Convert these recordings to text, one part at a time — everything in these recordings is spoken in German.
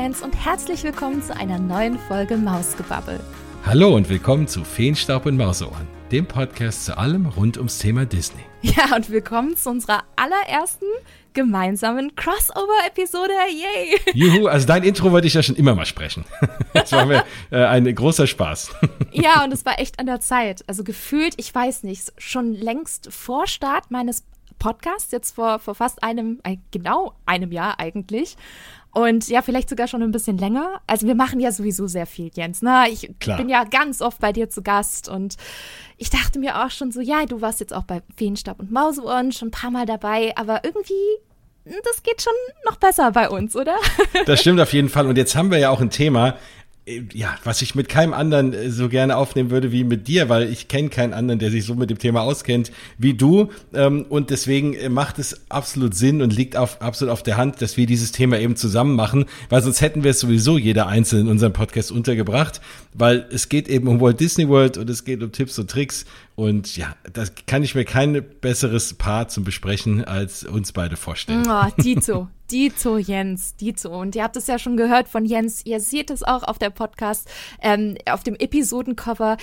Disney-Fans und herzlich willkommen zu einer neuen Folge Mausgebabbel. Hallo und willkommen zu Feenstaub und Mauseohren, dem Podcast zu allem rund ums Thema Disney. Ja, und willkommen zu unserer allerersten gemeinsamen Crossover-Episode. Yay! Juhu, also dein Intro wollte ich ja schon immer mal sprechen. Das war mir äh, ein großer Spaß. Ja, und es war echt an der Zeit. Also gefühlt, ich weiß nicht, schon längst vor Start meines Podcasts, jetzt vor, vor fast einem, äh, genau einem Jahr eigentlich. Und ja, vielleicht sogar schon ein bisschen länger. Also wir machen ja sowieso sehr viel, Jens. Ne? Ich Klar. bin ja ganz oft bei dir zu Gast und ich dachte mir auch schon so, ja, du warst jetzt auch bei Feenstab und Mauseohren schon ein paar Mal dabei, aber irgendwie das geht schon noch besser bei uns, oder? Das stimmt auf jeden Fall. Und jetzt haben wir ja auch ein Thema, ja, was ich mit keinem anderen äh, so gerne aufnehmen würde wie mit dir, weil ich kenne keinen anderen, der sich so mit dem Thema auskennt wie du. Ähm, und deswegen äh, macht es absolut Sinn und liegt auf, absolut auf der Hand, dass wir dieses Thema eben zusammen machen, weil sonst hätten wir es sowieso jeder einzeln in unserem Podcast untergebracht, weil es geht eben um Walt Disney World und es geht um Tipps und Tricks. Und ja, das kann ich mir kein besseres Paar zum Besprechen als uns beide vorstellen. Oh, Dito. Jens, Dito. Und ihr habt es ja schon gehört von Jens. Ihr seht es auch auf der Podcast, ähm, auf dem Episodencover.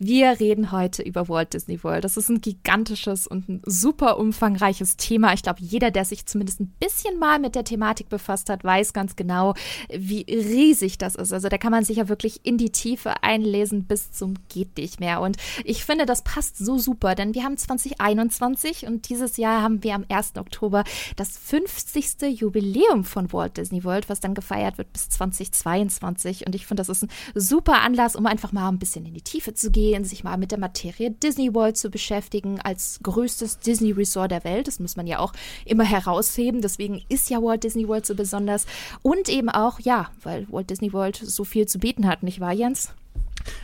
Wir reden heute über Walt Disney World. Das ist ein gigantisches und ein super umfangreiches Thema. Ich glaube, jeder, der sich zumindest ein bisschen mal mit der Thematik befasst hat, weiß ganz genau, wie riesig das ist. Also da kann man sich ja wirklich in die Tiefe einlesen bis zum geht nicht mehr. Und ich finde, das passt so super, denn wir haben 2021 und dieses Jahr haben wir am 1. Oktober das 50. Jubiläum von Walt Disney World, was dann gefeiert wird bis 2022. Und ich finde, das ist ein super Anlass, um einfach mal ein bisschen in die Tiefe zu gehen gehen, sich mal mit der Materie Disney World zu beschäftigen, als größtes Disney Resort der Welt. Das muss man ja auch immer herausheben. Deswegen ist ja Walt Disney World so besonders. Und eben auch, ja, weil Walt Disney World so viel zu bieten hat, nicht wahr, Jens?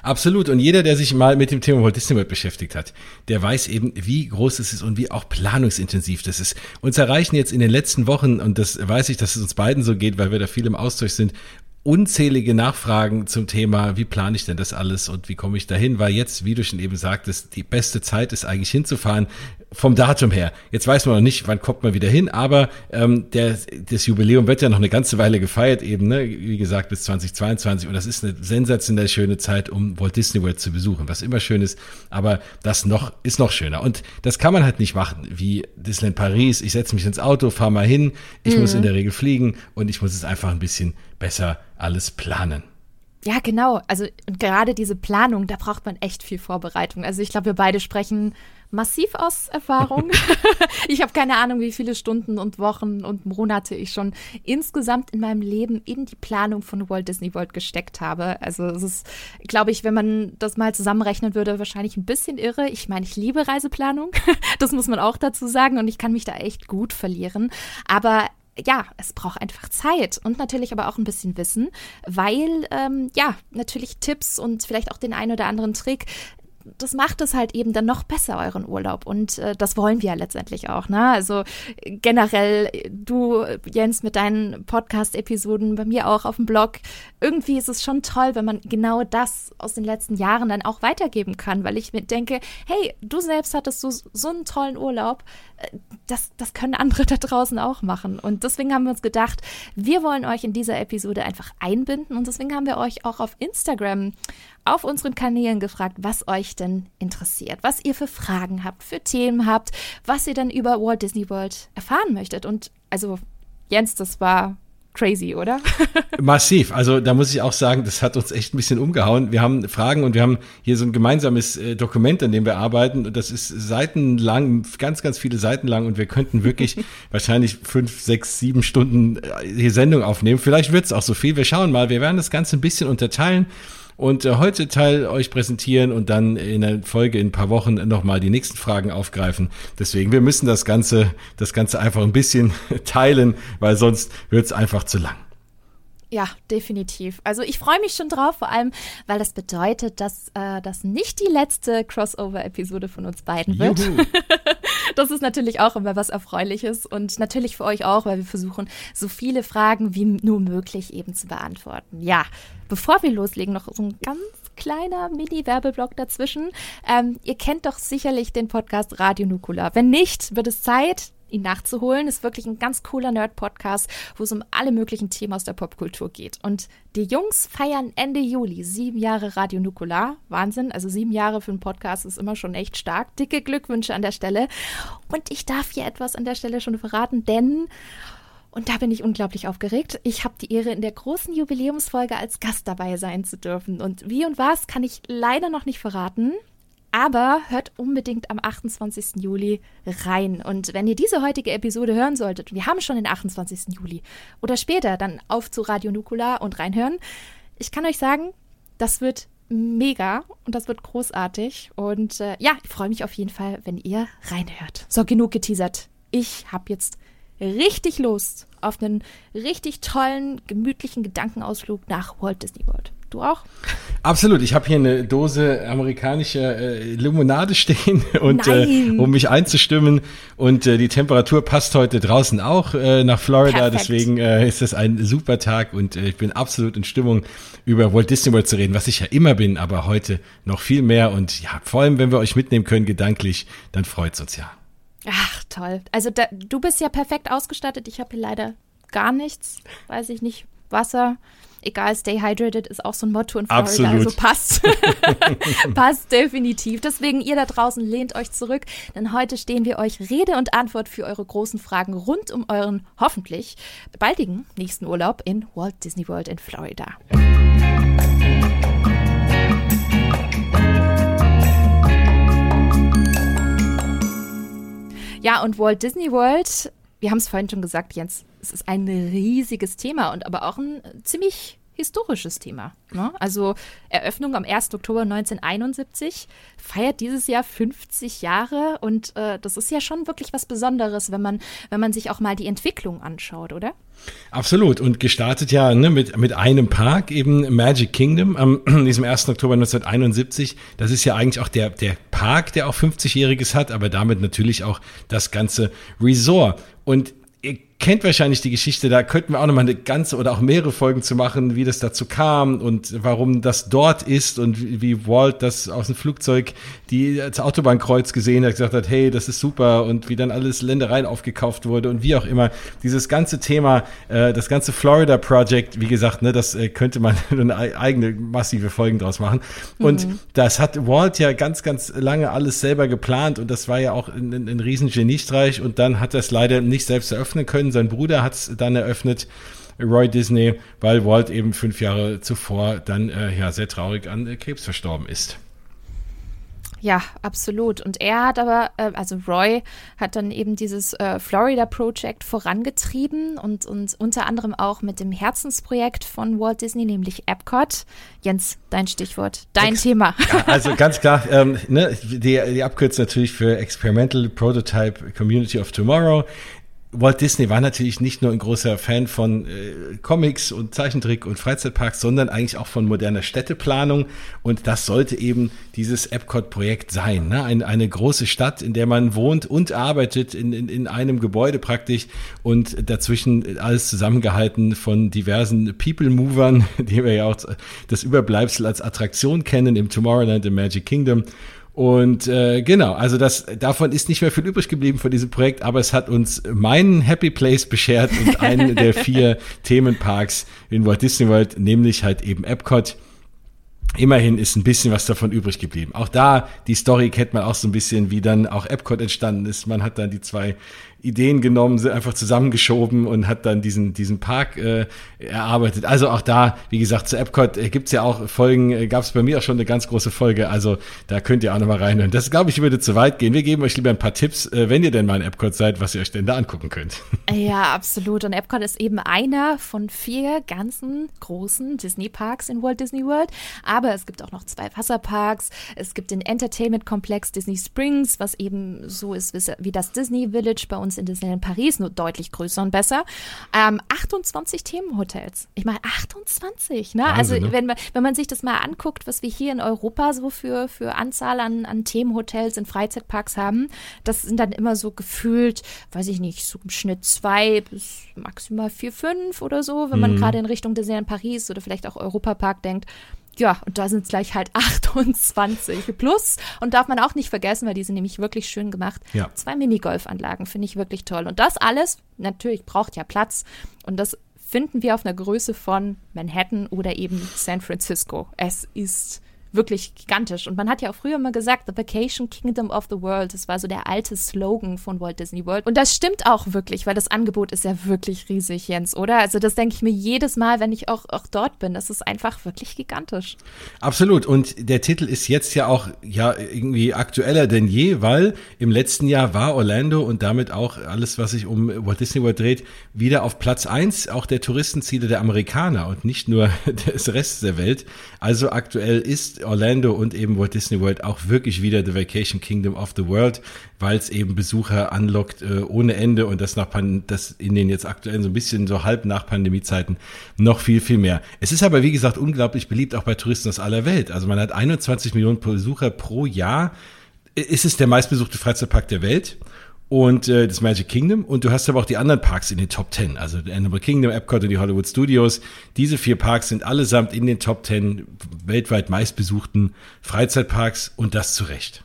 Absolut. Und jeder, der sich mal mit dem Thema Walt Disney World beschäftigt hat, der weiß eben, wie groß es ist und wie auch planungsintensiv das ist. Uns erreichen jetzt in den letzten Wochen, und das weiß ich, dass es uns beiden so geht, weil wir da viel im Austausch sind, unzählige Nachfragen zum Thema, wie plane ich denn das alles und wie komme ich dahin, weil jetzt, wie du schon eben sagtest, die beste Zeit ist eigentlich hinzufahren vom Datum her. Jetzt weiß man noch nicht, wann kommt man wieder hin, aber ähm, der, das Jubiläum wird ja noch eine ganze Weile gefeiert eben, ne? wie gesagt, bis 2022 und das ist eine sensationell schöne Zeit, um Walt Disney World zu besuchen, was immer schön ist, aber das noch ist noch schöner und das kann man halt nicht machen, wie Disneyland Paris, ich setze mich ins Auto, fahre mal hin, ich mhm. muss in der Regel fliegen und ich muss es einfach ein bisschen besser alles planen. Ja, genau. Also gerade diese Planung, da braucht man echt viel Vorbereitung. Also ich glaube, wir beide sprechen massiv aus Erfahrung. ich habe keine Ahnung, wie viele Stunden und Wochen und Monate ich schon insgesamt in meinem Leben in die Planung von Walt Disney World gesteckt habe. Also es ist, glaube ich, wenn man das mal zusammenrechnen würde, wahrscheinlich ein bisschen irre. Ich meine, ich liebe Reiseplanung. das muss man auch dazu sagen und ich kann mich da echt gut verlieren. Aber ja, es braucht einfach Zeit und natürlich aber auch ein bisschen Wissen, weil ähm, ja, natürlich Tipps und vielleicht auch den einen oder anderen Trick das macht es halt eben dann noch besser, euren Urlaub. Und äh, das wollen wir ja letztendlich auch. Ne? Also generell, du, Jens, mit deinen Podcast-Episoden, bei mir auch auf dem Blog, irgendwie ist es schon toll, wenn man genau das aus den letzten Jahren dann auch weitergeben kann, weil ich mir denke, hey, du selbst hattest so, so einen tollen Urlaub, äh, das, das können andere da draußen auch machen. Und deswegen haben wir uns gedacht, wir wollen euch in dieser Episode einfach einbinden und deswegen haben wir euch auch auf Instagram auf unseren Kanälen gefragt, was euch denn interessiert, was ihr für Fragen habt, für Themen habt, was ihr denn über Walt Disney World erfahren möchtet. Und also, Jens, das war crazy, oder? Massiv. Also da muss ich auch sagen, das hat uns echt ein bisschen umgehauen. Wir haben Fragen und wir haben hier so ein gemeinsames äh, Dokument, an dem wir arbeiten. Das ist seitenlang, ganz, ganz viele Seiten lang und wir könnten wirklich wahrscheinlich fünf, sechs, sieben Stunden äh, hier Sendung aufnehmen. Vielleicht wird es auch so viel. Wir schauen mal. Wir werden das Ganze ein bisschen unterteilen und äh, heute Teil euch präsentieren und dann in der Folge in ein paar Wochen nochmal die nächsten Fragen aufgreifen. Deswegen, wir müssen das Ganze, das Ganze einfach ein bisschen teilen, weil sonst wird es einfach zu lang. Ja, definitiv. Also ich freue mich schon drauf, vor allem, weil das bedeutet, dass äh, das nicht die letzte Crossover-Episode von uns beiden wird. das ist natürlich auch immer was Erfreuliches und natürlich für euch auch, weil wir versuchen, so viele Fragen wie nur möglich eben zu beantworten. Ja, bevor wir loslegen, noch so ein ganz kleiner Mini-Werbeblock dazwischen. Ähm, ihr kennt doch sicherlich den Podcast Radio Nukula. Wenn nicht, wird es Zeit, ihn nachzuholen. Ist wirklich ein ganz cooler Nerd-Podcast, wo es um alle möglichen Themen aus der Popkultur geht. Und die Jungs feiern Ende Juli sieben Jahre Radio Nukular. Wahnsinn. Also sieben Jahre für einen Podcast ist immer schon echt stark. Dicke Glückwünsche an der Stelle. Und ich darf hier etwas an der Stelle schon verraten, denn und da bin ich unglaublich aufgeregt. Ich habe die Ehre, in der großen Jubiläumsfolge als Gast dabei sein zu dürfen. Und wie und was kann ich leider noch nicht verraten. Aber hört unbedingt am 28. Juli rein. Und wenn ihr diese heutige Episode hören solltet, wir haben schon den 28. Juli, oder später dann auf zu Radio Nukula und reinhören, ich kann euch sagen, das wird mega und das wird großartig. Und äh, ja, ich freue mich auf jeden Fall, wenn ihr reinhört. So, genug geteasert. Ich habe jetzt richtig Lust auf einen richtig tollen, gemütlichen Gedankenausflug nach Walt Disney World. Du auch? Absolut. Ich habe hier eine Dose amerikanischer äh, Limonade stehen und äh, um mich einzustimmen und äh, die Temperatur passt heute draußen auch äh, nach Florida. Perfekt. Deswegen äh, ist das ein super Tag und äh, ich bin absolut in Stimmung über Walt Disney World zu reden, was ich ja immer bin, aber heute noch viel mehr und ja, vor allem wenn wir euch mitnehmen können gedanklich, dann freut's uns ja. Ach, toll. Also da, du bist ja perfekt ausgestattet. Ich habe hier leider gar nichts. Weiß ich nicht. Wasser. Egal, stay hydrated ist auch so ein Motto in Florida. Absolut. Also passt. passt definitiv. Deswegen, ihr da draußen lehnt euch zurück, denn heute stehen wir euch Rede und Antwort für eure großen Fragen rund um euren hoffentlich baldigen nächsten Urlaub in Walt Disney World in Florida. Ja, und Walt Disney World, wir haben es vorhin schon gesagt, Jens, es ist ein riesiges Thema und aber auch ein ziemlich historisches Thema. Ne? Also Eröffnung am 1. Oktober 1971 feiert dieses Jahr 50 Jahre und äh, das ist ja schon wirklich was Besonderes, wenn man, wenn man sich auch mal die Entwicklung anschaut, oder? Absolut und gestartet ja ne, mit, mit einem Park, eben Magic Kingdom am diesem 1. Oktober 1971. Das ist ja eigentlich auch der, der Park, der auch 50-Jähriges hat, aber damit natürlich auch das ganze Resort. Und kennt wahrscheinlich die Geschichte, da könnten wir auch noch mal eine ganze oder auch mehrere Folgen zu machen, wie das dazu kam und warum das dort ist und wie Walt das aus dem Flugzeug die als Autobahnkreuz gesehen hat, gesagt hat, hey, das ist super und wie dann alles Ländereien aufgekauft wurde und wie auch immer. Dieses ganze Thema, äh, das ganze Florida Project, wie gesagt, ne, das äh, könnte man eine eigene massive Folgen draus machen. Und mhm. das hat Walt ja ganz, ganz lange alles selber geplant und das war ja auch ein, ein, ein riesen Geniestreich und dann hat er es leider nicht selbst eröffnen können sein Bruder hat es dann eröffnet, Roy Disney, weil Walt eben fünf Jahre zuvor dann äh, ja sehr traurig an äh, Krebs verstorben ist. Ja, absolut. Und er hat aber, äh, also Roy hat dann eben dieses äh, Florida Project vorangetrieben und, und unter anderem auch mit dem Herzensprojekt von Walt Disney, nämlich Epcot. Jens, dein Stichwort, dein Ex Thema. Ja, also ganz klar, ähm, ne, die, die Abkürzung natürlich für Experimental Prototype Community of Tomorrow. Walt Disney war natürlich nicht nur ein großer Fan von äh, Comics und Zeichentrick und Freizeitparks, sondern eigentlich auch von moderner Städteplanung. Und das sollte eben dieses Epcot-Projekt sein. Ne? Ein, eine große Stadt, in der man wohnt und arbeitet, in, in, in einem Gebäude praktisch und dazwischen alles zusammengehalten von diversen People-Movern, die wir ja auch das Überbleibsel als Attraktion kennen im Tomorrowland im Magic Kingdom. Und äh, genau, also das davon ist nicht mehr viel übrig geblieben von diesem Projekt, aber es hat uns meinen Happy Place beschert und einen der vier Themenparks in Walt Disney World, nämlich halt eben Epcot. Immerhin ist ein bisschen was davon übrig geblieben. Auch da, die Story kennt man auch so ein bisschen, wie dann auch Epcot entstanden ist. Man hat dann die zwei Ideen genommen, einfach zusammengeschoben und hat dann diesen, diesen Park äh, erarbeitet. Also auch da, wie gesagt, zu Epcot äh, gibt's ja auch Folgen, äh, gab es bei mir auch schon eine ganz große Folge, also da könnt ihr auch nochmal reinhören. Das, glaube ich, würde zu weit gehen. Wir geben euch lieber ein paar Tipps, äh, wenn ihr denn mal in Epcot seid, was ihr euch denn da angucken könnt. Ja, absolut. Und Epcot ist eben einer von vier ganzen großen Disney-Parks in Walt Disney World. Aber es gibt auch noch zwei Wasserparks. Es gibt den Entertainment-Komplex Disney Springs, was eben so ist wie das Disney Village bei uns uns in Disneyland Paris nur deutlich größer und besser. Ähm, 28 Themenhotels. Ich meine, 28, ne? also, Wahnsinn, also, wenn man, wenn man sich das mal anguckt, was wir hier in Europa so für, für Anzahl an, an Themenhotels in Freizeitparks haben, das sind dann immer so gefühlt, weiß ich nicht, so im Schnitt zwei bis maximal vier, fünf oder so, wenn man mhm. gerade in Richtung Disneyland Paris oder vielleicht auch Europapark denkt. Ja, und da sind es gleich halt 28 plus. Und darf man auch nicht vergessen, weil die sind nämlich wirklich schön gemacht. Ja. Zwei Minigolfanlagen finde ich wirklich toll. Und das alles, natürlich braucht ja Platz. Und das finden wir auf einer Größe von Manhattan oder eben San Francisco. Es ist wirklich gigantisch. Und man hat ja auch früher mal gesagt, The Vacation Kingdom of the World. Das war so der alte Slogan von Walt Disney World. Und das stimmt auch wirklich, weil das Angebot ist ja wirklich riesig, Jens, oder? Also das denke ich mir jedes Mal, wenn ich auch, auch dort bin. Das ist einfach wirklich gigantisch. Absolut. Und der Titel ist jetzt ja auch ja irgendwie aktueller denn je, weil im letzten Jahr war Orlando und damit auch alles, was sich um Walt Disney World dreht, wieder auf Platz eins auch der Touristenziele der Amerikaner und nicht nur des Restes der Welt. Also aktuell ist Orlando und eben Walt Disney World auch wirklich wieder The Vacation Kingdom of the World, weil es eben Besucher anlockt äh, ohne Ende und das nach Pan das in den jetzt aktuellen so ein bisschen so halb nach Pandemiezeiten noch viel viel mehr. Es ist aber wie gesagt unglaublich beliebt auch bei Touristen aus aller Welt. Also man hat 21 Millionen Besucher pro Jahr. Ist es der meistbesuchte Freizeitpark der Welt? Und äh, das Magic Kingdom und du hast aber auch die anderen Parks in den Top 10, also Animal Kingdom, Epcot und die Hollywood Studios. Diese vier Parks sind allesamt in den Top 10 weltweit meistbesuchten Freizeitparks und das zu Recht.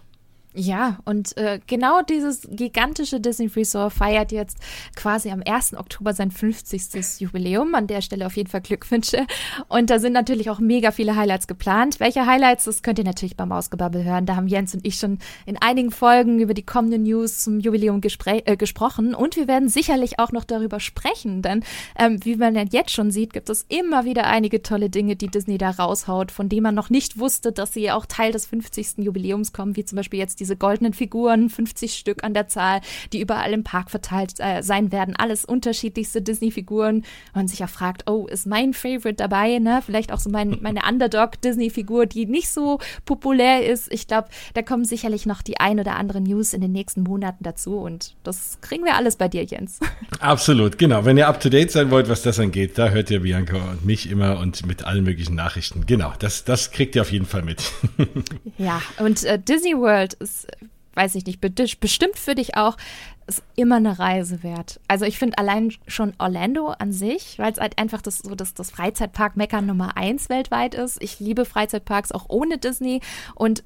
Ja, und äh, genau dieses gigantische Disney Resort feiert jetzt quasi am 1. Oktober sein 50. Jubiläum. An der Stelle auf jeden Fall Glückwünsche. Und da sind natürlich auch mega viele Highlights geplant. Welche Highlights, das könnt ihr natürlich beim Ausgebabbel hören. Da haben Jens und ich schon in einigen Folgen über die kommenden News zum Jubiläum äh, gesprochen. Und wir werden sicherlich auch noch darüber sprechen, denn ähm, wie man jetzt schon sieht, gibt es immer wieder einige tolle Dinge, die Disney da raushaut, von denen man noch nicht wusste, dass sie auch Teil des 50. Jubiläums kommen, wie zum Beispiel jetzt diese goldenen Figuren, 50 Stück an der Zahl, die überall im Park verteilt äh, sein werden. Alles unterschiedlichste Disney-Figuren. Man sich ja fragt, oh, ist mein Favorite dabei? Ne? Vielleicht auch so mein, meine Underdog-Disney-Figur, die nicht so populär ist. Ich glaube, da kommen sicherlich noch die ein oder andere News in den nächsten Monaten dazu und das kriegen wir alles bei dir, Jens. Absolut, genau. Wenn ihr up to date sein wollt, was das angeht, da hört ihr Bianca und mich immer und mit allen möglichen Nachrichten. Genau, das, das kriegt ihr auf jeden Fall mit. ja, und äh, Disney World ist weiß ich nicht, bestimmt für dich auch, ist immer eine Reise wert. Also ich finde allein schon Orlando an sich, weil es halt einfach das, so das, das Freizeitpark-Mecker Nummer eins weltweit ist. Ich liebe Freizeitparks auch ohne Disney und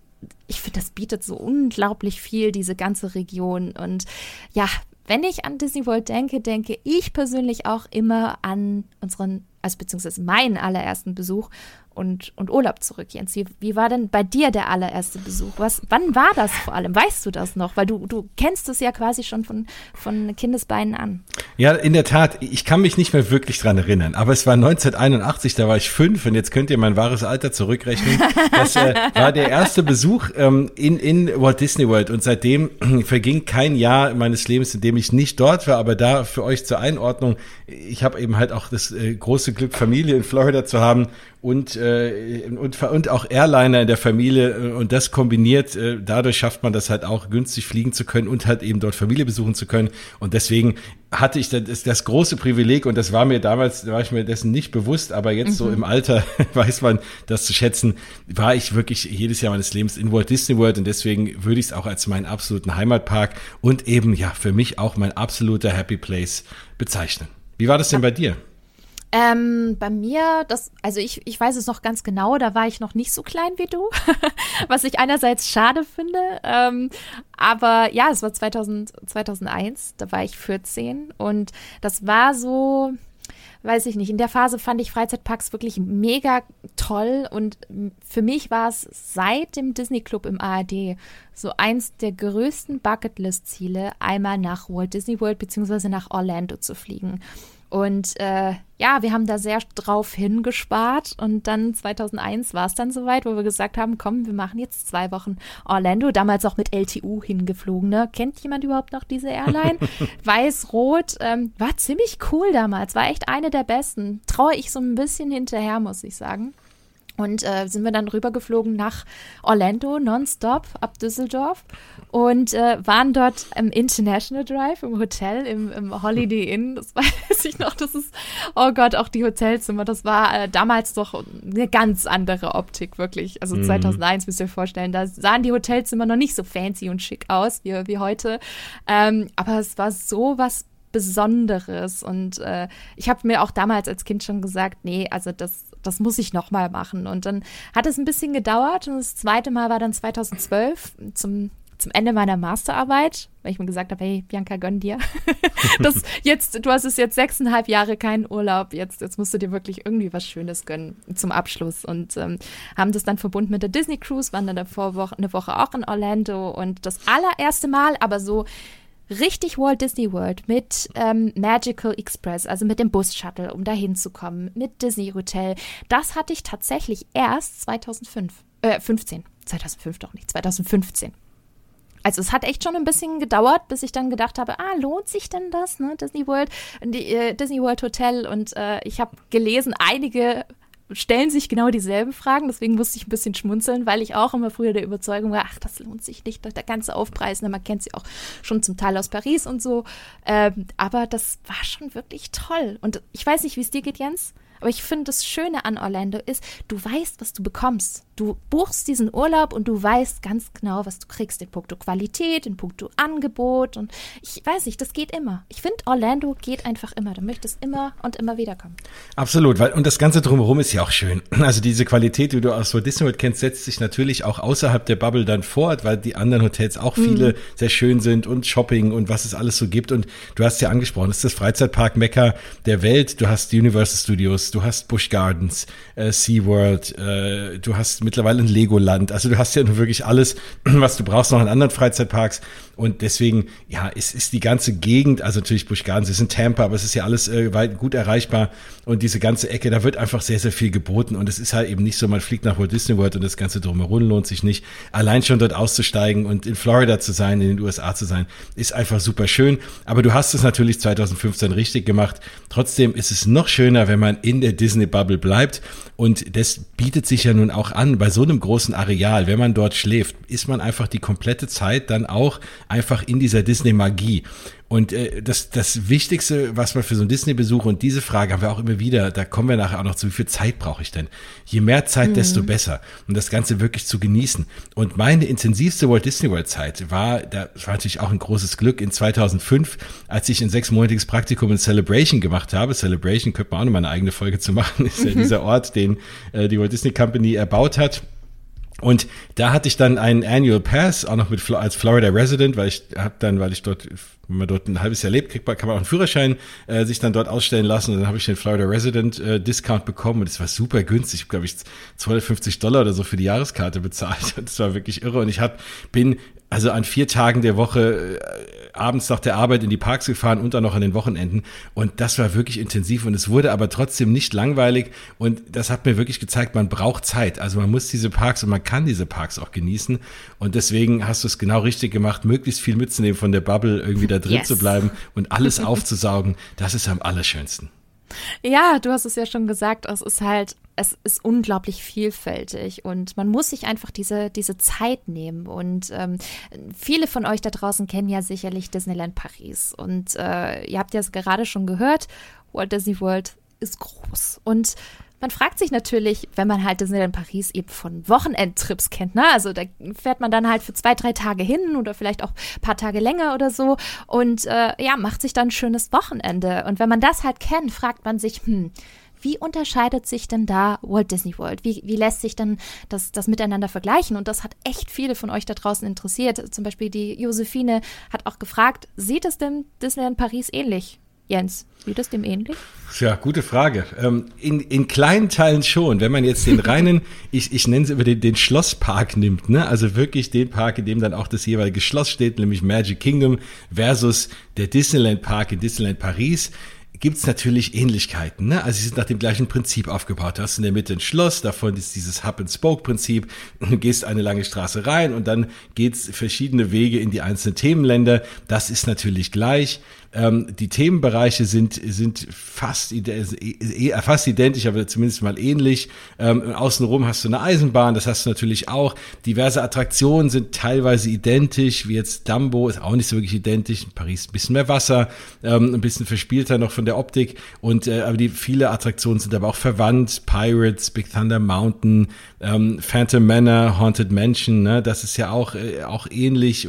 ich finde, das bietet so unglaublich viel, diese ganze Region. Und ja, wenn ich an Disney World denke, denke ich persönlich auch immer an unseren, also beziehungsweise meinen allerersten Besuch und, und Urlaub zurück, Jens. Wie, wie war denn bei dir der allererste Besuch? Was, wann war das vor allem? Weißt du das noch? Weil du, du kennst es ja quasi schon von, von Kindesbeinen an. Ja, in der Tat. Ich kann mich nicht mehr wirklich dran erinnern. Aber es war 1981, da war ich fünf und jetzt könnt ihr mein wahres Alter zurückrechnen. Das äh, war der erste Besuch ähm, in, in Walt Disney World und seitdem verging kein Jahr meines Lebens, in dem ich nicht dort war. Aber da für euch zur Einordnung, ich habe eben halt auch das äh, große Glück, Familie in Florida zu haben und, äh, und, und auch Airliner in der Familie äh, und das kombiniert, äh, dadurch schafft man das halt auch günstig fliegen zu können und halt eben dort Familie besuchen zu können und deswegen hatte ich das, das große Privileg und das war mir damals, war ich mir dessen nicht bewusst, aber jetzt mhm. so im Alter weiß man das zu schätzen, war ich wirklich jedes Jahr meines Lebens in Walt Disney World und deswegen würde ich es auch als meinen absoluten Heimatpark und eben ja für mich auch mein absoluter Happy Place bezeichnen. Wie war das denn bei dir? Ähm, bei mir, das, also ich, ich weiß es noch ganz genau, da war ich noch nicht so klein wie du, was ich einerseits schade finde. Ähm, aber ja, es war 2000, 2001, da war ich 14 und das war so, weiß ich nicht, in der Phase fand ich Freizeitparks wirklich mega toll und für mich war es seit dem Disney Club im ARD so eins der größten Bucketlist-Ziele, einmal nach Walt Disney World bzw. nach Orlando zu fliegen. Und äh, ja, wir haben da sehr drauf hingespart und dann 2001 war es dann soweit, wo wir gesagt haben, komm, wir machen jetzt zwei Wochen Orlando, damals auch mit LTU hingeflogen. Ne? Kennt jemand überhaupt noch diese Airline? Weiß-Rot, ähm, war ziemlich cool damals, war echt eine der besten. Traue ich so ein bisschen hinterher, muss ich sagen. Und äh, sind wir dann rübergeflogen nach Orlando, nonstop, ab Düsseldorf. Und äh, waren dort im International Drive, im Hotel, im, im, Holiday Inn. Das weiß ich noch. Das ist, oh Gott, auch die Hotelzimmer. Das war äh, damals doch eine ganz andere Optik, wirklich. Also mhm. 2001 müsst ihr euch vorstellen. Da sahen die Hotelzimmer noch nicht so fancy und schick aus wie, wie heute. Ähm, aber es war so was Besonderes. Und äh, ich habe mir auch damals als Kind schon gesagt, nee, also das, das muss ich noch mal machen. Und dann hat es ein bisschen gedauert und das zweite Mal war dann 2012 zum zum Ende meiner Masterarbeit, weil ich mir gesagt habe, hey, Bianca, gönn dir. das jetzt, du hast es jetzt sechseinhalb Jahre keinen Urlaub, jetzt, jetzt musst du dir wirklich irgendwie was Schönes gönnen zum Abschluss. Und ähm, haben das dann verbunden mit der Disney Cruise, waren dann davor eine Woche auch in Orlando und das allererste Mal, aber so richtig Walt Disney World mit ähm, Magical Express, also mit dem Bus-Shuttle, um da hinzukommen, mit Disney Hotel. Das hatte ich tatsächlich erst 2005, äh, 15. 2005 doch nicht, 2015. Also es hat echt schon ein bisschen gedauert, bis ich dann gedacht habe, ah, lohnt sich denn das, ne? Disney World, die, äh, Disney World Hotel und äh, ich habe gelesen, einige stellen sich genau dieselben Fragen, deswegen musste ich ein bisschen schmunzeln, weil ich auch immer früher der Überzeugung war, ach, das lohnt sich nicht, der ganze Aufpreis, ne? man kennt sie auch schon zum Teil aus Paris und so, ähm, aber das war schon wirklich toll. Und ich weiß nicht, wie es dir geht, Jens, aber ich finde, das Schöne an Orlando ist, du weißt, was du bekommst. Du buchst diesen Urlaub und du weißt ganz genau, was du kriegst in puncto Qualität, in puncto Angebot. Und ich weiß nicht, das geht immer. Ich finde, Orlando geht einfach immer. Du möchtest immer und immer wieder kommen. Absolut, weil und das Ganze drumherum ist ja auch schön. Also diese Qualität, die du aus Walt Disney World kennst, setzt sich natürlich auch außerhalb der Bubble dann fort, weil die anderen Hotels auch viele mhm. sehr schön sind und Shopping und was es alles so gibt. Und du hast ja angesprochen, es ist das Freizeitpark Mekka der Welt. Du hast die Universal Studios, du hast Busch Gardens, äh, SeaWorld, äh, du hast mittlerweile ein Legoland. Also du hast ja nur wirklich alles, was du brauchst, noch in anderen Freizeitparks. Und deswegen, ja, es ist die ganze Gegend, also natürlich Busch Gardens ist in Tampa, aber es ist ja alles äh, gut erreichbar. Und diese ganze Ecke, da wird einfach sehr, sehr viel geboten. Und es ist halt eben nicht so, man fliegt nach Walt Disney World und das Ganze drumherum lohnt sich nicht. Allein schon dort auszusteigen und in Florida zu sein, in den USA zu sein, ist einfach super schön. Aber du hast es natürlich 2015 richtig gemacht. Trotzdem ist es noch schöner, wenn man in der Disney Bubble bleibt. Und das bietet sich ja nun auch an, bei so einem großen Areal, wenn man dort schläft, ist man einfach die komplette Zeit dann auch einfach in dieser Disney-Magie. Und äh, das, das Wichtigste, was man für so einen Disney-Besuch, und diese Frage haben wir auch immer wieder, da kommen wir nachher auch noch zu, wie viel Zeit brauche ich denn? Je mehr Zeit, mhm. desto besser, um das Ganze wirklich zu genießen. Und meine intensivste Walt Disney World-Zeit war, da war natürlich auch ein großes Glück, in 2005, als ich ein sechsmonatiges Praktikum in Celebration gemacht habe. Celebration könnte man auch noch mal eine eigene Folge zu machen, ist ja dieser Ort, den äh, die Walt Disney Company erbaut hat. Und da hatte ich dann einen Annual Pass, auch noch mit als Florida Resident, weil ich habe dann, weil ich dort wenn man dort ein halbes Jahr lebt, kriegt man, kann man auch einen Führerschein äh, sich dann dort ausstellen lassen. Und dann habe ich den Florida Resident äh, Discount bekommen und es war super günstig. Ich glaube, ich 250 Dollar oder so für die Jahreskarte bezahlt. Das war wirklich irre. Und ich hab, bin also an vier Tagen der Woche äh, abends nach der Arbeit in die Parks gefahren und dann noch an den Wochenenden. Und das war wirklich intensiv und es wurde aber trotzdem nicht langweilig. Und das hat mir wirklich gezeigt, man braucht Zeit. Also man muss diese Parks und man kann diese Parks auch genießen. Und deswegen hast du es genau richtig gemacht, möglichst viel mitzunehmen von der Bubble, irgendwie da drin yes. zu bleiben und alles aufzusaugen. Das ist am allerschönsten. Ja, du hast es ja schon gesagt, es ist halt, es ist unglaublich vielfältig und man muss sich einfach diese, diese Zeit nehmen. Und ähm, viele von euch da draußen kennen ja sicherlich Disneyland Paris. Und äh, ihr habt ja gerade schon gehört, Walt Disney World ist groß. Und man fragt sich natürlich, wenn man halt Disneyland Paris eben von Wochenendtrips kennt, ne? Also da fährt man dann halt für zwei, drei Tage hin oder vielleicht auch ein paar Tage länger oder so und äh, ja, macht sich dann ein schönes Wochenende. Und wenn man das halt kennt, fragt man sich, hm, wie unterscheidet sich denn da Walt Disney World? Wie, wie lässt sich denn das, das miteinander vergleichen? Und das hat echt viele von euch da draußen interessiert. Zum Beispiel die Josephine hat auch gefragt, sieht es denn Disneyland Paris ähnlich? Jens, sieht es dem ähnlich? Ja, gute Frage. Ähm, in, in kleinen Teilen schon. Wenn man jetzt den reinen, ich, ich nenne es über den, den Schlosspark nimmt, ne? also wirklich den Park, in dem dann auch das jeweilige Schloss steht, nämlich Magic Kingdom versus der Disneyland Park in Disneyland Paris, gibt es natürlich Ähnlichkeiten. Ne? Also sie sind nach dem gleichen Prinzip aufgebaut. Du hast in der Mitte ein Schloss, davon ist dieses Hub-and-Spoke-Prinzip. Du gehst eine lange Straße rein und dann geht's verschiedene Wege in die einzelnen Themenländer. Das ist natürlich gleich. Ähm, die Themenbereiche sind, sind fast, äh, fast identisch, aber zumindest mal ähnlich. Ähm, außenrum hast du eine Eisenbahn, das hast du natürlich auch. Diverse Attraktionen sind teilweise identisch, wie jetzt Dumbo ist auch nicht so wirklich identisch. In Paris ein bisschen mehr Wasser, ähm, ein bisschen verspielter noch von der Optik. Und äh, aber die viele Attraktionen sind aber auch verwandt. Pirates, Big Thunder Mountain, ähm, Phantom Manor, Haunted Mansion, ne? das ist ja auch, äh, auch ähnlich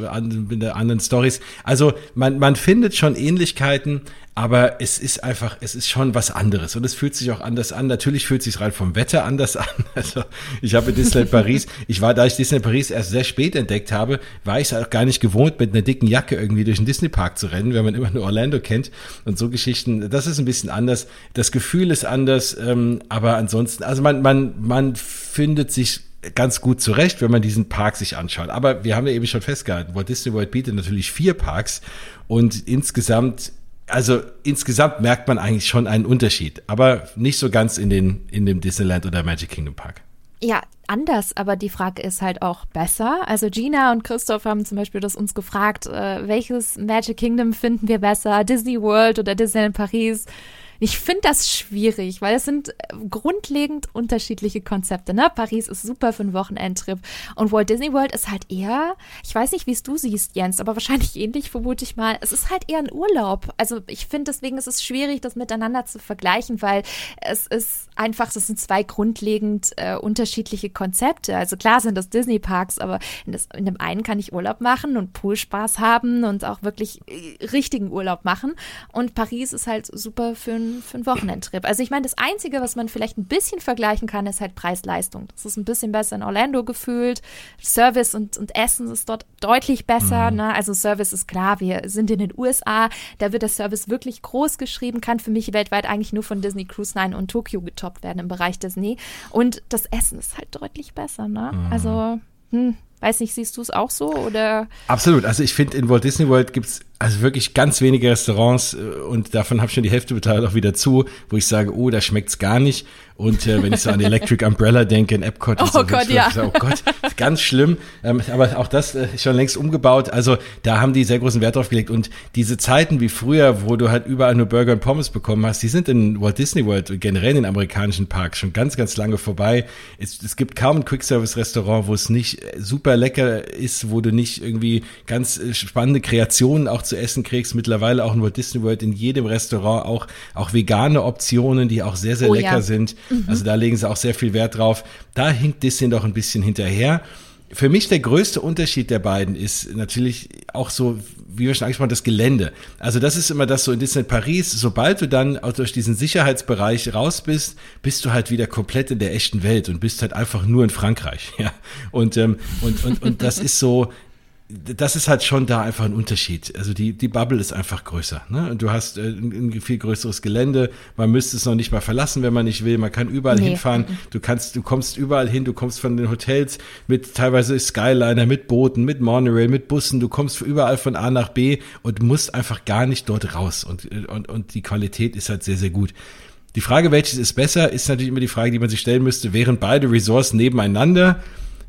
mit anderen Stories. Also man, man findet schon ähnlich Ähnlichkeiten, aber es ist einfach, es ist schon was anderes und es fühlt sich auch anders an. Natürlich fühlt sich rein vom Wetter anders an. Also ich habe Disneyland Paris, ich war, da ich Disneyland Paris erst sehr spät entdeckt habe, war ich es auch gar nicht gewohnt, mit einer dicken Jacke irgendwie durch den Disney Park zu rennen, wenn man immer nur Orlando kennt und so Geschichten. Das ist ein bisschen anders. Das Gefühl ist anders, ähm, aber ansonsten, also man, man, man findet sich ganz gut zurecht, wenn man diesen Park sich anschaut. Aber wir haben ja eben schon festgehalten, Walt Disney World bietet natürlich vier Parks und insgesamt also insgesamt merkt man eigentlich schon einen Unterschied, aber nicht so ganz in, den, in dem Disneyland oder Magic Kingdom Park. Ja, anders, aber die Frage ist halt auch besser. Also Gina und Christoph haben zum Beispiel das uns gefragt, äh, welches Magic Kingdom finden wir besser, Disney World oder Disneyland Paris? Ich finde das schwierig, weil es sind äh, grundlegend unterschiedliche Konzepte. Ne? Paris ist super für einen Wochenendtrip und Walt Disney World ist halt eher, ich weiß nicht, wie es du siehst, Jens, aber wahrscheinlich ähnlich, vermute ich mal. Es ist halt eher ein Urlaub. Also ich finde, deswegen ist es schwierig, das miteinander zu vergleichen, weil es ist einfach, das sind zwei grundlegend äh, unterschiedliche Konzepte. Also klar sind das Disney Parks, aber in, das, in dem einen kann ich Urlaub machen und Poolspaß haben und auch wirklich äh, richtigen Urlaub machen. Und Paris ist halt super für ein für einen Wochenendtrip. Also ich meine, das Einzige, was man vielleicht ein bisschen vergleichen kann, ist halt Preis-Leistung. Das ist ein bisschen besser in Orlando gefühlt. Service und, und Essen ist dort deutlich besser. Mhm. Ne? Also Service ist klar, wir sind in den USA, da wird der Service wirklich groß geschrieben, kann für mich weltweit eigentlich nur von Disney Cruise Line und Tokyo getoppt werden im Bereich Disney. Und das Essen ist halt deutlich besser. Ne? Mhm. Also, hm, weiß nicht, siehst du es auch so oder? Absolut. Also ich finde, in Walt Disney World gibt es also wirklich ganz wenige Restaurants äh, und davon habe ich schon die Hälfte beteiligt auch wieder zu, wo ich sage, oh, da schmeckt's gar nicht. Und äh, wenn ich so an Electric Umbrella denke in Epcot, oh so, Gott, ja. oh Gott, ganz schlimm. Ähm, aber auch das äh, ist schon längst umgebaut. Also da haben die sehr großen Wert drauf gelegt. Und diese Zeiten wie früher, wo du halt überall nur Burger und Pommes bekommen hast, die sind in Walt Disney World und generell in den amerikanischen Parks schon ganz, ganz lange vorbei. Es, es gibt kaum ein Quick-Service-Restaurant, wo es nicht äh, super lecker ist, wo du nicht irgendwie ganz äh, spannende Kreationen auch zu essen kriegst. Mittlerweile auch in Walt Disney World in jedem Restaurant auch, auch vegane Optionen, die auch sehr, sehr oh, lecker ja. sind. Mhm. Also da legen sie auch sehr viel Wert drauf. Da hinkt Disney doch ein bisschen hinterher. Für mich der größte Unterschied der beiden ist natürlich auch so, wie wir schon angesprochen haben, das Gelände. Also das ist immer das so in Disneyland Paris, sobald du dann auch durch diesen Sicherheitsbereich raus bist, bist du halt wieder komplett in der echten Welt und bist halt einfach nur in Frankreich. Ja. Und, ähm, und, und, und das ist so, das ist halt schon da einfach ein Unterschied. Also die, die Bubble ist einfach größer. Ne? Und du hast äh, ein, viel größeres Gelände. Man müsste es noch nicht mal verlassen, wenn man nicht will. Man kann überall nee. hinfahren. Du kannst, du kommst überall hin. Du kommst von den Hotels mit teilweise Skyliner, mit Booten, mit Monorail, mit Bussen. Du kommst überall von A nach B und musst einfach gar nicht dort raus. Und, und, und die Qualität ist halt sehr, sehr gut. Die Frage, welches ist besser, ist natürlich immer die Frage, die man sich stellen müsste. Wären beide Resorts nebeneinander?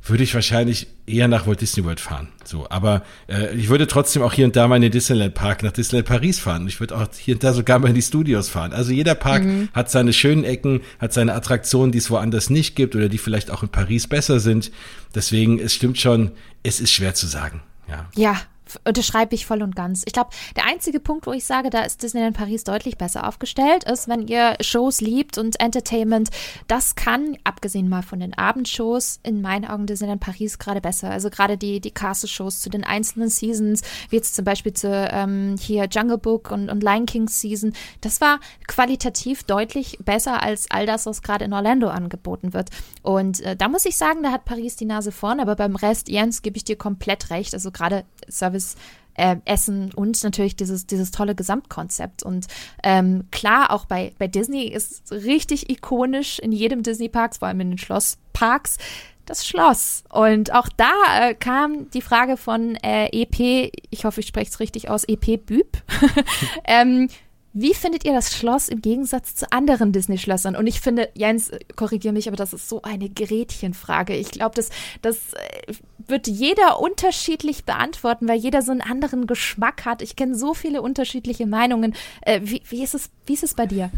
Würde ich wahrscheinlich eher nach Walt Disney World fahren. So, aber äh, ich würde trotzdem auch hier und da mal in den Disneyland Park nach Disneyland Paris fahren. Ich würde auch hier und da sogar mal in die Studios fahren. Also jeder Park mhm. hat seine schönen Ecken, hat seine Attraktionen, die es woanders nicht gibt oder die vielleicht auch in Paris besser sind. Deswegen, es stimmt schon, es ist schwer zu sagen. Ja. Ja, unterschreibe ich voll und ganz. Ich glaube, der einzige Punkt, wo ich sage, da ist Disneyland Paris deutlich besser aufgestellt, ist, wenn ihr Shows liebt und Entertainment, das kann, abgesehen mal von den Abendshows, in meinen Augen Disneyland Paris gerade besser. Also gerade die, die Castle-Shows zu den einzelnen Seasons, wie jetzt zum Beispiel zu ähm, hier Jungle Book und, und Lion King Season, das war qualitativ deutlich besser als all das, was gerade in Orlando angeboten wird. Und äh, da muss ich sagen, da hat Paris die Nase vorn, aber beim Rest, Jens, gebe ich dir komplett recht. Also gerade Service Service, äh, Essen und natürlich dieses, dieses tolle Gesamtkonzept. Und ähm, klar, auch bei, bei Disney ist richtig ikonisch in jedem Disney-Park, vor allem in den Schlossparks, das Schloss. Und auch da äh, kam die Frage von äh, EP, ich hoffe, ich spreche es richtig aus, EP Büb. ähm, wie findet ihr das Schloss im Gegensatz zu anderen Disney-Schlössern? Und ich finde, Jens, korrigiere mich, aber das ist so eine Gretchenfrage. Ich glaube, das, das äh, wird jeder unterschiedlich beantworten, weil jeder so einen anderen Geschmack hat. Ich kenne so viele unterschiedliche Meinungen. Äh, wie, wie, ist es, wie ist es bei dir?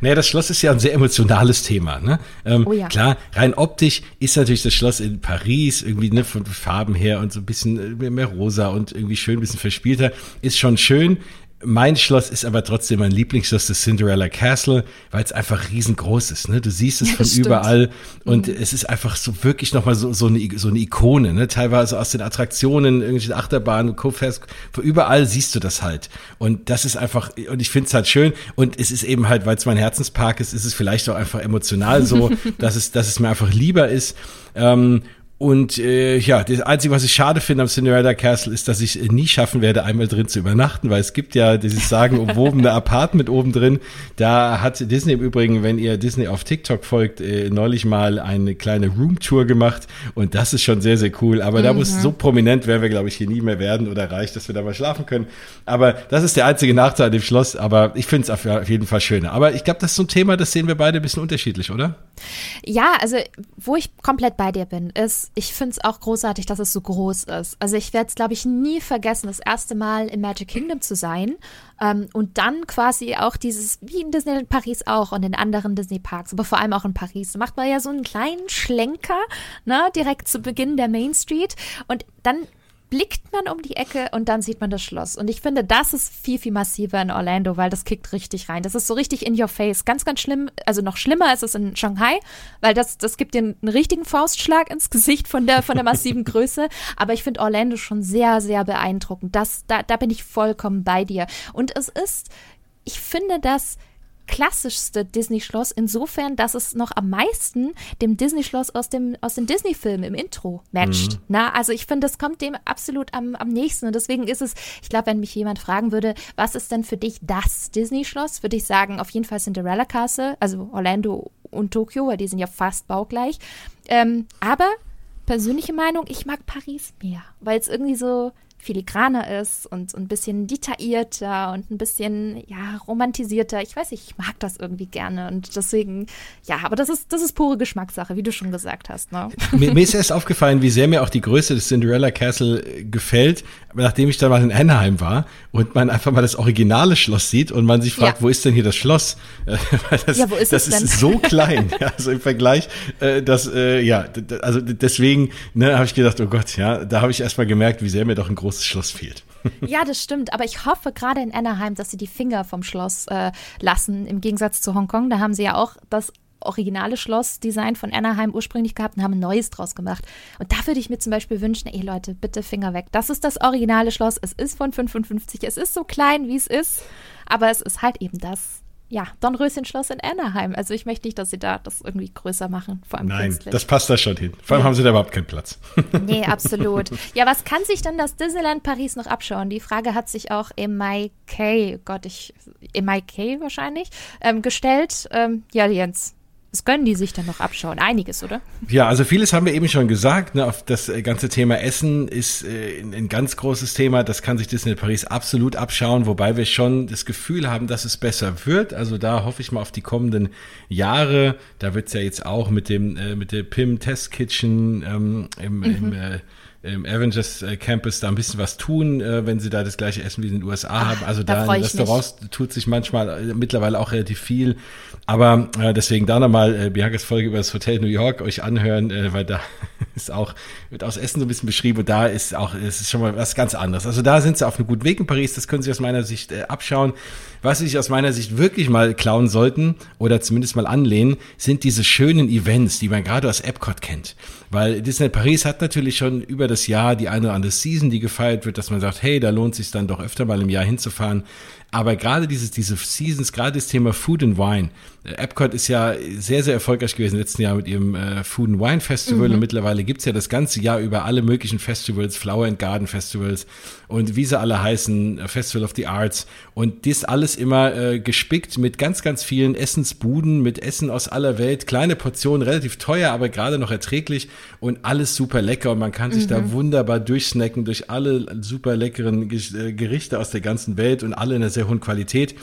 Naja, das Schloss ist ja ein sehr emotionales Thema. Ne? Ähm, oh ja. Klar, rein optisch ist natürlich das Schloss in Paris irgendwie ne, von Farben her und so ein bisschen äh, mehr rosa und irgendwie schön, ein bisschen verspielter. Ist schon schön mein Schloss ist aber trotzdem mein Lieblingsschloss, das Cinderella Castle, weil es einfach riesengroß ist. Ne? Du siehst es von stimmt. überall und mhm. es ist einfach so wirklich nochmal so, so, eine, so eine Ikone. Ne? Teilweise aus den Attraktionen, irgendwelche Achterbahnen, Co-Fest, überall siehst du das halt. Und das ist einfach, und ich finde es halt schön. Und es ist eben halt, weil es mein Herzenspark ist, ist es vielleicht auch einfach emotional so, dass, es, dass es mir einfach lieber ist. Ähm, und äh, ja, das Einzige, was ich schade finde am Cinderella Castle, ist, dass ich äh, nie schaffen werde, einmal drin zu übernachten, weil es gibt ja dieses sagen umwobene Apartment oben drin. Da hat Disney im Übrigen, wenn ihr Disney auf TikTok folgt, äh, neulich mal eine kleine Roomtour gemacht und das ist schon sehr, sehr cool. Aber mhm. da muss so prominent werden wir, glaube ich, hier nie mehr werden oder reicht, dass wir da mal schlafen können. Aber das ist der einzige Nachteil an dem Schloss. Aber ich finde es auf jeden Fall schöner. Aber ich glaube, das ist so ein Thema, das sehen wir beide ein bisschen unterschiedlich, oder? Ja, also wo ich komplett bei dir bin, ist ich finde es auch großartig, dass es so groß ist. Also ich werde es, glaube ich, nie vergessen, das erste Mal im Magic Kingdom zu sein. Ähm, und dann quasi auch dieses, wie in Disneyland Paris auch und in anderen Disney-Parks, aber vor allem auch in Paris, da macht man ja so einen kleinen Schlenker, ne, direkt zu Beginn der Main Street. Und dann blickt man um die Ecke und dann sieht man das Schloss. Und ich finde, das ist viel, viel massiver in Orlando, weil das kickt richtig rein. Das ist so richtig in your face. Ganz, ganz schlimm. Also noch schlimmer ist es in Shanghai, weil das, das gibt dir einen richtigen Faustschlag ins Gesicht von der, von der massiven Größe. Aber ich finde Orlando schon sehr, sehr beeindruckend. Das, da, da bin ich vollkommen bei dir. Und es ist, ich finde das, klassischste Disney-Schloss insofern, dass es noch am meisten dem Disney-Schloss aus, dem, aus den Disney-Filmen im Intro matcht. Mhm. Na, also ich finde, das kommt dem absolut am, am nächsten. Und deswegen ist es, ich glaube, wenn mich jemand fragen würde, was ist denn für dich das Disney-Schloss, würde ich sagen, auf jeden Fall Cinderella Castle, also Orlando und Tokio, weil die sind ja fast baugleich. Ähm, aber persönliche Meinung, ich mag Paris mehr, weil es irgendwie so, filigraner ist und, ein bisschen detaillierter und ein bisschen ja romantisierter. Ich weiß nicht, ich mag das irgendwie gerne und deswegen ja, aber das ist das ist pure Geschmackssache, wie du schon gesagt hast. Ne? Mir, mir ist erst aufgefallen, wie sehr mir auch die Größe des Cinderella Castle äh, gefällt, nachdem ich da mal in Anaheim war und man einfach mal das originale Schloss sieht und man sich fragt, ja. wo ist denn hier das Schloss? das, ja, wo ist das es ist so klein, also im Vergleich, äh, dass äh, ja, also deswegen ne, habe ich gedacht, oh Gott, ja, da habe ich erst mal gemerkt, wie sehr mir doch ein großes großes Schloss fehlt. Ja, das stimmt. Aber ich hoffe gerade in Anaheim, dass sie die Finger vom Schloss äh, lassen. Im Gegensatz zu Hongkong, da haben sie ja auch das originale Schlossdesign von Anaheim ursprünglich gehabt und haben ein neues draus gemacht. Und da würde ich mir zum Beispiel wünschen, ey Leute, bitte Finger weg. Das ist das originale Schloss. Es ist von 55. Es ist so klein, wie es ist. Aber es ist halt eben das ja, Dornröschenschloss in Anaheim. Also ich möchte nicht, dass sie da das irgendwie größer machen, vor allem Nein, künstlich. das passt da schon hin. Vor allem ja. haben sie da überhaupt keinen Platz. Nee, absolut. Ja, was kann sich denn das Disneyland Paris noch abschauen? Die Frage hat sich auch MIK, Gott, ich, MIK wahrscheinlich, ähm, gestellt. Ähm, ja, Jens, was können die sich dann noch abschauen? Einiges, oder? Ja, also vieles haben wir eben schon gesagt. Ne? Das äh, ganze Thema Essen ist äh, ein ganz großes Thema. Das kann sich Disney Paris absolut abschauen, wobei wir schon das Gefühl haben, dass es besser wird. Also da hoffe ich mal auf die kommenden Jahre. Da wird es ja jetzt auch mit dem äh, mit der PIM Test Kitchen ähm, im, mhm. im äh, im Avengers äh, Campus da ein bisschen was tun, äh, wenn sie da das gleiche Essen wie in den USA Ach, haben. Also da, da in Restaurants mich. tut sich manchmal äh, mittlerweile auch relativ viel. Aber äh, deswegen da nochmal äh, Biankes Folge über das Hotel New York euch anhören, äh, weil da ist auch, wird aus Essen so ein bisschen beschrieben und da ist auch, es ist schon mal was ganz anderes. Also da sind sie auf einem guten Weg in Paris, das können sie aus meiner Sicht äh, abschauen. Was sie sich aus meiner Sicht wirklich mal klauen sollten oder zumindest mal anlehnen, sind diese schönen Events, die man gerade aus Epcot kennt. Weil Disney Paris hat natürlich schon über das Jahr die eine oder andere Season, die gefeiert wird, dass man sagt, hey, da lohnt sich dann doch öfter mal im Jahr hinzufahren. Aber gerade dieses, diese Seasons, gerade das Thema Food and Wine. Äh, Epcot ist ja sehr, sehr erfolgreich gewesen letzten Jahr mit ihrem äh, Food and Wine Festival mhm. und mittlerweile gibt's ja das ganze Jahr über alle möglichen Festivals, Flower and Garden Festivals und wie sie alle heißen, äh, Festival of the Arts und dies alles immer äh, gespickt mit ganz, ganz vielen Essensbuden, mit Essen aus aller Welt, kleine Portionen, relativ teuer, aber gerade noch erträglich und alles super lecker und man kann sich mhm. da wunderbar durchsnacken durch alle super leckeren äh, Gerichte aus der ganzen Welt und alle in einer sehr hohen Qualität.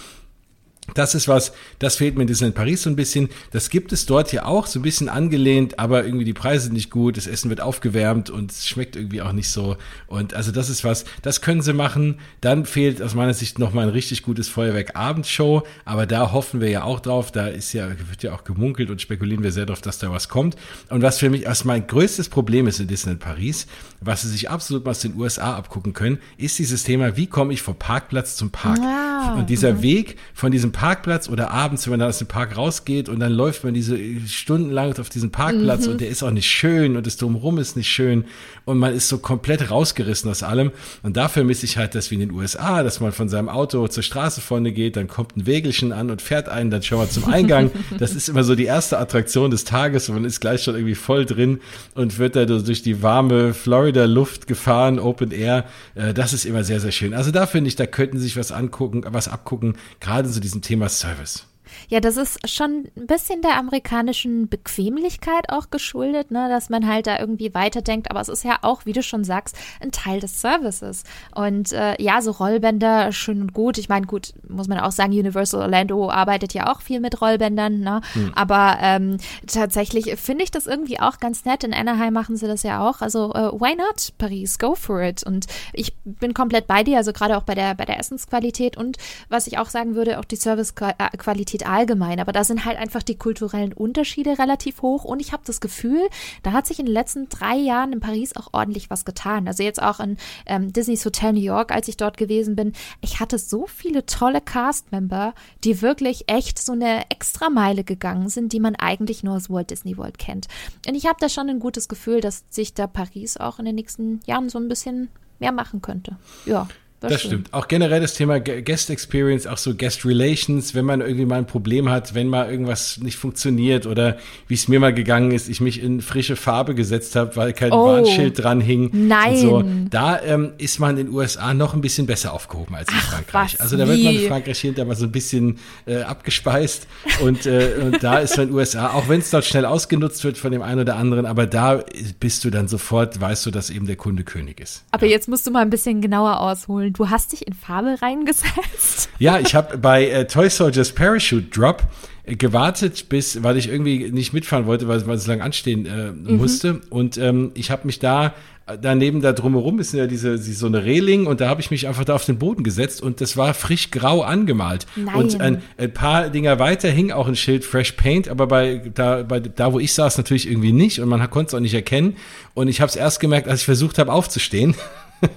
Das ist was, das fehlt mir in Disneyland Paris so ein bisschen. Das gibt es dort ja auch, so ein bisschen angelehnt, aber irgendwie die Preise sind nicht gut, das Essen wird aufgewärmt und es schmeckt irgendwie auch nicht so. Und also das ist was, das können sie machen. Dann fehlt aus meiner Sicht noch mal ein richtig gutes Feuerwerk-Abendshow, aber da hoffen wir ja auch drauf. Da ist ja, wird ja auch gemunkelt und spekulieren wir sehr darauf, dass da was kommt. Und was für mich als mein größtes Problem ist in Disneyland Paris, was sie sich absolut mal aus den USA abgucken können, ist dieses Thema, wie komme ich vom Parkplatz zum Park? Ja. Ah, und dieser mhm. Weg von diesem Parkplatz oder abends, wenn man aus dem Park rausgeht und dann läuft man diese stundenlang auf diesen Parkplatz mhm. und der ist auch nicht schön und das Drumherum ist nicht schön und man ist so komplett rausgerissen aus allem. Und dafür misse ich halt das wie in den USA, dass man von seinem Auto zur Straße vorne geht, dann kommt ein Wägelchen an und fährt einen dann schon mal zum Eingang. das ist immer so die erste Attraktion des Tages und man ist gleich schon irgendwie voll drin und wird da durch die warme Florida-Luft gefahren, Open Air. Äh, das ist immer sehr, sehr schön. Also da finde ich, da könnten sich was angucken, was abgucken, gerade zu diesem Thema Service. Ja, das ist schon ein bisschen der amerikanischen Bequemlichkeit auch geschuldet, ne, dass man halt da irgendwie weiterdenkt. Aber es ist ja auch, wie du schon sagst, ein Teil des Services. Und äh, ja, so Rollbänder, schön und gut. Ich meine, gut, muss man auch sagen, Universal Orlando arbeitet ja auch viel mit Rollbändern, ne? Hm. Aber ähm, tatsächlich finde ich das irgendwie auch ganz nett. In Anaheim machen sie das ja auch. Also, äh, why not, Paris? Go for it. Und ich bin komplett bei dir, also gerade auch bei der, bei der Essensqualität und was ich auch sagen würde, auch die Servicequalität geht allgemein, aber da sind halt einfach die kulturellen Unterschiede relativ hoch und ich habe das Gefühl, da hat sich in den letzten drei Jahren in Paris auch ordentlich was getan. Also jetzt auch in ähm, Disneys Hotel New York, als ich dort gewesen bin, ich hatte so viele tolle Cast-Member, die wirklich echt so eine Extrameile gegangen sind, die man eigentlich nur aus Walt Disney World kennt. Und ich habe da schon ein gutes Gefühl, dass sich da Paris auch in den nächsten Jahren so ein bisschen mehr machen könnte. Ja. Das, das stimmt. Auch generell das Thema Guest Experience, auch so Guest Relations, wenn man irgendwie mal ein Problem hat, wenn mal irgendwas nicht funktioniert oder wie es mir mal gegangen ist, ich mich in frische Farbe gesetzt habe, weil kein oh, Warnschild dran hing. Nein. So. Da ähm, ist man in den USA noch ein bisschen besser aufgehoben als in Ach, Frankreich. Was, also da wird man in Frankreich hinterher mal so ein bisschen äh, abgespeist und, äh, und da ist man in den USA, auch wenn es dort schnell ausgenutzt wird von dem einen oder anderen, aber da bist du dann sofort, weißt du, dass eben der Kunde König ist. Aber ja. jetzt musst du mal ein bisschen genauer ausholen du hast dich in Farbe reingesetzt. Ja, ich habe bei äh, Toy Soldiers Parachute Drop äh, gewartet, bis, weil ich irgendwie nicht mitfahren wollte, weil, es lang anstehen äh, mhm. musste. Und ähm, ich habe mich da daneben da drumherum ist ja diese, so eine Reling und da habe ich mich einfach da auf den Boden gesetzt und das war frisch grau angemalt. Nein. Und ein, ein, paar Dinger weiter hing auch ein Schild Fresh Paint, aber bei da, bei da, wo ich saß, natürlich irgendwie nicht und man konnte es auch nicht erkennen. Und ich habe es erst gemerkt, als ich versucht habe aufzustehen.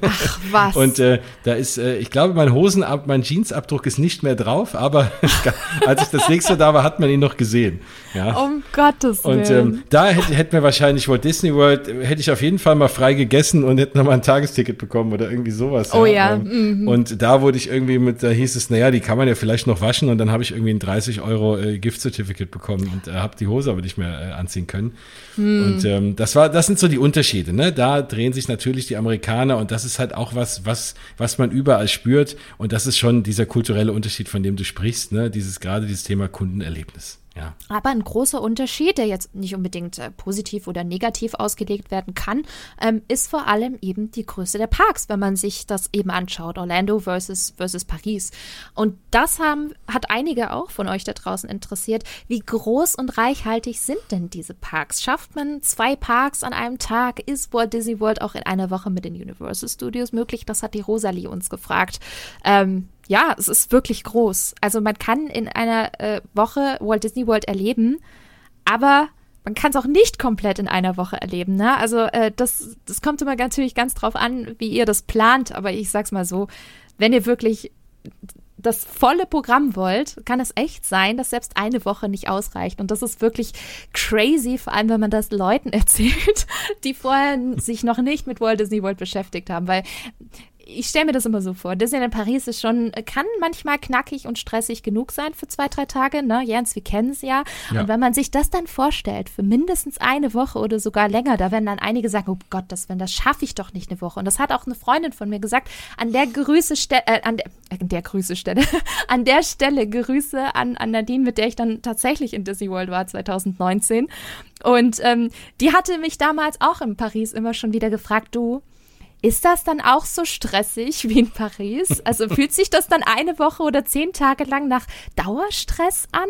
Ach, was? Und äh, da ist, äh, ich glaube, mein Hosenab, mein Jeansabdruck ist nicht mehr drauf, aber als ich das nächste da war, hat man ihn noch gesehen. Ja. Um Gottes Willen. Und ähm, da hätte, hätte mir wahrscheinlich Walt Disney World, hätte ich auf jeden Fall mal frei gegessen und hätte nochmal ein Tagesticket bekommen oder irgendwie sowas. Oh ja. ja. Mhm. Und da wurde ich irgendwie mit, da hieß es, naja, die kann man ja vielleicht noch waschen und dann habe ich irgendwie ein 30 Euro äh, Gift-Certificate bekommen und äh, habe die Hose aber nicht mehr äh, anziehen können. Mhm. Und ähm, das war, das sind so die Unterschiede, ne? Da drehen sich natürlich die Amerikaner und das ist halt auch was, was, was man überall spürt. Und das ist schon dieser kulturelle Unterschied, von dem du sprichst, ne? Dieses, gerade dieses Thema Kundenerlebnis. Ja. Aber ein großer Unterschied, der jetzt nicht unbedingt äh, positiv oder negativ ausgelegt werden kann, ähm, ist vor allem eben die Größe der Parks, wenn man sich das eben anschaut, Orlando versus, versus Paris. Und das haben, hat einige auch von euch da draußen interessiert. Wie groß und reichhaltig sind denn diese Parks? Schafft man zwei Parks an einem Tag? Ist Walt Disney World auch in einer Woche mit den Universal Studios möglich? Das hat die Rosalie uns gefragt. Ähm, ja, es ist wirklich groß. Also man kann in einer äh, Woche Walt Disney World erleben, aber man kann es auch nicht komplett in einer Woche erleben. Ne? Also äh, das, das kommt immer natürlich ganz drauf an, wie ihr das plant. Aber ich sag's mal so, wenn ihr wirklich das volle Programm wollt, kann es echt sein, dass selbst eine Woche nicht ausreicht. Und das ist wirklich crazy, vor allem wenn man das Leuten erzählt, die vorher sich noch nicht mit Walt Disney World beschäftigt haben. Weil ich stelle mir das immer so vor. Disneyland Paris ist schon, kann manchmal knackig und stressig genug sein für zwei, drei Tage, ne? Jens, wir kennen es ja. ja. Und wenn man sich das dann vorstellt, für mindestens eine Woche oder sogar länger, da werden dann einige sagen, oh Gott, das, wenn das schaffe ich doch nicht eine Woche. Und das hat auch eine Freundin von mir gesagt, an der Grüße äh, an der, äh, an der Grüße Stelle, an der Stelle Grüße an, an Nadine, mit der ich dann tatsächlich in Disney World war 2019. Und ähm, die hatte mich damals auch in Paris immer schon wieder gefragt, du, ist das dann auch so stressig wie in Paris? Also fühlt sich das dann eine Woche oder zehn Tage lang nach Dauerstress an?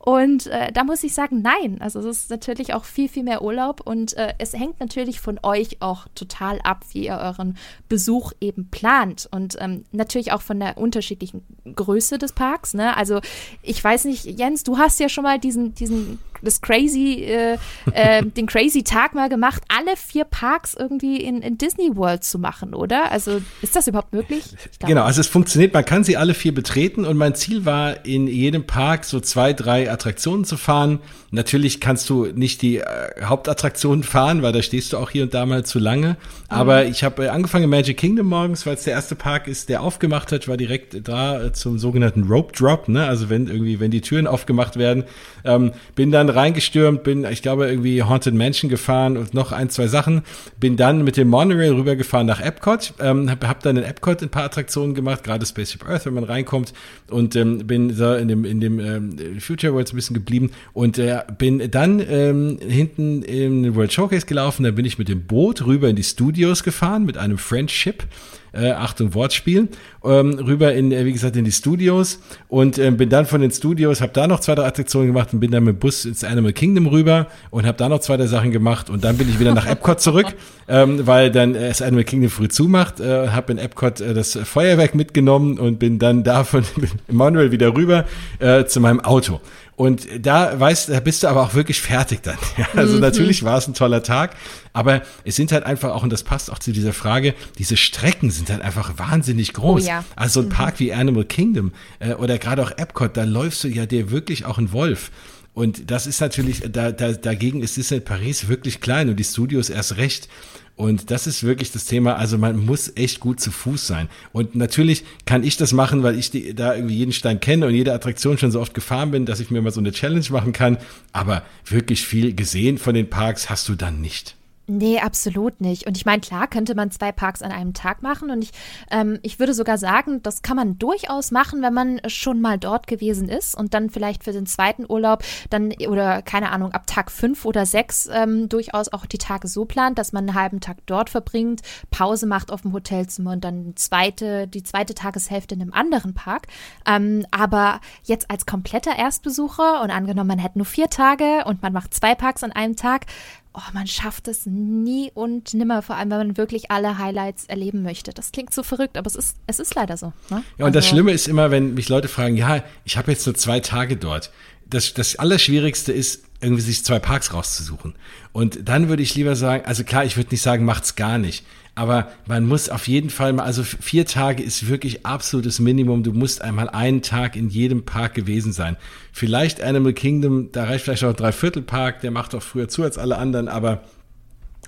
Und äh, da muss ich sagen, nein. Also es ist natürlich auch viel, viel mehr Urlaub und äh, es hängt natürlich von euch auch total ab, wie ihr euren Besuch eben plant. Und ähm, natürlich auch von der unterschiedlichen Größe des Parks. Ne? Also ich weiß nicht, Jens, du hast ja schon mal diesen, diesen das crazy, äh, äh, den crazy Tag mal gemacht, alle vier Parks irgendwie in, in Disney World zu machen, oder? Also ist das überhaupt möglich? Genau, also es funktioniert, man kann sie alle vier betreten und mein Ziel war, in jedem Park so zwei, drei Attraktionen zu fahren. Natürlich kannst du nicht die äh, Hauptattraktionen fahren, weil da stehst du auch hier und da mal zu lange. Aber mhm. ich habe äh, angefangen in Magic Kingdom morgens, weil es der erste Park ist, der aufgemacht hat. War direkt da äh, zum sogenannten Rope Drop, ne? Also wenn irgendwie, wenn die Türen aufgemacht werden, ähm, bin dann reingestürmt, bin, ich glaube, irgendwie Haunted Mansion gefahren und noch ein, zwei Sachen. Bin dann mit dem Monorail rübergefahren nach Epcot, ähm, hab, hab dann in Epcot ein paar Attraktionen gemacht, gerade Spaceship Earth, wenn man reinkommt. Und ähm, bin so in dem in dem ähm, Future Worlds ein bisschen geblieben. Und äh, bin dann ähm, hinten im World Showcase gelaufen, dann bin ich mit dem Boot rüber in die Studios gefahren mit einem Friendship äh, Achtung Wortspiel, ähm, rüber in, äh, wie gesagt, in die Studios und äh, bin dann von den Studios, habe da noch zwei, drei Attraktionen gemacht und bin dann mit dem Bus ins Animal Kingdom rüber und habe da noch zwei, drei Sachen gemacht und dann bin ich wieder nach Epcot zurück, ähm, weil dann äh, das Animal Kingdom früh zumacht, äh, habe in Epcot äh, das Feuerwerk mitgenommen und bin dann davon Manuel wieder rüber äh, zu meinem Auto. Und da weißt, da bist du aber auch wirklich fertig dann. Ja, also mhm. natürlich war es ein toller Tag, aber es sind halt einfach auch, und das passt auch zu dieser Frage, diese Strecken sind halt einfach wahnsinnig groß. Oh ja. Also so ein mhm. Park wie Animal Kingdom äh, oder gerade auch Epcot, da läufst du ja dir wirklich auch ein Wolf. Und das ist natürlich, da, da, dagegen ist Disneyland Paris wirklich klein und die Studios erst recht. Und das ist wirklich das Thema. Also man muss echt gut zu Fuß sein. Und natürlich kann ich das machen, weil ich die, da irgendwie jeden Stein kenne und jede Attraktion schon so oft gefahren bin, dass ich mir mal so eine Challenge machen kann. Aber wirklich viel gesehen von den Parks hast du dann nicht. Nee, absolut nicht. Und ich meine, klar könnte man zwei Parks an einem Tag machen. Und ich, ähm, ich würde sogar sagen, das kann man durchaus machen, wenn man schon mal dort gewesen ist und dann vielleicht für den zweiten Urlaub dann oder keine Ahnung, ab Tag fünf oder sechs ähm, durchaus auch die Tage so plant, dass man einen halben Tag dort verbringt, Pause macht auf dem Hotelzimmer und dann zweite, die zweite Tageshälfte in einem anderen Park. Ähm, aber jetzt als kompletter Erstbesucher und angenommen, man hätte nur vier Tage und man macht zwei Parks an einem Tag, oh, man schafft es nie und nimmer, vor allem wenn man wirklich alle Highlights erleben möchte. Das klingt so verrückt, aber es ist, es ist leider so. Ne? Ja, und also, das Schlimme ist immer, wenn mich Leute fragen, ja, ich habe jetzt nur zwei Tage dort. Das, das Allerschwierigste ist, irgendwie sich zwei Parks rauszusuchen. Und dann würde ich lieber sagen, also klar, ich würde nicht sagen, macht's gar nicht. Aber man muss auf jeden Fall mal, also vier Tage ist wirklich absolutes Minimum. Du musst einmal einen Tag in jedem Park gewesen sein. Vielleicht Animal Kingdom, da reicht vielleicht auch ein Dreiviertelpark, der macht auch früher zu als alle anderen, aber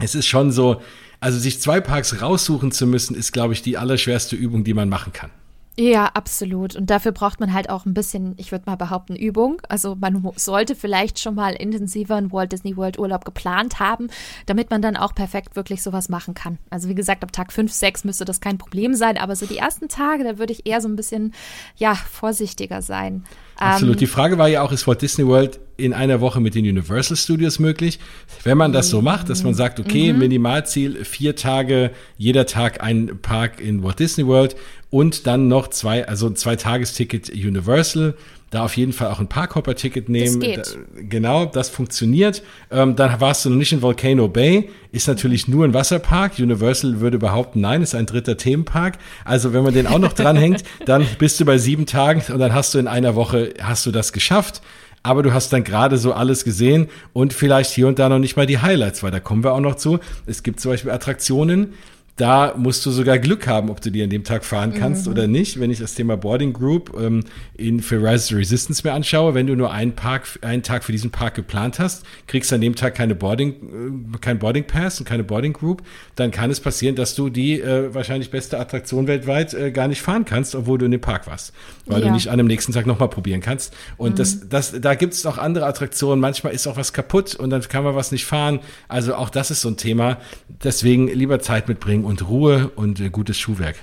es ist schon so, also sich zwei Parks raussuchen zu müssen, ist, glaube ich, die allerschwerste Übung, die man machen kann. Ja, absolut. Und dafür braucht man halt auch ein bisschen, ich würde mal behaupten, Übung. Also man sollte vielleicht schon mal intensiver einen Walt Disney World Urlaub geplant haben, damit man dann auch perfekt wirklich sowas machen kann. Also wie gesagt, ab Tag 5, 6 müsste das kein Problem sein, aber so die ersten Tage, da würde ich eher so ein bisschen, ja, vorsichtiger sein. Absolut. Ähm, die Frage war ja auch, ist Walt Disney World in einer Woche mit den Universal Studios möglich? Wenn man das so macht, dass man sagt, okay, mhm. Minimalziel, vier Tage, jeder Tag ein Park in Walt Disney World und dann noch zwei, also ein Zwei-Tages-Ticket Universal da auf jeden Fall auch ein Parkhopper-Ticket nehmen. Das geht. Da, genau, das funktioniert. Ähm, dann warst du noch nicht in Volcano Bay, ist natürlich nur ein Wasserpark. Universal würde behaupten, nein, ist ein dritter Themenpark. Also wenn man den auch noch dranhängt, dann bist du bei sieben Tagen und dann hast du in einer Woche, hast du das geschafft. Aber du hast dann gerade so alles gesehen und vielleicht hier und da noch nicht mal die Highlights, weil da kommen wir auch noch zu. Es gibt zum Beispiel Attraktionen, da musst du sogar Glück haben, ob du die an dem Tag fahren kannst mhm. oder nicht. Wenn ich das Thema Boarding Group ähm, in für Rise to Resistance mir anschaue, wenn du nur einen Park, einen Tag für diesen Park geplant hast, kriegst du an dem Tag keine Boarding, äh, kein Boarding Pass und keine Boarding Group, dann kann es passieren, dass du die äh, wahrscheinlich beste Attraktion weltweit äh, gar nicht fahren kannst, obwohl du in dem Park warst, weil ja. du nicht an dem nächsten Tag nochmal probieren kannst. Und mhm. das, das, da gibt es auch andere Attraktionen. Manchmal ist auch was kaputt und dann kann man was nicht fahren. Also auch das ist so ein Thema. Deswegen lieber Zeit mitbringen und Ruhe und äh, gutes Schuhwerk.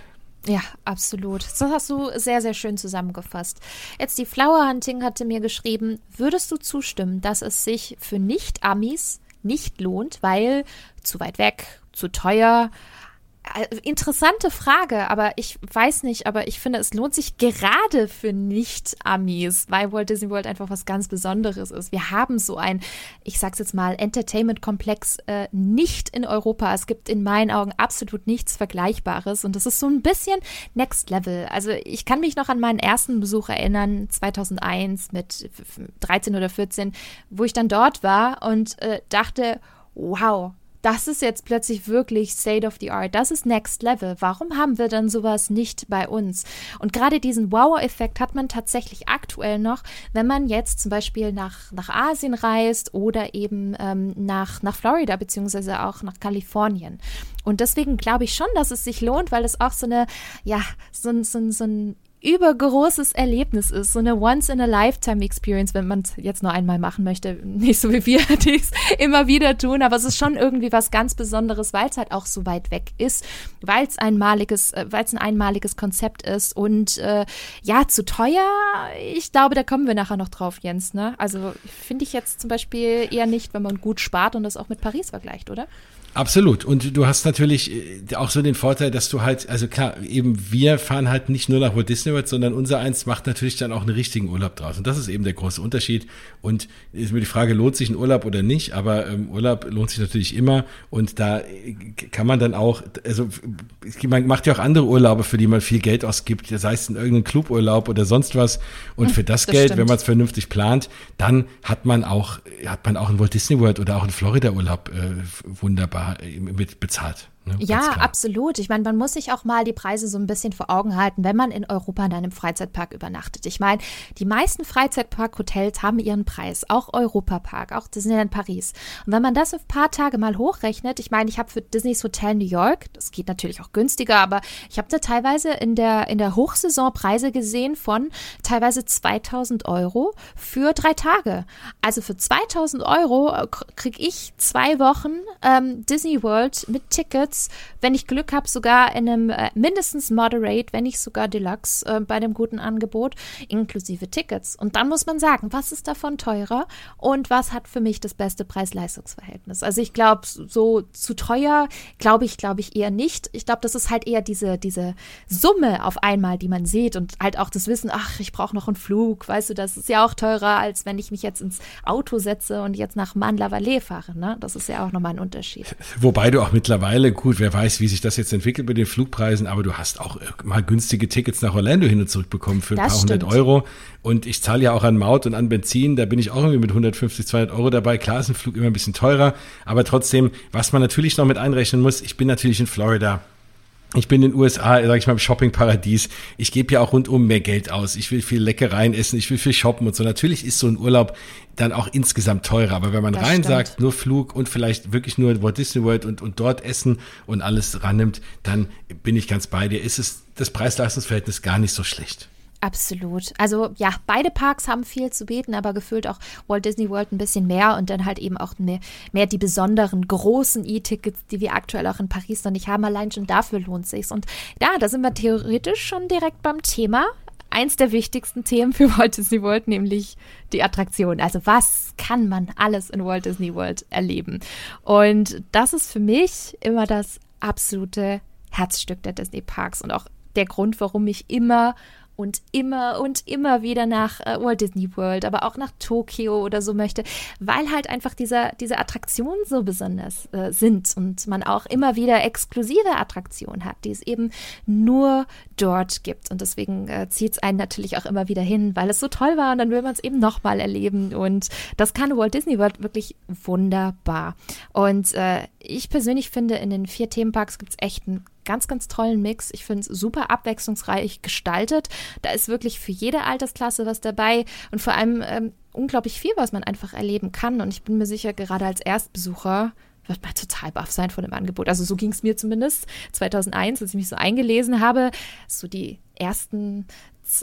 Ja, absolut. Das hast du sehr, sehr schön zusammengefasst. Jetzt die Flower Hunting hatte mir geschrieben, würdest du zustimmen, dass es sich für Nicht-Amis nicht lohnt, weil zu weit weg, zu teuer, interessante Frage, aber ich weiß nicht, aber ich finde, es lohnt sich gerade für Nicht-Amis, weil Walt Disney World einfach was ganz Besonderes ist. Wir haben so ein, ich sag's jetzt mal, Entertainment-Komplex äh, nicht in Europa. Es gibt in meinen Augen absolut nichts Vergleichbares und das ist so ein bisschen Next Level. Also ich kann mich noch an meinen ersten Besuch erinnern, 2001 mit 13 oder 14, wo ich dann dort war und äh, dachte, wow, das ist jetzt plötzlich wirklich State of the Art. Das ist Next Level. Warum haben wir dann sowas nicht bei uns? Und gerade diesen Wow-Effekt hat man tatsächlich aktuell noch, wenn man jetzt zum Beispiel nach, nach Asien reist oder eben ähm, nach, nach Florida beziehungsweise auch nach Kalifornien. Und deswegen glaube ich schon, dass es sich lohnt, weil es auch so eine, ja, so, so, so ein übergroßes Erlebnis ist, so eine Once-in-a-Lifetime-Experience, wenn man es jetzt nur einmal machen möchte, nicht so wie wir dies immer wieder tun, aber es ist schon irgendwie was ganz Besonderes, weil es halt auch so weit weg ist, weil es einmaliges, äh, weil es ein einmaliges Konzept ist und äh, ja, zu teuer, ich glaube, da kommen wir nachher noch drauf, Jens, ne? Also finde ich jetzt zum Beispiel eher nicht, wenn man gut spart und das auch mit Paris vergleicht, oder? Absolut. Und du hast natürlich äh, auch so den Vorteil, dass du halt, also klar, eben wir fahren halt nicht nur nach Walt Disney World, sondern unser eins macht natürlich dann auch einen richtigen Urlaub draus. Und das ist eben der große Unterschied. Und ist mir die Frage, lohnt sich ein Urlaub oder nicht? Aber ähm, Urlaub lohnt sich natürlich immer. Und da äh, kann man dann auch, also man macht ja auch andere Urlaube, für die man viel Geld ausgibt, sei es in irgendeinem Cluburlaub oder sonst was. Und für das, das Geld, stimmt. wenn man es vernünftig plant, dann hat man auch, hat man auch in Walt Disney World oder auch in Florida Urlaub äh, wunderbar mit bezahlt. Ne? Ja, absolut. Ich meine, man muss sich auch mal die Preise so ein bisschen vor Augen halten, wenn man in Europa in einem Freizeitpark übernachtet. Ich meine, die meisten Freizeitpark-Hotels haben ihren Preis, auch Europapark, auch Disneyland Paris. Und wenn man das auf ein paar Tage mal hochrechnet, ich meine, ich habe für Disneys Hotel New York, das geht natürlich auch günstiger, aber ich habe da teilweise in der, in der Hochsaison Preise gesehen von teilweise 2000 Euro für drei Tage. Also für 2000 Euro äh, kriege ich zwei Wochen ähm, Disney World mit Tickets Tickets, wenn ich Glück habe, sogar in einem äh, mindestens Moderate, wenn nicht sogar Deluxe äh, bei dem guten Angebot, inklusive Tickets. Und dann muss man sagen, was ist davon teurer und was hat für mich das beste Preis-Leistungs-Verhältnis? Also ich glaube, so zu teuer glaube ich, glaube ich eher nicht. Ich glaube, das ist halt eher diese, diese Summe auf einmal, die man sieht und halt auch das Wissen, ach, ich brauche noch einen Flug, weißt du, das ist ja auch teurer, als wenn ich mich jetzt ins Auto setze und jetzt nach Mandla-Valley fahre. Ne? Das ist ja auch nochmal ein Unterschied. Wobei du auch mittlerweile gut, wer weiß, wie sich das jetzt entwickelt mit den Flugpreisen, aber du hast auch mal günstige Tickets nach Orlando hin und zurück bekommen für ein das paar hundert Euro. Und ich zahle ja auch an Maut und an Benzin, da bin ich auch irgendwie mit 150, 200 Euro dabei. Klar ist ein Flug immer ein bisschen teurer, aber trotzdem, was man natürlich noch mit einrechnen muss, ich bin natürlich in Florida ich bin in den USA, sag ich mal, im Shoppingparadies. Ich gebe ja auch rundum mehr Geld aus. Ich will viel Leckereien essen, ich will viel shoppen und so. Natürlich ist so ein Urlaub dann auch insgesamt teurer. Aber wenn man das rein stimmt. sagt, nur Flug und vielleicht wirklich nur Walt Disney World und, und dort essen und alles rannimmt, dann bin ich ganz bei dir. Ist es das Preis-Leistungs-Verhältnis gar nicht so schlecht. Absolut. Also ja, beide Parks haben viel zu bieten, aber gefühlt auch Walt Disney World ein bisschen mehr und dann halt eben auch mehr, mehr die besonderen großen E-Tickets, die wir aktuell auch in Paris noch nicht haben. Allein schon dafür lohnt sich's. Und ja, da sind wir theoretisch schon direkt beim Thema. Eins der wichtigsten Themen für Walt Disney World, nämlich die Attraktion. Also was kann man alles in Walt Disney World erleben? Und das ist für mich immer das absolute Herzstück der Disney Parks und auch der Grund, warum ich immer und immer und immer wieder nach äh, Walt Disney World, aber auch nach Tokio oder so möchte, weil halt einfach diese, diese Attraktionen so besonders äh, sind und man auch immer wieder exklusive Attraktionen hat, die es eben nur dort gibt. Und deswegen äh, zieht es einen natürlich auch immer wieder hin, weil es so toll war und dann will man es eben nochmal erleben. Und das kann Walt Disney World wirklich wunderbar. Und äh, ich persönlich finde, in den vier Themenparks gibt es echt einen ganz, ganz tollen Mix. Ich finde es super abwechslungsreich gestaltet. Da ist wirklich für jede Altersklasse was dabei und vor allem ähm, unglaublich viel, was man einfach erleben kann. Und ich bin mir sicher, gerade als Erstbesucher wird man total baff sein von dem Angebot. Also so ging es mir zumindest 2001, als ich mich so eingelesen habe. So die ersten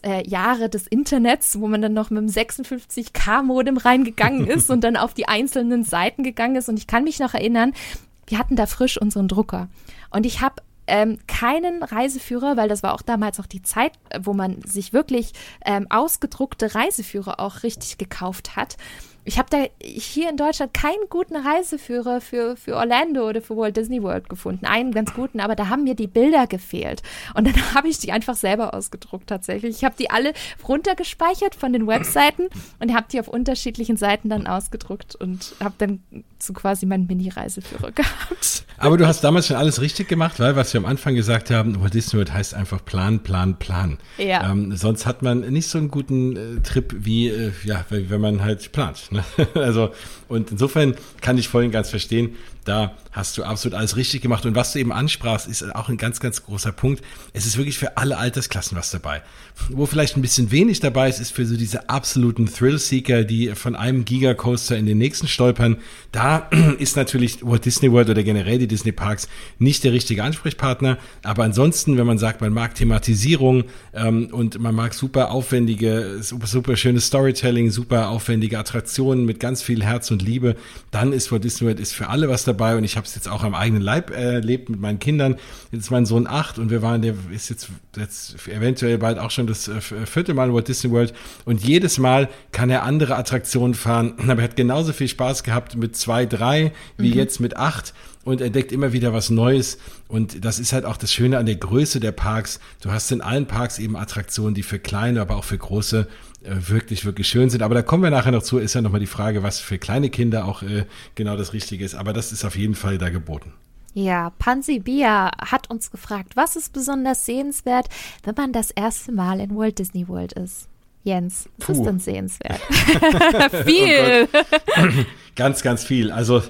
äh, Jahre des Internets, wo man dann noch mit dem 56K-Modem reingegangen ist und dann auf die einzelnen Seiten gegangen ist. Und ich kann mich noch erinnern, wir hatten da frisch unseren Drucker. Und ich habe ähm, keinen Reiseführer, weil das war auch damals auch die Zeit, wo man sich wirklich ähm, ausgedruckte Reiseführer auch richtig gekauft hat. Ich habe da hier in Deutschland keinen guten Reiseführer für, für Orlando oder für Walt Disney World gefunden. Einen ganz guten, aber da haben mir die Bilder gefehlt. Und dann habe ich die einfach selber ausgedruckt tatsächlich. Ich habe die alle runtergespeichert von den Webseiten und habe die auf unterschiedlichen Seiten dann ausgedruckt und habe dann so quasi meinen Mini-Reiseführer gehabt. Aber du hast damals schon alles richtig gemacht, weil was wir am Anfang gesagt haben, Walt Disney World heißt einfach Plan, Plan, Plan. Ja. Ähm, sonst hat man nicht so einen guten äh, Trip wie, äh, ja, wenn man halt plant. Ne? also, und insofern kann ich vorhin ganz verstehen, da hast du absolut alles richtig gemacht. Und was du eben ansprachst, ist auch ein ganz, ganz großer Punkt. Es ist wirklich für alle Altersklassen was dabei. Wo vielleicht ein bisschen wenig dabei ist, ist für so diese absoluten Thrill-Seeker, die von einem Gigacoaster in den nächsten stolpern. Da ist natürlich Walt Disney World oder generell die Disney Parks nicht der richtige Ansprechpartner. Aber ansonsten, wenn man sagt, man mag Thematisierung ähm, und man mag super aufwendige, super, super schönes Storytelling, super aufwendige Attraktionen mit ganz viel Herz und Liebe, dann ist Walt Disney World ist für alle was dabei. Und ich habe es jetzt auch am eigenen Leib erlebt mit meinen Kindern. Jetzt ist mein Sohn acht und wir waren, der ist jetzt, jetzt eventuell bald auch schon das äh, vierte Mal in Walt Disney World. Und jedes Mal kann er andere Attraktionen fahren. Aber er hat genauso viel Spaß gehabt mit zwei, drei, wie mhm. jetzt mit acht und entdeckt immer wieder was Neues. Und das ist halt auch das Schöne an der Größe der Parks. Du hast in allen Parks eben Attraktionen, die für kleine, aber auch für große äh, wirklich, wirklich schön sind. Aber da kommen wir nachher noch zu, ist ja nochmal die Frage, was für kleine Kinder auch äh, genau das Richtige ist. Aber das ist auf jeden Fall da geboten. Ja, Pansy Bia hat uns gefragt, was ist besonders sehenswert, wenn man das erste Mal in Walt Disney World ist? Jens, was Puh. ist denn sehenswert? viel. Oh ganz, ganz viel. Also,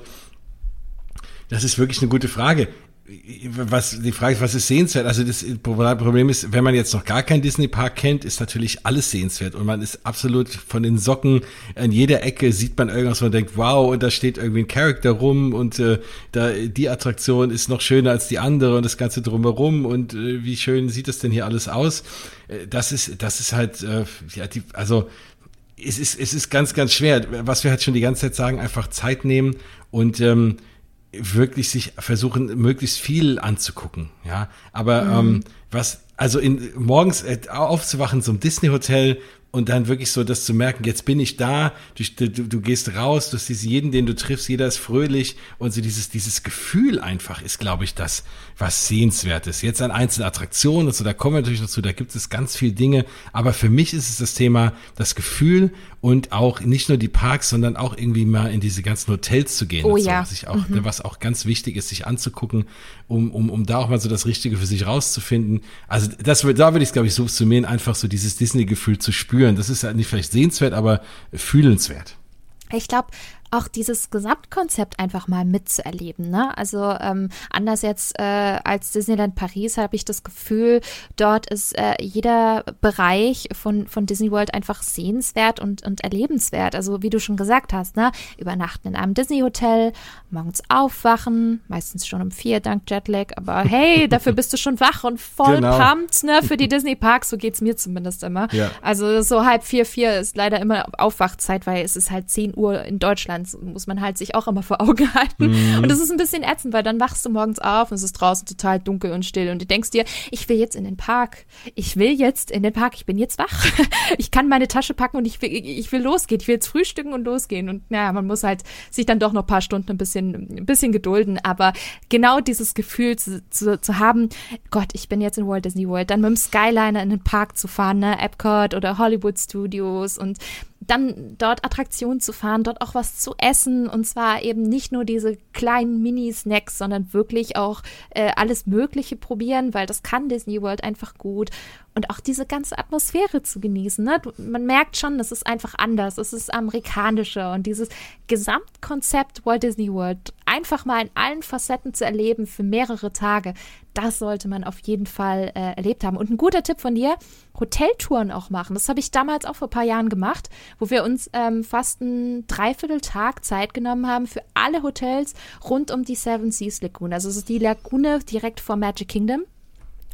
das ist wirklich eine gute Frage was die Frage ist, was ist sehenswert? Also das Problem ist, wenn man jetzt noch gar keinen Disney Park kennt, ist natürlich alles sehenswert und man ist absolut von den Socken an jeder Ecke sieht man irgendwas, man denkt, wow, und da steht irgendwie ein Charakter rum und äh, da die Attraktion ist noch schöner als die andere und das ganze drumherum und äh, wie schön sieht das denn hier alles aus? Äh, das ist das ist halt äh, ja die also es ist es ist ganz ganz schwer, was wir halt schon die ganze Zeit sagen, einfach Zeit nehmen und ähm, wirklich sich versuchen, möglichst viel anzugucken, ja. Aber mhm. ähm, was, also in, morgens äh, aufzuwachen zum Disney Hotel und dann wirklich so das zu merken, jetzt bin ich da, du, du, du gehst raus, du siehst jeden, den du triffst, jeder ist fröhlich und so dieses, dieses Gefühl einfach ist, glaube ich, das, was sehenswert ist. Jetzt an einzelnen Attraktionen und so, da kommen wir natürlich dazu, da gibt es ganz viele Dinge, aber für mich ist es das Thema, das Gefühl und auch nicht nur die Parks, sondern auch irgendwie mal in diese ganzen Hotels zu gehen. Oh so, ja. Was, ich auch, mhm. was auch ganz wichtig ist, sich anzugucken, um, um, um da auch mal so das Richtige für sich rauszufinden. Also das, da würde ich es, glaube ich, so subsumieren, einfach so dieses Disney-Gefühl zu spüren. Das ist ja nicht vielleicht sehenswert, aber fühlenswert. Ich glaube, auch dieses Gesamtkonzept einfach mal mitzuerleben. Ne? Also ähm, anders jetzt äh, als Disneyland Paris habe ich das Gefühl, dort ist äh, jeder Bereich von, von Disney World einfach sehenswert und, und erlebenswert. Also wie du schon gesagt hast, ne? übernachten in einem Disney-Hotel, morgens aufwachen, meistens schon um vier dank Jetlag, aber hey, dafür bist du schon wach und voll genau. pumped ne? für die Disney-Parks, so geht es mir zumindest immer. Ja. Also so halb vier, vier ist leider immer Aufwachzeit, weil es ist halt zehn Uhr in Deutschland Deutschlands muss man halt sich auch immer vor Augen halten. Mhm. Und das ist ein bisschen ätzend, weil dann wachst du morgens auf und es ist draußen total dunkel und still und du denkst dir, ich will jetzt in den Park. Ich will jetzt in den Park. Ich bin jetzt wach. Ich kann meine Tasche packen und ich will, ich will losgehen. Ich will jetzt frühstücken und losgehen. Und naja, man muss halt sich dann doch noch ein paar Stunden ein bisschen, ein bisschen gedulden. Aber genau dieses Gefühl zu, zu, zu haben, Gott, ich bin jetzt in Walt Disney World, dann mit dem Skyliner in den Park zu fahren, ne? Epcot oder Hollywood Studios und dann dort Attraktionen zu fahren, dort auch was zu essen. Und zwar eben nicht nur diese kleinen Mini-Snacks, sondern wirklich auch äh, alles Mögliche probieren, weil das kann Disney World einfach gut und auch diese ganze Atmosphäre zu genießen. Ne? Man merkt schon, das ist einfach anders, es ist amerikanischer und dieses Gesamtkonzept Walt Disney World einfach mal in allen Facetten zu erleben für mehrere Tage, das sollte man auf jeden Fall äh, erlebt haben. Und ein guter Tipp von dir, Hoteltouren auch machen. Das habe ich damals auch vor ein paar Jahren gemacht, wo wir uns ähm, fast einen Dreivierteltag Zeit genommen haben für alle Hotels rund um die Seven Seas Lagoon. Also es ist die Lagune direkt vor Magic Kingdom.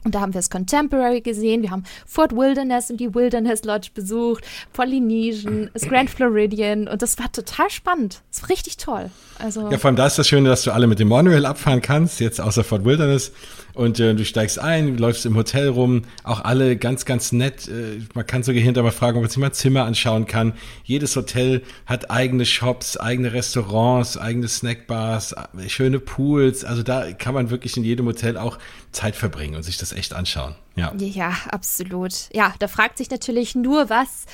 Und da haben wir das Contemporary gesehen, wir haben Fort Wilderness und die Wilderness Lodge besucht, Polynesian, das Grand Floridian und das war total spannend. Das war richtig toll. Also ja, vor allem da ist das Schöne, dass du alle mit dem Monorail abfahren kannst, jetzt außer Fort Wilderness. Und äh, du steigst ein, läufst im Hotel rum, auch alle ganz, ganz nett. Äh, man kann sogar hinterher mal fragen, ob man sich mal Zimmer anschauen kann. Jedes Hotel hat eigene Shops, eigene Restaurants, eigene Snackbars, äh, schöne Pools. Also da kann man wirklich in jedem Hotel auch Zeit verbringen und sich das echt anschauen. Ja, ja absolut. Ja, da fragt sich natürlich nur, was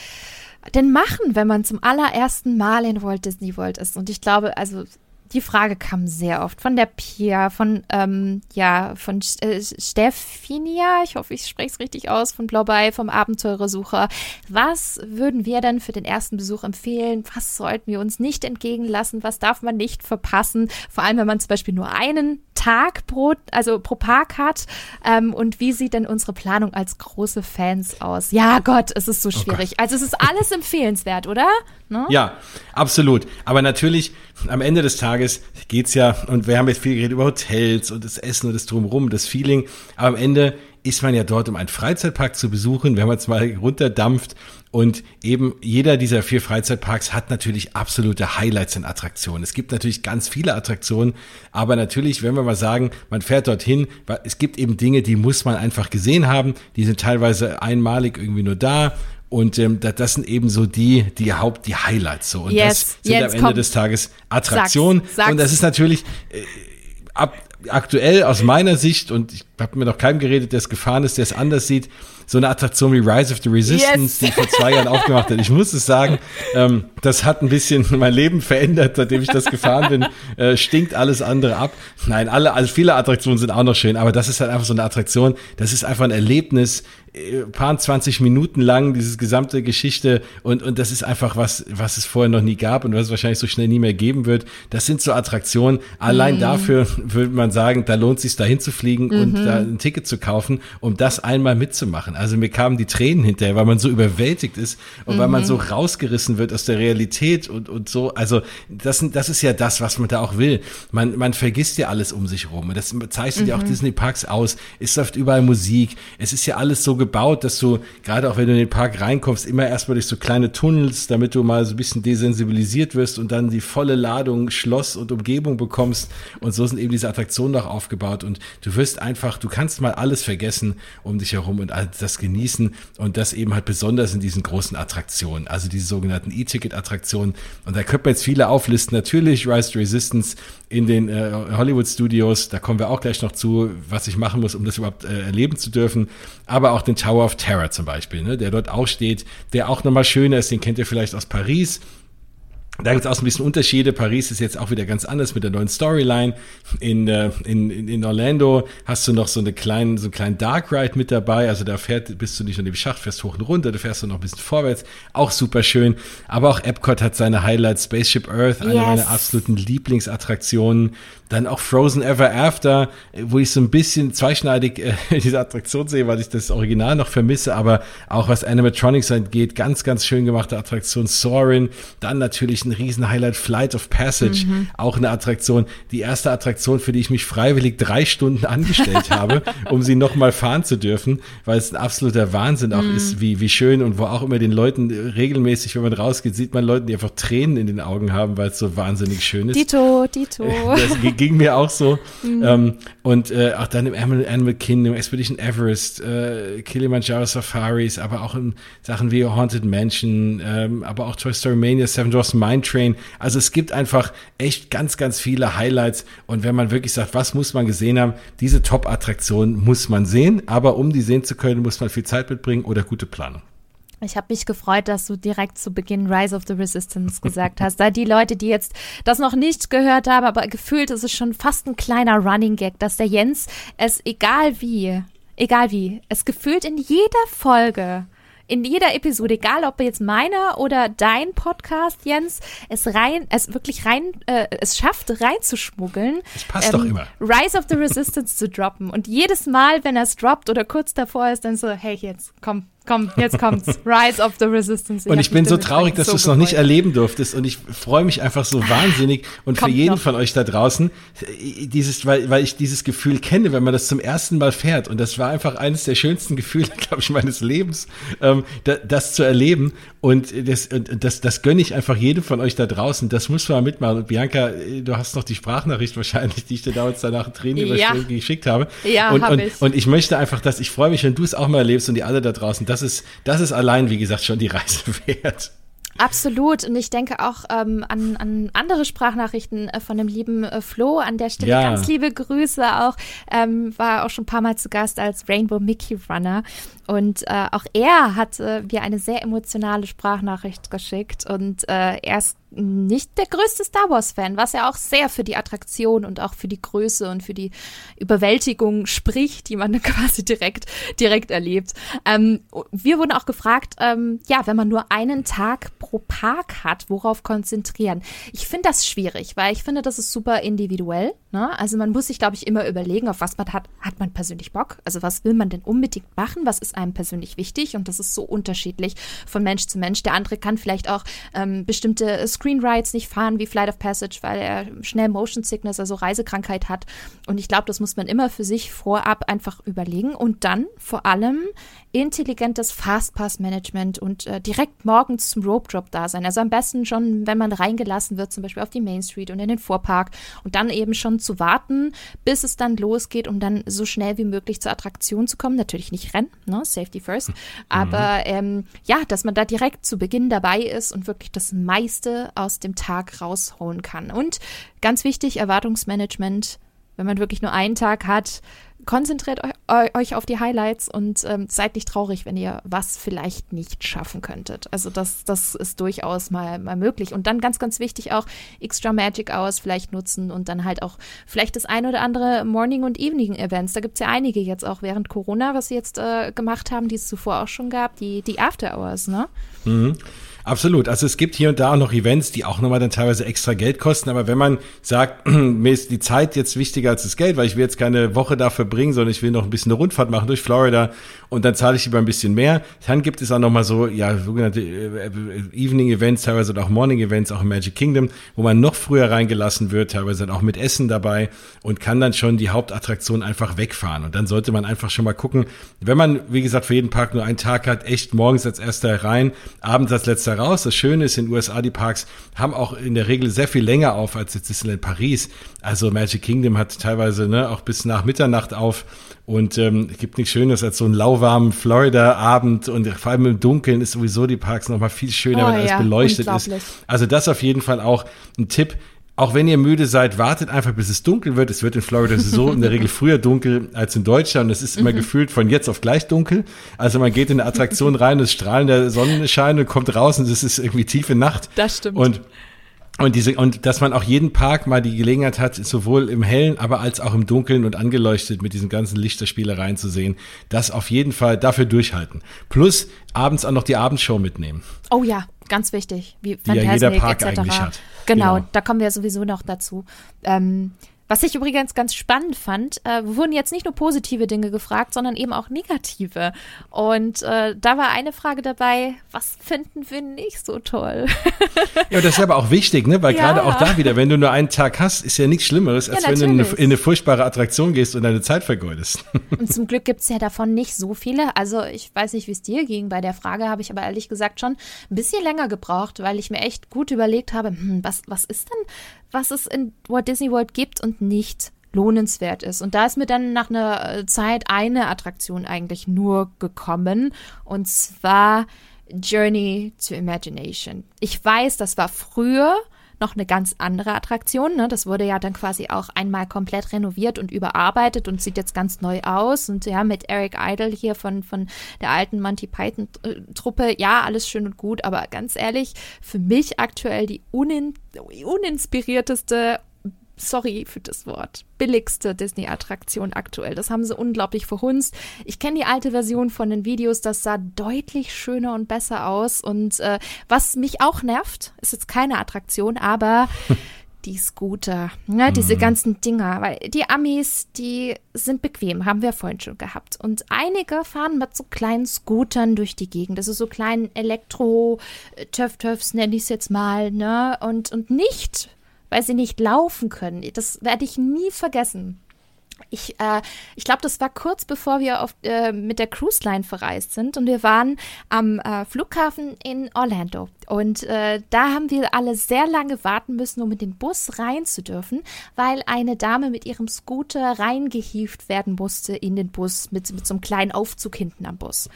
denn machen, wenn man zum allerersten Mal in Walt Disney World ist. Und ich glaube, also die Frage kam sehr oft von der Pia, von, ähm, ja, von äh, Stephinia, ich hoffe, ich spreche es richtig aus, von Blaubei, vom Abenteurersucher. Was würden wir denn für den ersten Besuch empfehlen? Was sollten wir uns nicht entgegenlassen? Was darf man nicht verpassen? Vor allem, wenn man zum Beispiel nur einen Tag pro, also pro Park hat. Ähm, und wie sieht denn unsere Planung als große Fans aus? Ja, Gott, es ist so oh schwierig. Oh also es ist alles empfehlenswert, oder? Ne? Ja, absolut. Aber natürlich, am Ende des Tages geht's ja, und wir haben jetzt viel geredet über Hotels und das Essen und das Drumherum, das Feeling. Aber am Ende ist man ja dort, um einen Freizeitpark zu besuchen, wenn man es mal runterdampft. Und eben jeder dieser vier Freizeitparks hat natürlich absolute Highlights in Attraktionen. Es gibt natürlich ganz viele Attraktionen, aber natürlich, wenn wir mal sagen, man fährt dorthin, es gibt eben Dinge, die muss man einfach gesehen haben. Die sind teilweise einmalig irgendwie nur da und ähm, das sind eben so die, die Haupt, die Highlights so. Und yes, das sind am Ende komm. des Tages Attraktionen. Sag's, sag's. Und das ist natürlich äh, ab, aktuell aus meiner Sicht, und ich habe mir noch keinem geredet, der es gefahren ist, der es anders sieht, so eine Attraktion wie Rise of the Resistance, yes. die vor zwei Jahren aufgemacht hat. Ich muss es sagen, ähm, das hat ein bisschen mein Leben verändert, seitdem ich das gefahren bin. Äh, stinkt alles andere ab. Nein, alle, also viele Attraktionen sind auch noch schön, aber das ist halt einfach so eine Attraktion. Das ist einfach ein Erlebnis, paar 20 Minuten lang, dieses gesamte Geschichte und, und das ist einfach was, was es vorher noch nie gab und was es wahrscheinlich so schnell nie mehr geben wird. Das sind so Attraktionen. Allein mhm. dafür würde man sagen, da lohnt es sich dahin zu fliegen mhm. und da ein Ticket zu kaufen, um das einmal mitzumachen. Also mir kamen die Tränen hinterher, weil man so überwältigt ist und mhm. weil man so mhm. rausgerissen wird aus der Realität und, und so. Also das, das ist ja das, was man da auch will. Man, man vergisst ja alles um sich rum. Und das zeichnet ja auch mhm. Disney Parks aus. Es läuft überall Musik. Es ist ja alles so gebaut, dass du, gerade auch wenn du in den Park reinkommst, immer erstmal durch so kleine Tunnels, damit du mal so ein bisschen desensibilisiert wirst und dann die volle Ladung Schloss und Umgebung bekommst. Und so sind eben diese Attraktionen auch aufgebaut. Und du wirst einfach, du kannst mal alles vergessen um dich herum und das genießen. Und das eben halt besonders in diesen großen Attraktionen, also diese sogenannten E-Ticket-Attraktionen. Und da könnte man jetzt viele auflisten. Natürlich Rise to Resistance in den äh, Hollywood Studios. Da kommen wir auch gleich noch zu, was ich machen muss, um das überhaupt äh, erleben zu dürfen. Aber auch den Tower of Terror zum Beispiel, ne, der dort auch steht, der auch nochmal schöner ist, den kennt ihr vielleicht aus Paris. Da gibt es auch ein bisschen Unterschiede. Paris ist jetzt auch wieder ganz anders mit der neuen Storyline. In, äh, in, in Orlando hast du noch so eine kleinen, so einen kleinen Dark Ride mit dabei. Also da fährt, bist du nicht an dem Schacht, fährst hoch und runter, du fährst noch ein bisschen vorwärts. Auch super schön. Aber auch Epcot hat seine Highlights. Spaceship Earth, eine yes. meiner absoluten Lieblingsattraktionen. Dann auch Frozen Ever After, wo ich so ein bisschen zweischneidig äh, diese Attraktion sehe, weil ich das Original noch vermisse. Aber auch was Animatronics angeht, ganz, ganz schön gemachte Attraktion. Soarin. Dann natürlich ein riesen Highlight Flight of Passage, mhm. auch eine Attraktion. Die erste Attraktion, für die ich mich freiwillig drei Stunden angestellt habe, um sie nochmal fahren zu dürfen, weil es ein absoluter Wahnsinn auch mhm. ist, wie, wie schön und wo auch immer den Leuten regelmäßig, wenn man rausgeht, sieht man Leuten, die einfach Tränen in den Augen haben, weil es so wahnsinnig schön ist. Dito, Dito. Das ging mir auch so. Mhm. Ähm, und äh, auch dann im Animal, Animal Kingdom, Expedition Everest, äh, Kilimanjaro Safaris, aber auch in Sachen wie Haunted Mansion, ähm, aber auch Toy Story Mania, Seven Dwarfs Mine Train. Also es gibt einfach echt ganz, ganz viele Highlights. Und wenn man wirklich sagt, was muss man gesehen haben, diese Top-Attraktion muss man sehen. Aber um die sehen zu können, muss man viel Zeit mitbringen oder gute Planung. Ich habe mich gefreut, dass du direkt zu Beginn Rise of the Resistance gesagt hast. Da die Leute, die jetzt das noch nicht gehört haben, aber gefühlt ist es schon fast ein kleiner Running Gag, dass der Jens es egal wie, egal wie, es gefühlt in jeder Folge in jeder Episode, egal ob jetzt meiner oder dein Podcast, Jens, es rein, es wirklich rein, äh, es schafft reinzuschmuggeln. Es passt ähm, doch immer. Rise of the Resistance zu droppen. Und jedes Mal, wenn er es droppt oder kurz davor ist, dann so, hey Jens, komm, komm, jetzt kommt's. Rise of the Resistance. Ich und ich bin so traurig, dass so du es noch nicht erleben durftest. Und ich freue mich einfach so wahnsinnig. Und Kommt für jeden noch. von euch da draußen, dieses, weil, weil ich dieses Gefühl kenne, wenn man das zum ersten Mal fährt. Und das war einfach eines der schönsten Gefühle, glaube ich, meines Lebens, ähm, da, das zu erleben. Und das, und das, das gönne ich einfach jedem von euch da draußen. Das muss man mitmachen. Und Bianca, du hast noch die Sprachnachricht wahrscheinlich, die ich dir damals danach Tränen ja. geschickt habe. Ja, und, und, ich. und ich möchte einfach, dass ich freue mich, wenn du es auch mal erlebst und die alle da draußen. Das ist, das ist allein, wie gesagt, schon die Reise wert. Absolut. Und ich denke auch ähm, an, an andere Sprachnachrichten äh, von dem lieben äh, Flo. An der Stelle ja. ganz liebe Grüße auch. Ähm, war auch schon ein paar Mal zu Gast als Rainbow Mickey Runner. Und äh, auch er hat äh, mir eine sehr emotionale Sprachnachricht geschickt. Und äh, er ist nicht der größte Star Wars-Fan, was ja auch sehr für die Attraktion und auch für die Größe und für die Überwältigung spricht, die man quasi direkt, direkt erlebt. Ähm, wir wurden auch gefragt, ähm, ja, wenn man nur einen Tag pro Park hat, worauf konzentrieren? Ich finde das schwierig, weil ich finde, das ist super individuell. Ne? Also man muss sich, glaube ich, immer überlegen, auf was man hat. Hat man persönlich Bock? Also was will man denn unbedingt machen? Was ist einem persönlich wichtig? Und das ist so unterschiedlich von Mensch zu Mensch. Der andere kann vielleicht auch ähm, bestimmte Screenrides nicht fahren wie Flight of Passage, weil er schnell Motion Sickness, also Reisekrankheit hat. Und ich glaube, das muss man immer für sich vorab einfach überlegen und dann vor allem intelligentes Fastpass-Management und äh, direkt morgens zum Rope Drop da sein. Also am besten schon, wenn man reingelassen wird, zum Beispiel auf die Main Street und in den Vorpark und dann eben schon zu warten, bis es dann losgeht, um dann so schnell wie möglich zur Attraktion zu kommen. Natürlich nicht rennen, ne? Safety first, mhm. aber ähm, ja, dass man da direkt zu Beginn dabei ist und wirklich das meiste aus dem Tag rausholen kann. Und ganz wichtig, Erwartungsmanagement, wenn man wirklich nur einen Tag hat, konzentriert euch auf die Highlights und ähm, seid nicht traurig, wenn ihr was vielleicht nicht schaffen könntet. Also das, das ist durchaus mal, mal möglich. Und dann ganz, ganz wichtig auch Extra Magic Hours vielleicht nutzen und dann halt auch vielleicht das ein oder andere Morning- und Evening-Events. Da gibt es ja einige jetzt auch während Corona, was sie jetzt äh, gemacht haben, die es zuvor auch schon gab, die, die After Hours, ne? Mhm. Absolut. Also es gibt hier und da auch noch Events, die auch nochmal dann teilweise extra Geld kosten. Aber wenn man sagt, mir ist die Zeit jetzt wichtiger als das Geld, weil ich will jetzt keine Woche da verbringen, sondern ich will noch ein bisschen eine Rundfahrt machen durch Florida und dann zahle ich lieber ein bisschen mehr, dann gibt es auch nochmal so, ja, sogenannte äh, Evening Events, teilweise auch Morning Events, auch im Magic Kingdom, wo man noch früher reingelassen wird, teilweise dann auch mit Essen dabei und kann dann schon die Hauptattraktion einfach wegfahren. Und dann sollte man einfach schon mal gucken, wenn man, wie gesagt, für jeden Park nur einen Tag hat, echt morgens als erster rein, abends als letzter raus. Das Schöne ist, in den USA, die Parks haben auch in der Regel sehr viel länger auf als jetzt Disneyland Paris. Also Magic Kingdom hat teilweise ne, auch bis nach Mitternacht auf und ähm, es gibt nichts Schönes als so einen lauwarmen Florida-Abend und vor allem im Dunkeln ist sowieso die Parks nochmal viel schöner, oh, wenn alles ja, beleuchtet ist. Also das auf jeden Fall auch ein Tipp. Auch wenn ihr müde seid, wartet einfach, bis es dunkel wird. Es wird in Florida so in der Regel früher dunkel als in Deutschland. Es ist immer mhm. gefühlt von jetzt auf gleich dunkel. Also man geht in eine Attraktion rein, es strahlen der Sonnenschein und kommt raus und es ist irgendwie tiefe Nacht. Das stimmt. Und und diese, und dass man auch jeden Park mal die Gelegenheit hat, sowohl im Hellen, aber als auch im Dunkeln und angeleuchtet mit diesen ganzen Lichterspielereien zu sehen, das auf jeden Fall dafür durchhalten. Plus abends auch noch die Abendshow mitnehmen. Oh ja, ganz wichtig. Wie Wie ja jeder Park etc. eigentlich hat. Genau, genau, da kommen wir sowieso noch dazu. Ähm, was ich übrigens ganz spannend fand, äh, wurden jetzt nicht nur positive Dinge gefragt, sondern eben auch negative. Und äh, da war eine Frage dabei, was finden wir nicht so toll? ja, das ist aber auch wichtig, ne? Weil ja. gerade auch da wieder, wenn du nur einen Tag hast, ist ja nichts Schlimmeres, als ja, wenn du in eine, in eine, furchtbare Attraktion gehst und deine Zeit vergeudest. und zum Glück gibt es ja davon nicht so viele. Also ich weiß nicht, wie es dir ging. Bei der Frage habe ich aber ehrlich gesagt schon ein bisschen länger gebraucht, weil ich mir echt gut überlegt habe, hm, was, was ist denn was es in Walt Disney World gibt und nicht lohnenswert ist. Und da ist mir dann nach einer äh, Zeit eine Attraktion eigentlich nur gekommen. Und zwar Journey to Imagination. Ich weiß, das war früher noch eine ganz andere Attraktion. Ne? Das wurde ja dann quasi auch einmal komplett renoviert und überarbeitet und sieht jetzt ganz neu aus. Und ja, mit Eric Idle hier von, von der alten Monty Python-Truppe, ja, alles schön und gut, aber ganz ehrlich, für mich aktuell die unin uninspirierteste sorry für das Wort, billigste Disney-Attraktion aktuell. Das haben sie unglaublich verhunzt. Ich kenne die alte Version von den Videos, das sah deutlich schöner und besser aus. Und äh, was mich auch nervt, ist jetzt keine Attraktion, aber Die Scooter, ne, diese mhm. ganzen Dinger, weil die Amis, die sind bequem, haben wir vorhin schon gehabt. Und einige fahren mit so kleinen Scootern durch die Gegend. Das ist so kleinen Elektro-Töff-Töffs, nenne ich es jetzt mal, ne? Und, und nicht, weil sie nicht laufen können. Das werde ich nie vergessen. Ich, äh, ich glaube, das war kurz bevor wir auf, äh, mit der Cruise Line verreist sind und wir waren am äh, Flughafen in Orlando. Und äh, da haben wir alle sehr lange warten müssen, um in den Bus rein zu dürfen, weil eine Dame mit ihrem Scooter reingehievt werden musste in den Bus mit, mit so einem kleinen Aufzug hinten am Bus.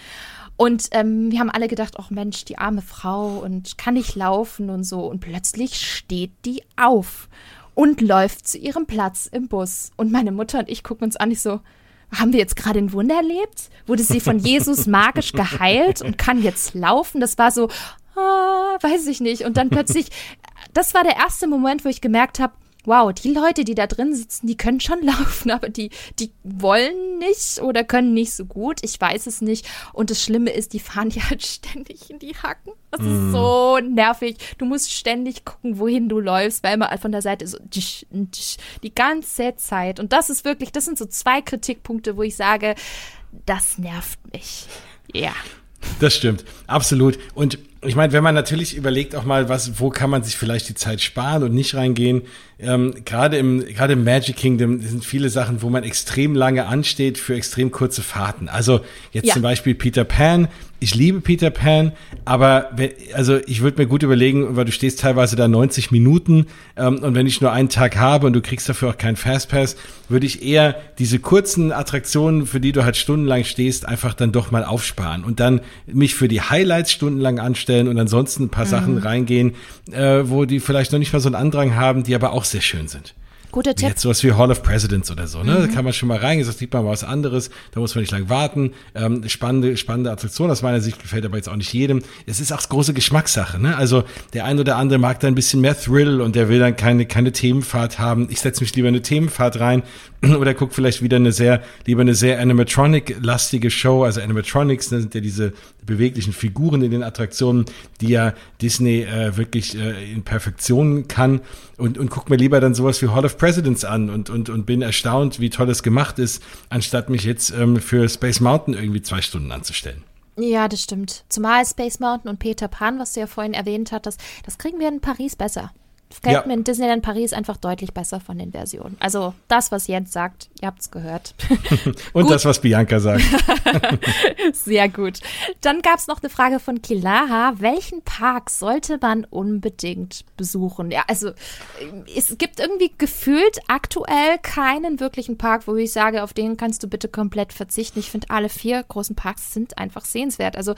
Und ähm, wir haben alle gedacht, ach Mensch, die arme Frau und kann nicht laufen und so. Und plötzlich steht die auf und läuft zu ihrem Platz im Bus. Und meine Mutter und ich gucken uns an, ich so, haben wir jetzt gerade ein Wunder erlebt? Wurde sie von Jesus magisch geheilt und kann jetzt laufen? Das war so, ah, weiß ich nicht. Und dann plötzlich, das war der erste Moment, wo ich gemerkt habe, wow, die Leute, die da drin sitzen, die können schon laufen, aber die, die wollen nicht oder können nicht so gut. Ich weiß es nicht. Und das Schlimme ist, die fahren ja halt ständig in die Hacken. Das mm. ist mhm. so nervig. Du musst ständig gucken, wohin du läufst, weil immer von der Seite so die ganze Zeit. Und das ist wirklich, das sind so zwei Kritikpunkte, wo ich sage, das nervt mich. Ja. Das stimmt, absolut. Und ich meine, wenn man natürlich überlegt auch mal, was, wo kann man sich vielleicht die Zeit sparen und nicht reingehen. Ähm, gerade im, gerade im Magic Kingdom sind viele Sachen, wo man extrem lange ansteht für extrem kurze Fahrten. Also jetzt ja. zum Beispiel Peter Pan ich liebe Peter Pan, aber also ich würde mir gut überlegen, weil du stehst teilweise da 90 Minuten ähm, und wenn ich nur einen Tag habe und du kriegst dafür auch keinen Fastpass, würde ich eher diese kurzen Attraktionen, für die du halt stundenlang stehst, einfach dann doch mal aufsparen und dann mich für die Highlights stundenlang anstellen und ansonsten ein paar mhm. Sachen reingehen, äh, wo die vielleicht noch nicht mal so einen Andrang haben, die aber auch sehr schön sind. Guter Tipp. Jetzt sowas wie Hall of Presidents oder so, ne? Mhm. Da kann man schon mal reingehen, das sieht man mal was anderes, da muss man nicht lang warten. Ähm, spannende, spannende Attraktion aus meiner Sicht gefällt aber jetzt auch nicht jedem. Es ist auch große Geschmackssache, ne? Also der ein oder andere mag da ein bisschen mehr Thrill und der will dann keine, keine Themenfahrt haben. Ich setze mich lieber eine Themenfahrt rein oder guck vielleicht wieder eine sehr, lieber eine sehr Animatronic-lastige Show. Also Animatronics ne, sind ja diese beweglichen Figuren in den Attraktionen, die ja Disney äh, wirklich äh, in Perfektion kann und, und guck mir lieber dann sowas wie Hall of Presidents an und, und, und bin erstaunt, wie toll es gemacht ist, anstatt mich jetzt ähm, für Space Mountain irgendwie zwei Stunden anzustellen. Ja, das stimmt. Zumal Space Mountain und Peter Pan, was du ja vorhin erwähnt hattest, das kriegen wir in Paris besser gefällt ja. mir in Disneyland Paris einfach deutlich besser von den Versionen. Also das, was Jens sagt, ihr habt es gehört. Und das, was Bianca sagt. Sehr gut. Dann gab es noch eine Frage von Kilaha. Welchen Park sollte man unbedingt besuchen? Ja, also es gibt irgendwie gefühlt aktuell keinen wirklichen Park, wo ich sage, auf den kannst du bitte komplett verzichten. Ich finde, alle vier großen Parks sind einfach sehenswert. Also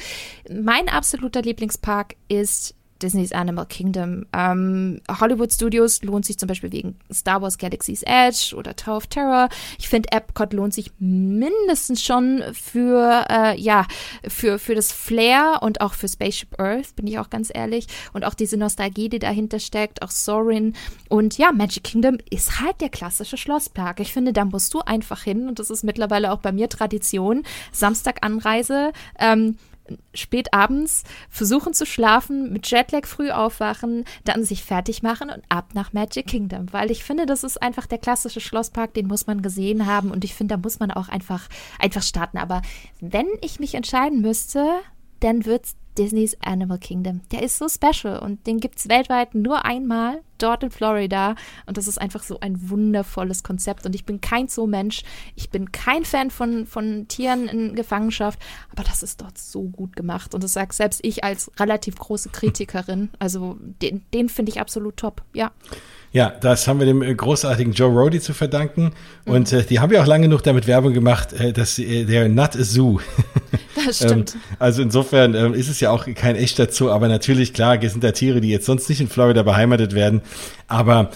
mein absoluter Lieblingspark ist Disneys Animal Kingdom. Ähm, Hollywood Studios lohnt sich zum Beispiel wegen Star Wars Galaxy's Edge oder Tower of Terror. Ich finde, Epcot lohnt sich mindestens schon für, äh, ja, für, für das Flair und auch für Spaceship Earth, bin ich auch ganz ehrlich. Und auch diese Nostalgie, die dahinter steckt, auch Sorin. Und ja, Magic Kingdom ist halt der klassische Schlosspark. Ich finde, da musst du einfach hin und das ist mittlerweile auch bei mir Tradition. Samstag Anreise. Ähm, spät abends versuchen zu schlafen, mit Jetlag früh aufwachen, dann sich fertig machen und ab nach Magic Kingdom, weil ich finde, das ist einfach der klassische Schlosspark, den muss man gesehen haben und ich finde, da muss man auch einfach einfach starten, aber wenn ich mich entscheiden müsste, dann wird's Disneys Animal Kingdom. Der ist so special und den gibt es weltweit nur einmal dort in Florida. Und das ist einfach so ein wundervolles Konzept. Und ich bin kein Zoo-Mensch. Ich bin kein Fan von, von Tieren in Gefangenschaft. Aber das ist dort so gut gemacht. Und das sagt selbst ich als relativ große Kritikerin. Also den, den finde ich absolut top. Ja. Ja, das haben wir dem äh, großartigen Joe Rody zu verdanken. Und äh, die haben ja auch lange genug damit Werbung gemacht, äh, dass äh, der Nut a Zoo. Das stimmt. ähm, also insofern ähm, ist es ja auch kein echter Zoo, aber natürlich, klar, sind da Tiere, die jetzt sonst nicht in Florida beheimatet werden. Aber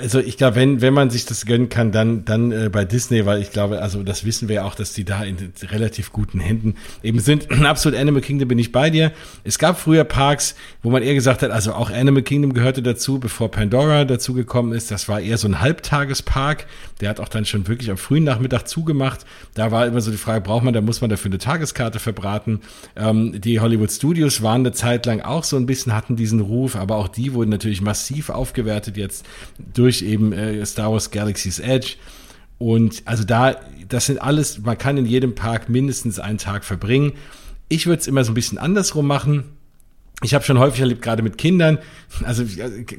also ich glaube, wenn, wenn man sich das gönnen kann, dann, dann äh, bei Disney, weil ich glaube, also das wissen wir ja auch, dass die da in relativ guten Händen eben sind. Absolut Animal Kingdom bin ich bei dir. Es gab früher Parks, wo man eher gesagt hat, also auch Animal Kingdom gehörte dazu, bevor Pandora dazugekommen ist. Das war eher so ein Halbtagespark. Der hat auch dann schon wirklich am frühen Nachmittag zugemacht. Da war immer so die Frage, braucht man, da muss man dafür eine Tageskarte Postkarte verbraten. Ähm, die Hollywood Studios waren eine Zeit lang auch so ein bisschen, hatten diesen Ruf, aber auch die wurden natürlich massiv aufgewertet jetzt durch eben äh, Star Wars Galaxy's Edge. Und also da, das sind alles, man kann in jedem Park mindestens einen Tag verbringen. Ich würde es immer so ein bisschen andersrum machen ich habe schon häufig erlebt, gerade mit Kindern, also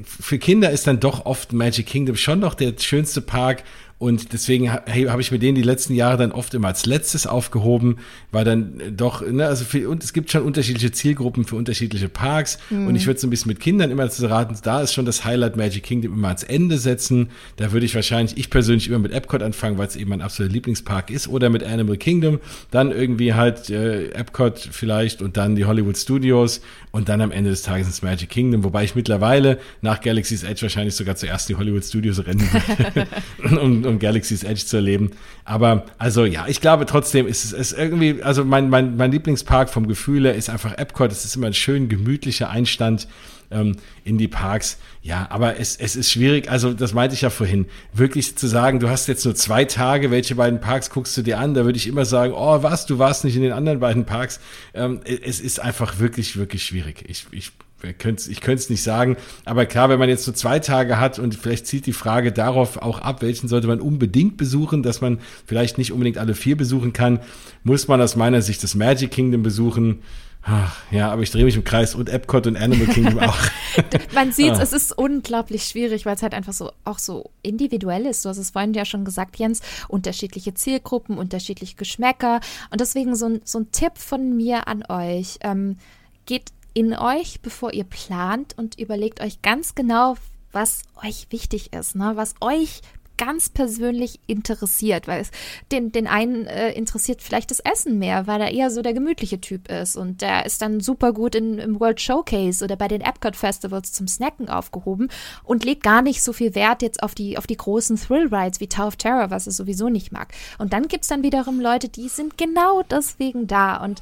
für Kinder ist dann doch oft Magic Kingdom schon noch der schönste Park, und deswegen habe ich mir den die letzten Jahre dann oft immer als letztes aufgehoben, weil dann doch, ne, also für, und es gibt schon unterschiedliche Zielgruppen für unterschiedliche Parks. Mhm. Und ich würde so ein bisschen mit Kindern immer zu raten, da ist schon das Highlight Magic Kingdom immer ans Ende setzen. Da würde ich wahrscheinlich, ich persönlich immer mit Epcot anfangen, weil es eben mein absoluter Lieblingspark ist, oder mit Animal Kingdom. Dann irgendwie halt äh, Epcot vielleicht und dann die Hollywood Studios und dann am Ende des Tages ins Magic Kingdom, wobei ich mittlerweile nach Galaxy's Edge wahrscheinlich sogar zuerst die Hollywood Studios rennen würde. und, um Galaxy's Edge zu erleben. Aber also ja, ich glaube trotzdem ist es ist irgendwie, also mein, mein, mein Lieblingspark vom Gefühl her ist einfach Epcot. Es ist immer ein schön gemütlicher Einstand ähm, in die Parks. Ja, aber es, es ist schwierig, also das meinte ich ja vorhin, wirklich zu sagen, du hast jetzt nur zwei Tage, welche beiden Parks guckst du dir an? Da würde ich immer sagen, oh was, du warst nicht in den anderen beiden Parks. Ähm, es ist einfach wirklich, wirklich schwierig. Ich, ich ich könnte es nicht sagen, aber klar, wenn man jetzt so zwei Tage hat und vielleicht zieht die Frage darauf auch ab, welchen sollte man unbedingt besuchen, dass man vielleicht nicht unbedingt alle vier besuchen kann, muss man aus meiner Sicht das Magic Kingdom besuchen. Ach, ja, aber ich drehe mich im Kreis und Epcot und Animal Kingdom auch. Man sieht, ah. es ist unglaublich schwierig, weil es halt einfach so auch so individuell ist. Du hast es vorhin ja schon gesagt, Jens, unterschiedliche Zielgruppen, unterschiedliche Geschmäcker. Und deswegen so ein, so ein Tipp von mir an euch. Ähm, geht in euch, bevor ihr plant und überlegt euch ganz genau, was euch wichtig ist, ne? was euch ganz persönlich interessiert, weil es den, den einen äh, interessiert vielleicht das Essen mehr, weil er eher so der gemütliche Typ ist und der ist dann super gut in, im World Showcase oder bei den Epcot Festivals zum Snacken aufgehoben und legt gar nicht so viel Wert jetzt auf die, auf die großen Thrill Rides wie Tower of Terror, was er sowieso nicht mag. Und dann gibt es dann wiederum Leute, die sind genau deswegen da und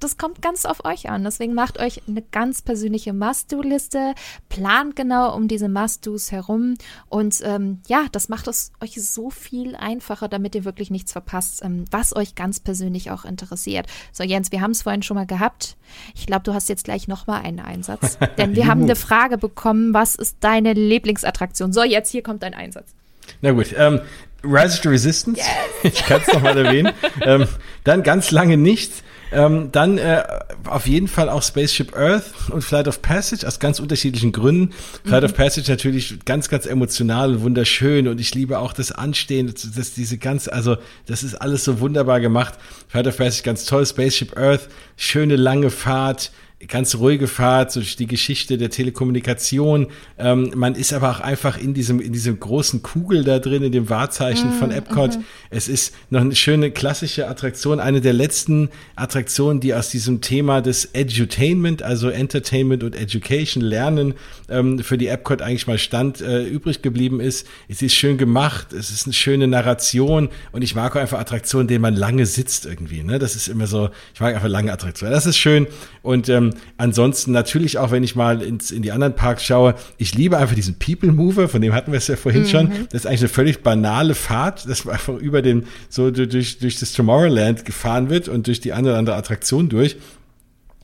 das kommt ganz auf euch an. Deswegen macht euch eine ganz persönliche Must-Do-Liste, plant genau um diese Must-Dos herum und ähm, ja, das macht es euch so viel einfacher, damit ihr wirklich nichts verpasst, ähm, was euch ganz persönlich auch interessiert. So, Jens, wir haben es vorhin schon mal gehabt. Ich glaube, du hast jetzt gleich nochmal einen Einsatz, denn wir haben eine Frage bekommen, was ist deine Lieblingsattraktion? So, jetzt hier kommt dein Einsatz. Na gut, ähm, Rise to Resistance, yes. ich kann es nochmal erwähnen. ähm, dann ganz lange nichts. Ähm, dann äh, auf jeden Fall auch Spaceship Earth und Flight of Passage aus ganz unterschiedlichen Gründen. Flight mhm. of Passage natürlich ganz, ganz emotional und wunderschön und ich liebe auch das Anstehen, das, das diese ganz, also das ist alles so wunderbar gemacht. Flight of Passage ganz toll, Spaceship Earth, schöne lange Fahrt, ganz ruhige Fahrt, so die Geschichte der Telekommunikation. Ähm, man ist aber auch einfach in diesem, in diesem großen Kugel da drin, in dem Wahrzeichen mm, von Epcot. Mm. Es ist noch eine schöne klassische Attraktion, eine der letzten Attraktionen, die aus diesem Thema des Edutainment, also Entertainment und Education, Lernen ähm, für die Epcot eigentlich mal stand, äh, übrig geblieben ist. Es ist schön gemacht, es ist eine schöne Narration und ich mag auch einfach Attraktionen, in denen man lange sitzt irgendwie. Ne? Das ist immer so, ich mag einfach lange Attraktionen. Das ist schön und ähm, ansonsten natürlich auch, wenn ich mal ins, in die anderen Parks schaue, ich liebe einfach diesen People Mover, von dem hatten wir es ja vorhin mhm. schon. Das ist eigentlich eine völlig banale Fahrt, dass man einfach über den, so durch, durch das Tomorrowland gefahren wird und durch die eine oder andere Attraktion durch.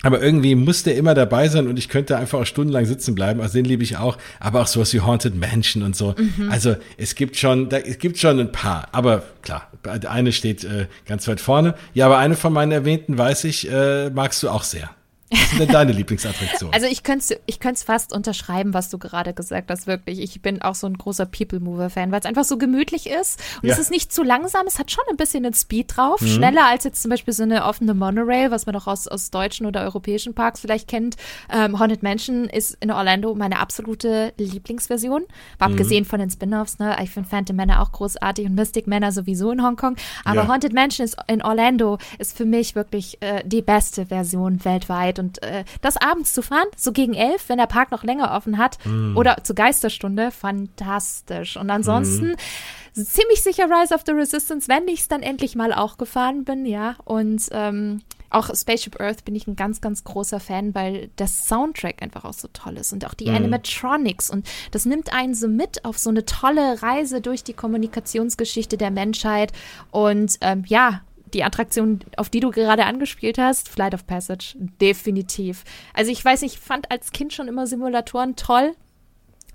Aber irgendwie muss der immer dabei sein und ich könnte einfach auch stundenlang sitzen bleiben. Also den liebe ich auch. Aber auch sowas wie Haunted Mansion und so. Mhm. Also es gibt schon, da, es gibt schon ein paar. Aber klar, eine steht äh, ganz weit vorne. Ja, aber eine von meinen erwähnten weiß ich, äh, magst du auch sehr. Was ist denn deine Lieblingsattraktion? Also ich könnte ich es fast unterschreiben, was du gerade gesagt hast, wirklich. Ich bin auch so ein großer People-Mover-Fan, weil es einfach so gemütlich ist. Und ja. es ist nicht zu langsam, es hat schon ein bisschen den Speed drauf. Mhm. Schneller als jetzt zum Beispiel so eine offene Monorail, was man auch aus, aus deutschen oder europäischen Parks vielleicht kennt. Ähm, Haunted Mansion ist in Orlando meine absolute Lieblingsversion. Mal mhm. abgesehen von den Spin-Offs, ne? Ich finde Phantom Manor auch großartig und Mystic Manor sowieso in Hongkong. Aber ja. Haunted Mansion ist in Orlando ist für mich wirklich äh, die beste Version weltweit. Und äh, das abends zu fahren, so gegen elf, wenn der Park noch länger offen hat, mm. oder zur Geisterstunde, fantastisch. Und ansonsten mm. ziemlich sicher Rise of the Resistance, wenn ich es dann endlich mal auch gefahren bin, ja. Und ähm, auch Spaceship Earth bin ich ein ganz, ganz großer Fan, weil der Soundtrack einfach auch so toll ist und auch die mm. Animatronics. Und das nimmt einen so mit auf so eine tolle Reise durch die Kommunikationsgeschichte der Menschheit. Und ähm, ja, die Attraktion, auf die du gerade angespielt hast, Flight of Passage, definitiv. Also ich weiß, ich fand als Kind schon immer Simulatoren toll.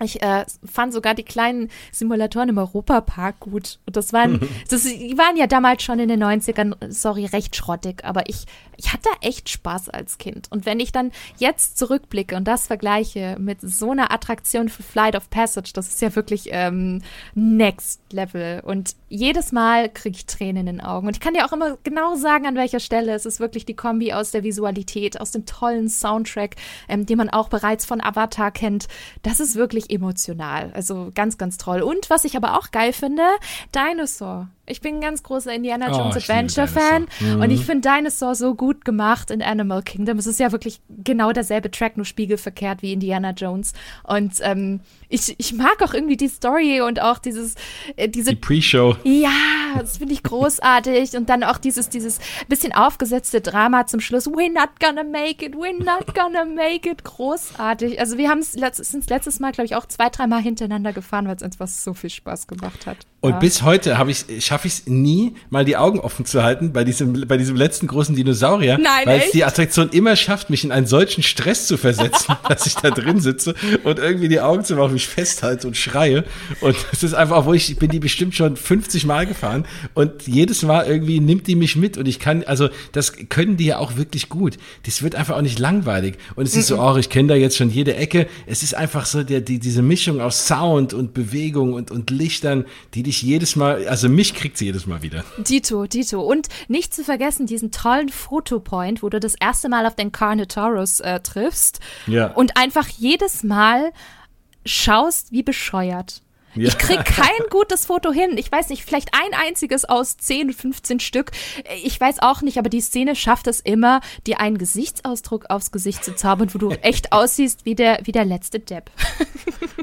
Ich äh, fand sogar die kleinen Simulatoren im Europapark gut. Und das waren, das, die waren ja damals schon in den 90ern, sorry, recht schrottig, aber ich, ich hatte echt Spaß als Kind. Und wenn ich dann jetzt zurückblicke und das vergleiche mit so einer Attraktion für Flight of Passage, das ist ja wirklich ähm, Next Level. Und jedes Mal kriege ich Tränen in den Augen. Und ich kann dir auch immer genau sagen, an welcher Stelle. Es ist wirklich die Kombi aus der Visualität, aus dem tollen Soundtrack, ähm, den man auch bereits von Avatar kennt. Das ist wirklich emotional. Also ganz, ganz toll. Und was ich aber auch geil finde, Dinosaur. Ich bin ein ganz großer Indiana Oh, Jones liebe Adventure-Fan Dinosaur. Mhm. und ich finde Dinosaur so gut gemacht in Animal Kingdom. Es ist ja wirklich genau derselbe Track, nur spiegelverkehrt wie Indiana Jones. Und ähm, ich, ich mag auch irgendwie die Story und auch dieses, äh, diese Die Pre-Show. ja, das finde ich großartig. Und dann auch dieses, dieses bisschen aufgesetzte Drama zum Schluss. We're not gonna make it, we're not gonna make it. Großartig. Also wir haben es letzt, sind letztes Mal, glaube ich, auch zwei, dreimal hintereinander gefahren, weil es einfach so viel Spaß gemacht hat. Und ja. bis heute habe ich, schaffe ich es nie, mal die Augen offen zu halten bei diesem, bei diesem letzten großen Dinosaurier, Nein, weil es die Attraktion immer schafft, mich in einen solchen Stress zu versetzen, dass ich da drin sitze und irgendwie die Augen zu machen, mich festhalte und schreie. Und es ist einfach, obwohl ich, ich bin die bestimmt schon 50 Mal gefahren und jedes Mal irgendwie nimmt die mich mit und ich kann, also das können die ja auch wirklich gut. Das wird einfach auch nicht langweilig. Und es ist so, oh, ich kenne da jetzt schon jede Ecke. Es ist einfach so der, die, diese Mischung aus Sound und Bewegung und, und Lichtern, die dich jedes Mal, also mich kriegt sie jedes Mal wieder. Dito, Dito. Und nicht zu vergessen, diesen tollen Fotopoint, wo du das erste Mal auf den Carnotaurus äh, triffst Ja. und einfach jedes Mal schaust, wie bescheuert. Ja. Ich krieg kein gutes Foto hin. Ich weiß nicht, vielleicht ein einziges aus 10, 15 Stück. Ich weiß auch nicht, aber die Szene schafft es immer, dir einen Gesichtsausdruck aufs Gesicht zu zaubern, wo du echt aussiehst wie der, wie der letzte Depp.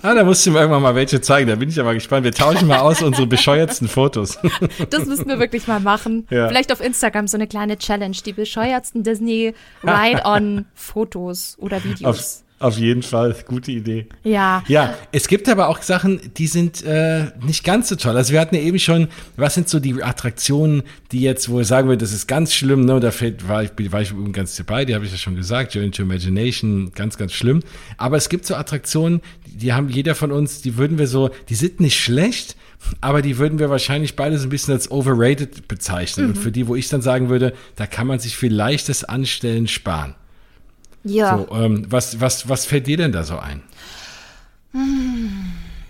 Ah, da musst du mir irgendwann mal welche zeigen. Da bin ich aber gespannt. Wir tauschen mal aus unsere bescheuertsten Fotos. Das müssen wir wirklich mal machen. Ja. Vielleicht auf Instagram so eine kleine Challenge. Die bescheuertsten Disney Ride-on-Fotos oder Videos. Auf, auf jeden Fall. Gute Idee. ja. Ja, es gibt aber auch Sachen, die sind äh, nicht ganz so toll. Also wir hatten ja eben schon, was sind so die Attraktionen, die jetzt, wo wir sagen würden, das ist ganz schlimm, ne? Da fällt, war ich, war ich übrigens ganz dabei, die habe ich ja schon gesagt, Journey to Imagination, ganz, ganz schlimm. Aber es gibt so Attraktionen, die, haben jeder von uns, die würden wir so, die sind nicht schlecht, aber die würden wir wahrscheinlich beide so ein bisschen als overrated bezeichnen. Und für die, wo ich dann sagen würde, da kann man sich vielleicht das Anstellen sparen. Ja. So, ähm, was, was, was fällt dir denn da so ein?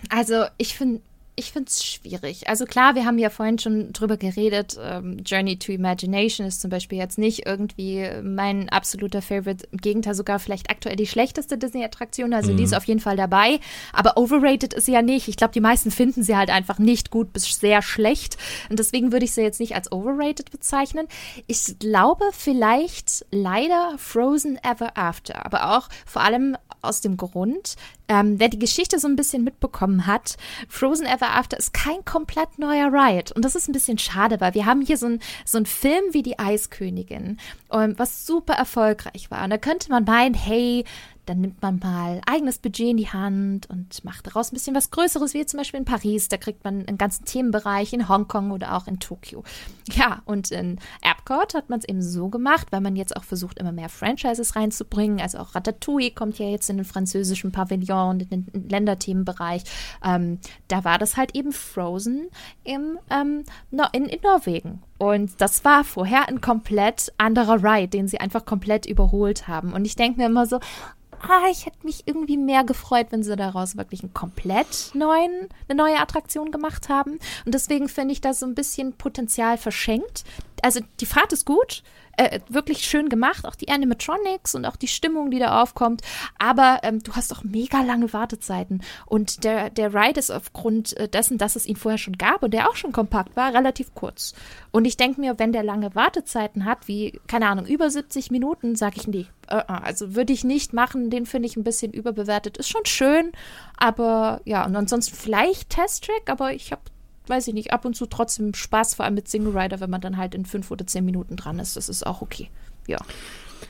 Also ich finde ich finde es schwierig. Also klar, wir haben ja vorhin schon drüber geredet. Ähm, Journey to Imagination ist zum Beispiel jetzt nicht irgendwie mein absoluter Favorite. Im Gegenteil, sogar vielleicht aktuell die schlechteste Disney-Attraktion. Also die ist auf jeden Fall dabei. Aber overrated ist sie ja nicht. Ich glaube, die meisten finden sie halt einfach nicht gut bis sehr schlecht. Und deswegen würde ich sie jetzt nicht als overrated bezeichnen. Ich glaube vielleicht leider Frozen Ever After. Aber auch vor allem aus dem Grund, ähm, wer die Geschichte so ein bisschen mitbekommen hat, Frozen Ever After ist kein komplett neuer Ride. Und das ist ein bisschen schade, weil wir haben hier so einen so einen Film wie die Eiskönigin, ähm, was super erfolgreich war. Und da könnte man meinen, hey, dann nimmt man mal eigenes Budget in die Hand und macht daraus ein bisschen was Größeres, wie zum Beispiel in Paris. Da kriegt man einen ganzen Themenbereich in Hongkong oder auch in Tokio. Ja, und in Epcot hat man es eben so gemacht, weil man jetzt auch versucht, immer mehr Franchises reinzubringen. Also auch Ratatouille kommt ja jetzt in den französischen Pavillon, in den Länderthemenbereich. Ähm, da war das halt eben Frozen im, ähm, in, in Norwegen. Und das war vorher ein komplett anderer Ride, den sie einfach komplett überholt haben. Und ich denke mir immer so, ah, ich hätte mich irgendwie mehr gefreut, wenn sie daraus wirklich einen komplett neuen, eine neue Attraktion gemacht haben. Und deswegen finde ich das so ein bisschen Potenzial verschenkt. Also die Fahrt ist gut, äh, wirklich schön gemacht, auch die Animatronics und auch die Stimmung, die da aufkommt. Aber ähm, du hast auch mega lange Wartezeiten. Und der, der Ride ist aufgrund äh, dessen, dass es ihn vorher schon gab und der auch schon kompakt war, relativ kurz. Und ich denke mir, wenn der lange Wartezeiten hat, wie, keine Ahnung, über 70 Minuten, sage ich nee. Äh, äh, Also würde ich nicht machen, den finde ich ein bisschen überbewertet. Ist schon schön, aber ja, und ansonsten vielleicht Test-Track, aber ich habe weiß ich nicht, ab und zu trotzdem Spaß, vor allem mit Single Rider, wenn man dann halt in fünf oder zehn Minuten dran ist. Das ist auch okay. ja.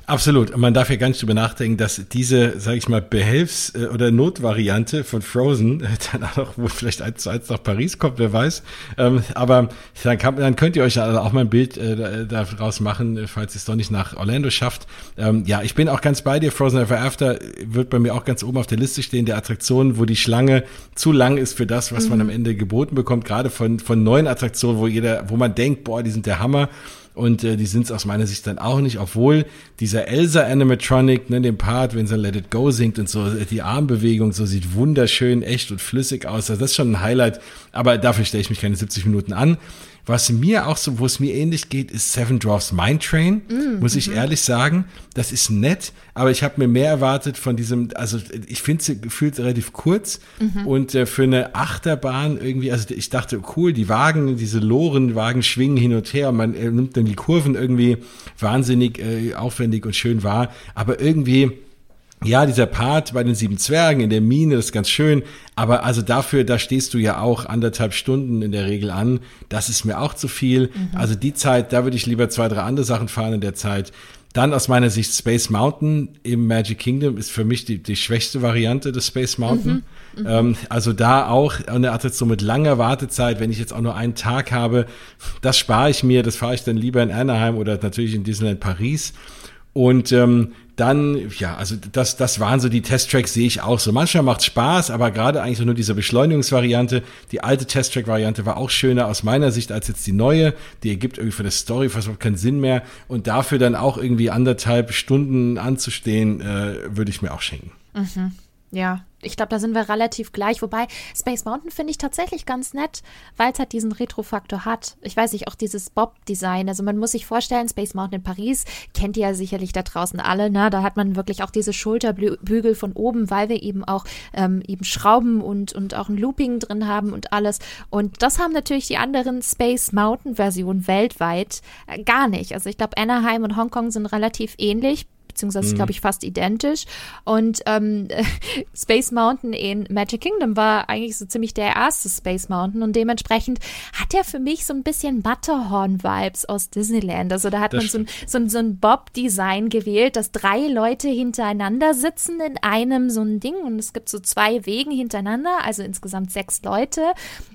Absolut. Und man darf ja gar nicht drüber nachdenken, dass diese, sage ich mal, Behelfs- äh, oder Notvariante von Frozen äh, dann auch noch, wo vielleicht eins zu eins nach Paris kommt, wer weiß. Ähm, aber dann, kann, dann könnt ihr euch auch mal ein Bild äh, daraus machen, falls es doch nicht nach Orlando schafft. Ähm, ja, ich bin auch ganz bei dir. Frozen Ever After wird bei mir auch ganz oben auf der Liste stehen, der Attraktionen, wo die Schlange zu lang ist für das, was mhm. man am Ende geboten bekommt, gerade von, von neuen Attraktionen, wo jeder, wo man denkt, boah, die sind der Hammer und äh, die sind es aus meiner Sicht dann auch nicht, obwohl dieser Elsa Animatronic, ne, dem Part, wenn sie Let It Go singt und so, die Armbewegung so sieht wunderschön, echt und flüssig aus. Also das ist schon ein Highlight, aber dafür stelle ich mich keine 70 Minuten an. Was mir auch so, wo es mir ähnlich geht, ist Seven Dwarfs Mine Train, mm, muss ich mm ehrlich sagen. Das ist nett, aber ich habe mir mehr erwartet von diesem, also ich finde sie gefühlt relativ kurz mm und äh, für eine Achterbahn irgendwie, also ich dachte, cool, die Wagen, diese Lorenwagen schwingen hin und her und man äh, nimmt dann die Kurven irgendwie wahnsinnig äh, aufwendig und schön wahr, aber irgendwie ja, dieser Part bei den sieben Zwergen in der Mine, das ist ganz schön. Aber also dafür, da stehst du ja auch anderthalb Stunden in der Regel an. Das ist mir auch zu viel. Mhm. Also die Zeit, da würde ich lieber zwei, drei andere Sachen fahren in der Zeit. Dann aus meiner Sicht Space Mountain im Magic Kingdom ist für mich die, die schwächste Variante des Space Mountain. Mhm, mhm. ähm, also da auch eine Attraktion mit langer Wartezeit, wenn ich jetzt auch nur einen Tag habe, das spare ich mir, das fahre ich dann lieber in Anaheim oder natürlich in Disneyland Paris. Und ähm, dann, ja, also das, das waren so die Testtracks, sehe ich auch so. Manchmal macht Spaß, aber gerade eigentlich nur diese Beschleunigungsvariante. Die alte Testtrack-Variante war auch schöner aus meiner Sicht als jetzt die neue. Die ergibt irgendwie für das Story fast überhaupt keinen Sinn mehr. Und dafür dann auch irgendwie anderthalb Stunden anzustehen, äh, würde ich mir auch schenken. Mhm. Ja, ich glaube, da sind wir relativ gleich. Wobei Space Mountain finde ich tatsächlich ganz nett, weil es halt diesen Retro-Faktor hat. Ich weiß nicht, auch dieses Bob-Design. Also man muss sich vorstellen, Space Mountain in Paris kennt ihr ja sicherlich da draußen alle. Ne? Da hat man wirklich auch diese Schulterbügel von oben, weil wir eben auch ähm, eben Schrauben und, und auch ein Looping drin haben und alles. Und das haben natürlich die anderen Space Mountain-Versionen weltweit äh, gar nicht. Also ich glaube, Anaheim und Hongkong sind relativ ähnlich beziehungsweise mhm. glaube ich fast identisch. Und ähm, Space Mountain in Magic Kingdom war eigentlich so ziemlich der erste Space Mountain und dementsprechend hat er für mich so ein bisschen Matterhorn-Vibes aus Disneyland. Also da hat das man so ein, so ein, so ein Bob-Design gewählt, dass drei Leute hintereinander sitzen in einem so ein Ding und es gibt so zwei Wegen hintereinander, also insgesamt sechs Leute.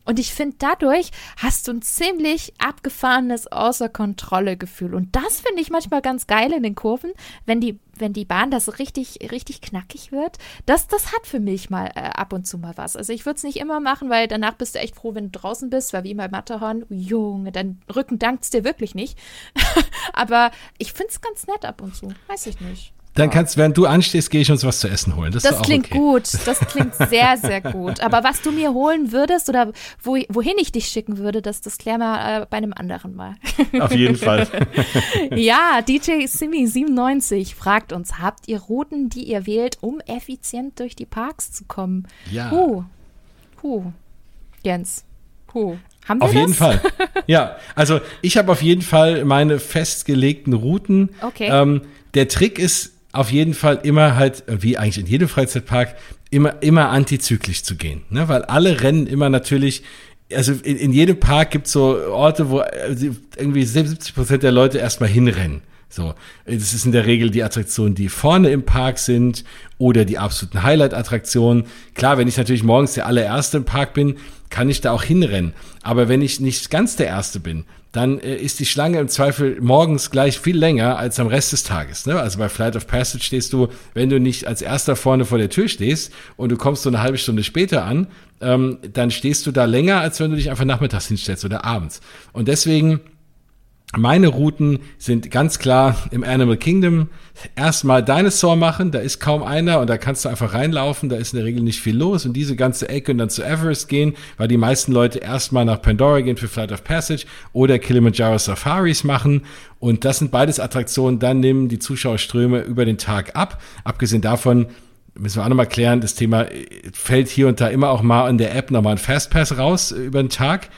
Und ich finde, dadurch hast du ein ziemlich abgefahrenes Außer Kontrolle Gefühl. Und das finde ich manchmal ganz geil in den Kurven, wenn die die, wenn die Bahn das richtig, richtig knackig wird, das, das hat für mich mal äh, ab und zu mal was. Also ich würde es nicht immer machen, weil danach bist du echt froh, wenn du draußen bist, weil wie bei Matterhorn, Junge, dein Rücken dankt es dir wirklich nicht. Aber ich finde es ganz nett ab und zu. Weiß ich nicht. Dann kannst, während du anstehst, gehe ich uns was zu essen holen. Das, das klingt okay. gut. Das klingt sehr, sehr gut. Aber was du mir holen würdest oder wo, wohin ich dich schicken würde, das, das klären wir äh, bei einem anderen Mal. Auf jeden Fall. ja, DJ Simi97 fragt uns, habt ihr Routen, die ihr wählt, um effizient durch die Parks zu kommen? Ja. Huh. Huh. Jens. Huh. Haben wir auf jeden Fall. Ja, also ich habe auf jeden Fall meine festgelegten Routen. Okay. Ähm, der Trick ist auf jeden Fall immer halt, wie eigentlich in jedem Freizeitpark, immer, immer antizyklisch zu gehen. Ne? Weil alle rennen immer natürlich, also in, in jedem Park gibt es so Orte, wo äh, irgendwie 70 Prozent der Leute erstmal hinrennen. So, das ist in der Regel die Attraktionen, die vorne im Park sind oder die absoluten Highlight-Attraktionen. Klar, wenn ich natürlich morgens der allererste im Park bin, kann ich da auch hinrennen. Aber wenn ich nicht ganz der Erste bin, dann äh, ist die Schlange im Zweifel morgens gleich viel länger als am Rest des Tages. Ne? Also bei Flight of Passage stehst du, wenn du nicht als Erster vorne vor der Tür stehst und du kommst so eine halbe Stunde später an, ähm, dann stehst du da länger, als wenn du dich einfach nachmittags hinstellst oder abends. Und deswegen meine Routen sind ganz klar im Animal Kingdom. Erstmal Dinosaur machen, da ist kaum einer und da kannst du einfach reinlaufen, da ist in der Regel nicht viel los und diese ganze Ecke und dann zu Everest gehen, weil die meisten Leute erstmal nach Pandora gehen für Flight of Passage oder Kilimanjaro Safaris machen und das sind beides Attraktionen, dann nehmen die Zuschauerströme über den Tag ab. Abgesehen davon müssen wir auch nochmal klären, das Thema fällt hier und da immer auch mal in der App nochmal ein Fastpass raus über den Tag.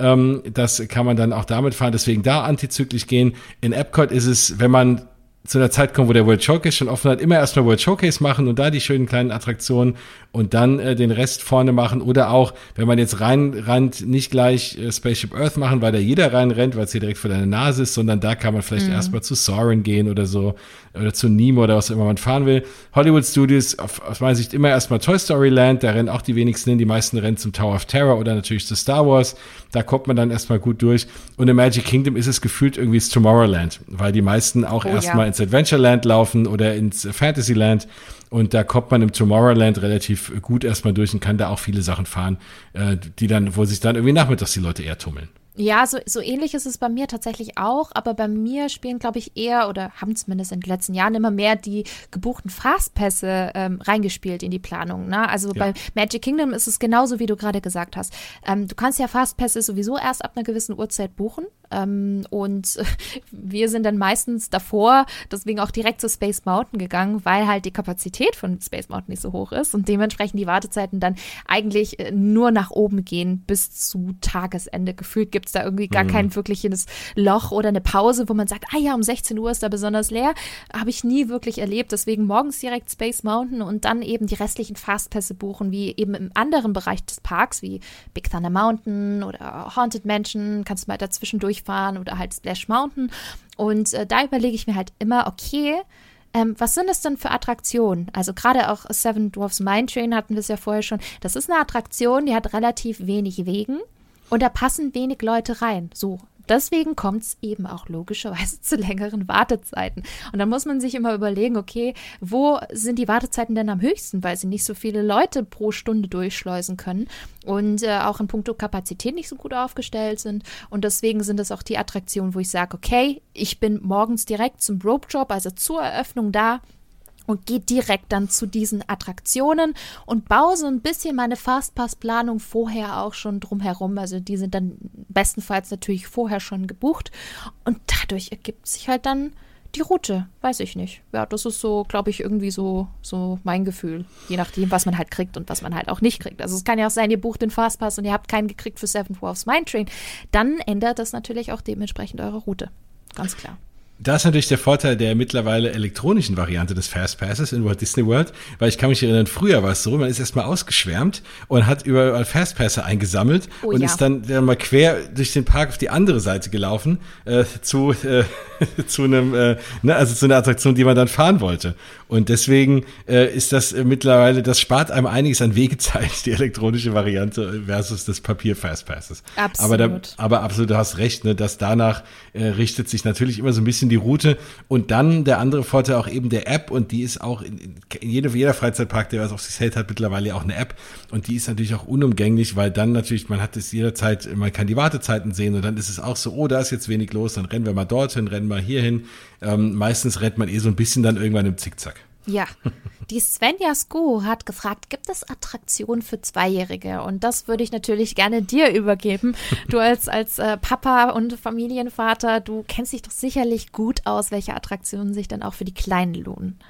Ähm, das kann man dann auch damit fahren. Deswegen da antizyklisch gehen. In Epcot ist es, wenn man zu einer Zeit kommen, wo der World Showcase schon offen hat, immer erstmal World Showcase machen und da die schönen kleinen Attraktionen und dann äh, den Rest vorne machen oder auch, wenn man jetzt reinrennt, nicht gleich äh, Spaceship Earth machen, weil da jeder reinrennt, weil es hier direkt vor deiner Nase ist, sondern da kann man vielleicht mhm. erstmal zu Soren gehen oder so oder zu Nemo oder was immer man fahren will. Hollywood Studios, auf, aus meiner Sicht immer erstmal Toy Story Land, da rennen auch die wenigsten hin, die meisten rennen zum Tower of Terror oder natürlich zu Star Wars, da kommt man dann erstmal gut durch und im Magic Kingdom ist es gefühlt irgendwie das Tomorrowland, weil die meisten auch oh, erstmal ja. Ins Adventureland laufen oder ins Fantasyland und da kommt man im Tomorrowland relativ gut erstmal durch und kann da auch viele Sachen fahren, äh, die dann, wo sich dann irgendwie nachmittags die Leute eher tummeln. Ja, so, so ähnlich ist es bei mir tatsächlich auch, aber bei mir spielen, glaube ich, eher oder haben zumindest in den letzten Jahren immer mehr die gebuchten Fastpässe ähm, reingespielt in die Planung. Ne? Also ja. bei Magic Kingdom ist es genauso, wie du gerade gesagt hast. Ähm, du kannst ja Fastpässe sowieso erst ab einer gewissen Uhrzeit buchen. Ähm, und wir sind dann meistens davor, deswegen auch direkt zu Space Mountain gegangen, weil halt die Kapazität von Space Mountain nicht so hoch ist und dementsprechend die Wartezeiten dann eigentlich äh, nur nach oben gehen bis zu Tagesende. Gefühlt gibt es da irgendwie gar mhm. kein wirkliches Loch oder eine Pause, wo man sagt, ah ja, um 16 Uhr ist da besonders leer. Habe ich nie wirklich erlebt. Deswegen morgens direkt Space Mountain und dann eben die restlichen Fastpässe buchen, wie eben im anderen Bereich des Parks, wie Big Thunder Mountain oder Haunted Mansion. Kannst du mal dazwischen durchfahren oder halt Splash Mountain. Und äh, da überlege ich mir halt immer, okay, ähm, was sind das denn für Attraktionen? Also gerade auch Seven Dwarfs Mine Train hatten wir es ja vorher schon. Das ist eine Attraktion, die hat relativ wenig Wegen. Und da passen wenig Leute rein. So. Deswegen kommt es eben auch logischerweise zu längeren Wartezeiten. Und dann muss man sich immer überlegen, okay, wo sind die Wartezeiten denn am höchsten, weil sie nicht so viele Leute pro Stunde durchschleusen können und äh, auch in puncto Kapazität nicht so gut aufgestellt sind. Und deswegen sind es auch die Attraktionen, wo ich sage, okay, ich bin morgens direkt zum Rope Drop, also zur Eröffnung da und gehe direkt dann zu diesen Attraktionen und baue so ein bisschen meine Fastpass-Planung vorher auch schon drumherum. Also die sind dann bestenfalls natürlich vorher schon gebucht und dadurch ergibt sich halt dann die Route, weiß ich nicht. Ja, das ist so, glaube ich, irgendwie so, so mein Gefühl. Je nachdem, was man halt kriegt und was man halt auch nicht kriegt. Also es kann ja auch sein, ihr bucht den Fastpass und ihr habt keinen gekriegt für Seven Dwarfs Mine Train. Dann ändert das natürlich auch dementsprechend eure Route. Ganz klar. Da ist natürlich der Vorteil der mittlerweile elektronischen Variante des Fastpasses in Walt Disney World, weil ich kann mich erinnern, früher war es so, man ist erstmal ausgeschwärmt und hat überall Fastpässe eingesammelt oh, und ja. ist dann, dann mal quer durch den Park auf die andere Seite gelaufen äh, zu äh, zu einem, äh, ne, also zu einer Attraktion, die man dann fahren wollte. Und deswegen äh, ist das äh, mittlerweile, das spart einem einiges an Wegezeit, die elektronische Variante versus das Papier Fastpasses. Absolut. Aber, da, aber absolut, du hast recht, ne, dass danach äh, richtet sich natürlich immer so ein bisschen die Route. Und dann der andere Vorteil auch eben der App und die ist auch in, in jeder, Freizeitpark, der was auf sich hält, hat mittlerweile auch eine App und die ist natürlich auch unumgänglich, weil dann natürlich, man hat es jederzeit, man kann die Wartezeiten sehen und dann ist es auch so, oh, da ist jetzt wenig los, dann rennen wir mal dorthin, rennen mal hierhin. Ähm, meistens rennt man eh so ein bisschen dann irgendwann im Zickzack. Ja, die Svenja Sko hat gefragt, gibt es Attraktionen für Zweijährige? Und das würde ich natürlich gerne dir übergeben. Du als, als äh, Papa und Familienvater, du kennst dich doch sicherlich gut aus, welche Attraktionen sich dann auch für die Kleinen lohnen.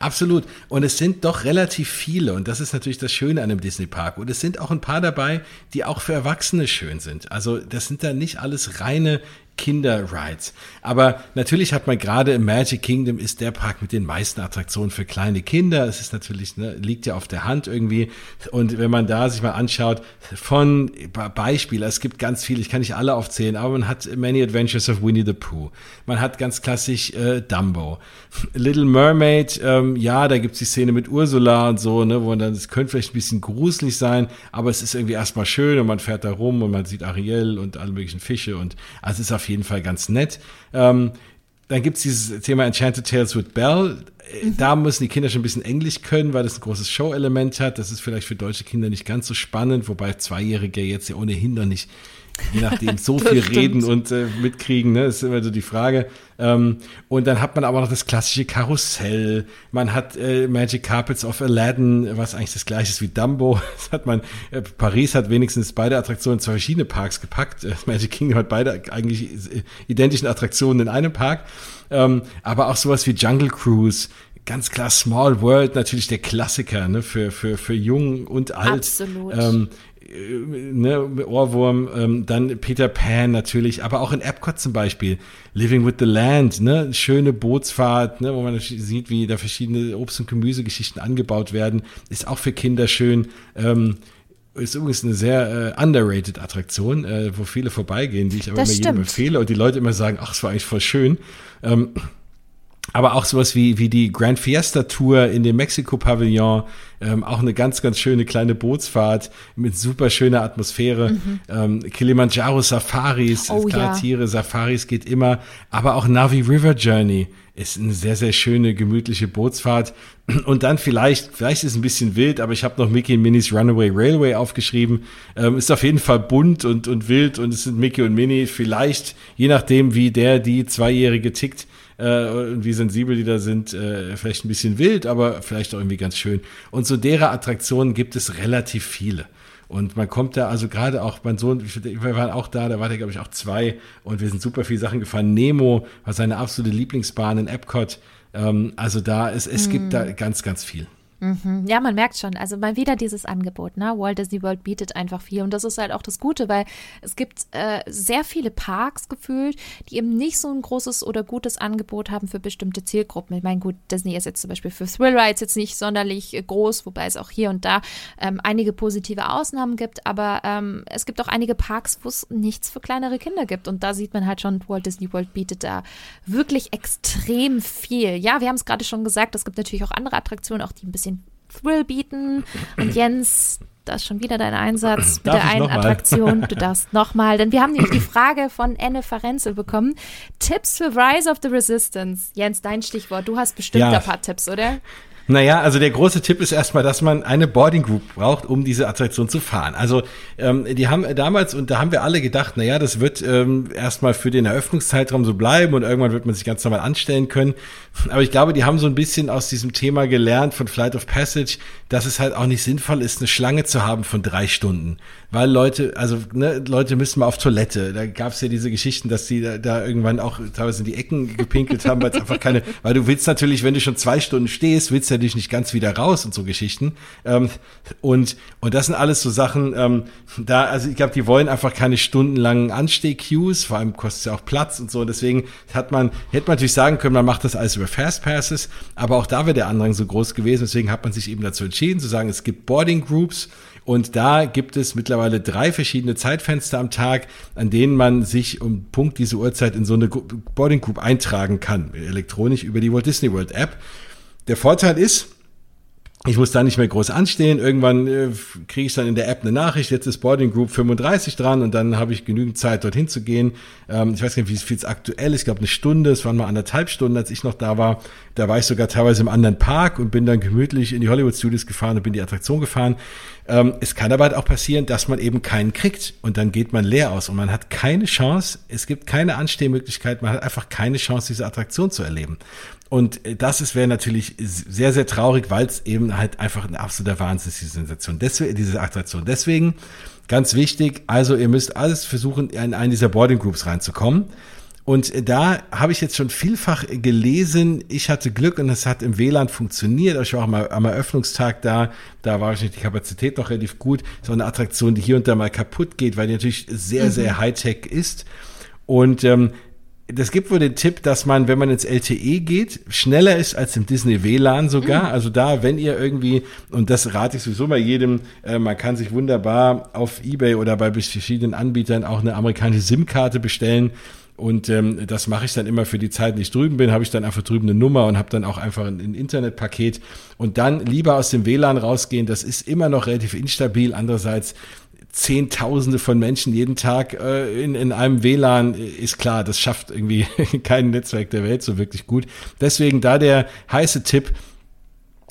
Absolut. Und es sind doch relativ viele. Und das ist natürlich das Schöne an einem Disney-Park. Und es sind auch ein paar dabei, die auch für Erwachsene schön sind. Also das sind da nicht alles reine Kinder-Rides. Aber natürlich hat man gerade im Magic Kingdom ist der Park mit den meisten Attraktionen für kleine Kinder. Es ist natürlich, ne, liegt ja auf der Hand irgendwie. Und wenn man da sich mal anschaut, von Beispiel, es gibt ganz viele, ich kann nicht alle aufzählen, aber man hat Many Adventures of Winnie the Pooh. Man hat ganz klassisch äh, Dumbo. Little Mermaid, ähm, ja, da gibt's die Szene mit Ursula und so, ne, wo dann, es könnte vielleicht ein bisschen gruselig sein, aber es ist irgendwie erstmal schön und man fährt da rum und man sieht Ariel und alle möglichen Fische und also es ist auf jeden Fall ganz nett. Ähm, dann gibt es dieses Thema Enchanted Tales with Belle. Mhm. Da müssen die Kinder schon ein bisschen Englisch können, weil das ein großes Show-Element hat. Das ist vielleicht für deutsche Kinder nicht ganz so spannend, wobei Zweijährige jetzt ja ohnehin noch nicht je nachdem, so viel reden und äh, mitkriegen, ne? Das ist immer so die Frage. Ähm, und dann hat man aber noch das klassische Karussell. Man hat äh, Magic Carpets of Aladdin, was eigentlich das gleiche ist wie Dumbo. Das hat man, äh, Paris hat wenigstens beide Attraktionen in zwei verschiedene Parks gepackt. Magic Kingdom hat beide eigentlich äh, identischen Attraktionen in einem Park. Ähm, aber auch sowas wie Jungle Cruise, ganz klar Small World natürlich der Klassiker ne, für, für, für jung und alt. Absolut. Ähm, ne, Ohrwurm, ähm, dann Peter Pan natürlich, aber auch in Epcot zum Beispiel, Living with the Land, ne, schöne Bootsfahrt, ne, wo man sieht, wie da verschiedene Obst- und Gemüsegeschichten angebaut werden, ist auch für Kinder schön. Ähm, ist übrigens eine sehr äh, underrated Attraktion, äh, wo viele vorbeigehen, die ich aber Das immer jedem stimmt. empfehle und die Leute immer sagen, ach, es war eigentlich voll schön. Ähm, aber auch sowas wie, wie die Grand Fiesta Tour in dem Mexiko-Pavillon, ähm, auch eine ganz, ganz schöne kleine Bootsfahrt mit super schöner Atmosphäre. Ähm, Kilimanjaro Safaris, Mhm. Oh, klar, ja. Tiere, Safaris geht immer. Aber auch Navi River Journey ist eine sehr, sehr schöne, gemütliche Bootsfahrt. Und dann vielleicht, vielleicht ist es ein bisschen wild, aber ich habe noch Mickey und Minnie's Runaway Railway aufgeschrieben. Ähm, ist auf jeden Fall bunt und, und wild und es sind Mickey und Minnie vielleicht, je nachdem, wie der, die Zweijährige tickt, äh, und wie sensibel die da sind, äh, vielleicht ein bisschen wild, aber vielleicht auch irgendwie ganz schön. Und so derer Attraktionen gibt es relativ viele. Und man kommt da, also gerade auch mein Sohn, wir waren auch da, da war der, glaube ich, auch zwei und wir sind super viele Sachen gefahren. Nemo war seine absolute Lieblingsbahn in Epcot. Ähm, also da, es, es gibt da ganz, ganz viel. Ja, man merkt schon. Also mal wieder dieses Angebot. Ne? Walt Disney World bietet einfach viel. Und das ist halt auch das Gute, weil es gibt äh, sehr viele Parks gefühlt, die eben nicht so ein großes oder gutes Angebot haben für bestimmte Zielgruppen. Ich meine, gut, Disney ist jetzt zum Beispiel für Thrill Rides jetzt nicht sonderlich äh, groß, wobei es auch hier und da ähm, einige positive Ausnahmen gibt. Aber ähm, es gibt auch einige Parks, wo es nichts für kleinere Kinder gibt. Und da sieht man halt schon, Walt Disney World bietet da wirklich extrem viel. Ja, wir haben es gerade schon gesagt, es gibt natürlich auch andere Attraktionen, auch die ein bisschen Thrill bieten. Und Jens, da ist schon wieder dein Einsatz mit Darf der einen? Attraktion. Du darfst nochmal, denn wir haben nämlich die Frage von Enne Ferenzel bekommen. Tipps für Rise of the Resistance. Jens, dein Stichwort. Du hast bestimmt Ja. ein paar Tipps, oder? Naja, also der große Tipp ist erstmal, dass man eine Boarding Group braucht, um diese Attraktion zu fahren. Also ähm, die haben damals, und da haben wir alle gedacht, naja, das wird ähm, erstmal für den Eröffnungszeitraum so bleiben und irgendwann wird man sich ganz normal anstellen können. Aber ich glaube, die haben so ein bisschen aus diesem Thema gelernt von Flight of Passage, dass es halt auch nicht sinnvoll ist, eine Schlange zu haben von drei Stunden. Weil Leute, also ne, Leute müssen mal auf Toilette. Da gab es ja diese Geschichten, dass die da, da irgendwann auch teilweise in die Ecken gepinkelt haben, weil es einfach keine, weil du willst natürlich, wenn du schon zwei Stunden stehst, willst du natürlich nicht ganz wieder raus und so Geschichten. Ähm, und, und das sind alles so Sachen, ähm, da, also ich glaube, die wollen einfach keine stundenlangen Ansteh-Queues, vor allem kostet es ja auch Platz und so. Deswegen hat man, hätte man natürlich sagen können, man macht das alles über Fastpasses, aber auch da wäre der Andrang so groß gewesen. Deswegen hat man sich eben dazu entschieden, zu sagen, es gibt Boarding Groups, und da gibt es mittlerweile drei verschiedene Zeitfenster am Tag, an denen man sich um Punkt diese Uhrzeit in so eine Boarding Group eintragen kann, elektronisch über die Walt Disney World App. Der Vorteil ist, ich muss da nicht mehr groß anstehen. Irgendwann äh, kriege ich dann in der App eine Nachricht, jetzt ist Boarding Group 35 dran und dann habe ich genügend Zeit, dorthin zu gehen. Ähm, ich weiß gar nicht, wie viel es aktuell ist. Ich glaube, eine Stunde. Es waren mal anderthalb Stunden, als ich noch da war. Da war ich sogar teilweise im anderen Park und bin dann gemütlich in die Hollywood Studios gefahren und bin die Attraktion gefahren. Ähm, es kann aber halt auch passieren, dass man eben keinen kriegt und dann geht man leer aus und man hat keine Chance. Es gibt keine Anstehmöglichkeit. Man hat einfach keine Chance, diese Attraktion zu erleben. Und äh, das ist wäre natürlich sehr, sehr traurig, weil es eben halt einfach ein absoluter Wahnsinn ist, diese Sensation. Deswegen, diese Attraktion. Deswegen, ganz wichtig, also ihr müsst alles versuchen, in einen dieser Boarding Groups reinzukommen. Und äh, da habe ich jetzt schon vielfach gelesen, ich hatte Glück und es hat im WLAN funktioniert. Ich war auch mal am Eröffnungstag da, da war wahrscheinlich die Kapazität noch relativ gut. So eine Attraktion, die hier und da mal kaputt geht, weil die natürlich sehr, sehr Hightech ist. Und ähm, das gibt wohl den Tipp, dass man, wenn man ins LTE geht, schneller ist als im Disney WLAN sogar. Also da, wenn ihr irgendwie, und das rate ich sowieso mal jedem, äh, man kann sich wunderbar auf Ebay oder bei verschiedenen Anbietern auch eine amerikanische SIM-Karte bestellen. Und ähm, das mache ich dann immer für die Zeit, die ich drüben bin, habe ich dann einfach drüben eine Nummer und habe dann auch einfach ein, ein Internetpaket. Und dann lieber aus dem WLAN rausgehen, das ist immer noch relativ instabil. Andererseits Zehntausende von Menschen jeden Tag äh, in, in einem WLAN äh, ist klar, das schafft irgendwie kein Netzwerk der Welt so wirklich gut. Deswegen da der heiße Tipp,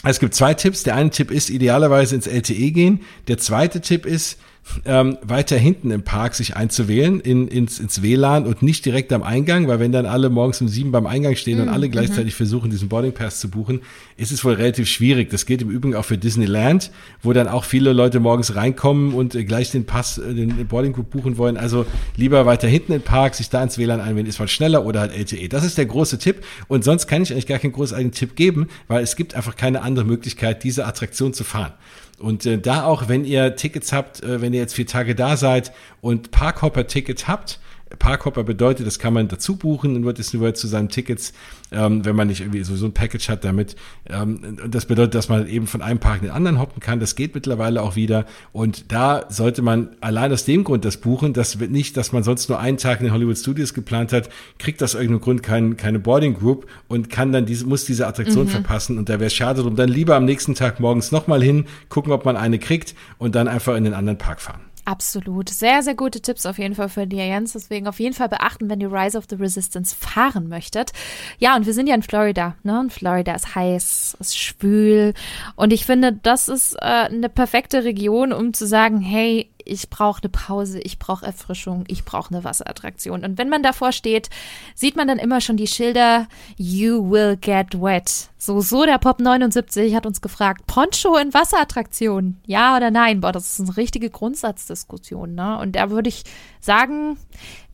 es gibt zwei Tipps. Der eine Tipp ist idealerweise ins LTE gehen. Der zweite Tipp ist, ähm, weiter hinten im Park sich einzuwählen in, ins, ins WLAN und nicht direkt am Eingang, weil wenn dann alle morgens um sieben beim Eingang stehen und alle gleichzeitig versuchen, diesen Boarding Pass zu buchen, ist es wohl relativ schwierig. Das geht im Übrigen auch für Disneyland, wo dann auch viele Leute morgens reinkommen und äh, gleich den Pass, äh, den Boarding Group buchen wollen. Also lieber weiter hinten im Park, sich da ins WLAN einwählen, ist man schneller oder halt LTE. Das ist der große Tipp. Und sonst kann ich eigentlich gar keinen großartigen Tipp geben, weil es gibt einfach keine andere Möglichkeit, diese Attraktion zu fahren. Und äh, da auch, wenn ihr Tickets habt, äh, wenn ihr jetzt vier Tage da seid und Parkhopper-Ticket habt, Parkhopper bedeutet, das kann man dazu buchen in Walt Disney World zu seinen Tickets, ähm, wenn man nicht irgendwie so, so ein Package hat damit. Ähm, und das bedeutet, dass man eben von einem Park in den anderen hoppen kann. Das geht mittlerweile auch wieder. Und da sollte man allein aus dem Grund das buchen, das wird nicht, dass man sonst nur einen Tag in den Hollywood Studios geplant hat, kriegt aus irgendeinem Grund kein, keine Boarding Group und kann dann diese, muss diese Attraktion mhm. verpassen. Und da wäre es schade drum. Dann lieber am nächsten Tag morgens nochmal hin, gucken, ob man eine kriegt und dann einfach in den anderen Park fahren. Absolut. Sehr, sehr gute Tipps auf jeden Fall für dir, Jens. Deswegen auf jeden Fall beachten, wenn ihr Rise of the Resistance fahren möchtet. Ja, und wir sind ja in Florida. Ne? Und Florida ist heiß, ist schwül. Und ich finde, das ist äh, eine perfekte Region, um zu sagen, hey, ich brauche eine Pause, ich brauche Erfrischung, ich brauche eine Wasserattraktion. Und wenn man davor steht, sieht man dann immer schon die Schilder You will get wet. So, so der Pop 79 hat uns gefragt, Poncho in Wasserattraktion, ja oder nein? Boah, das ist eine richtige Grundsatzdiskussion, ne? Und da würde ich sagen,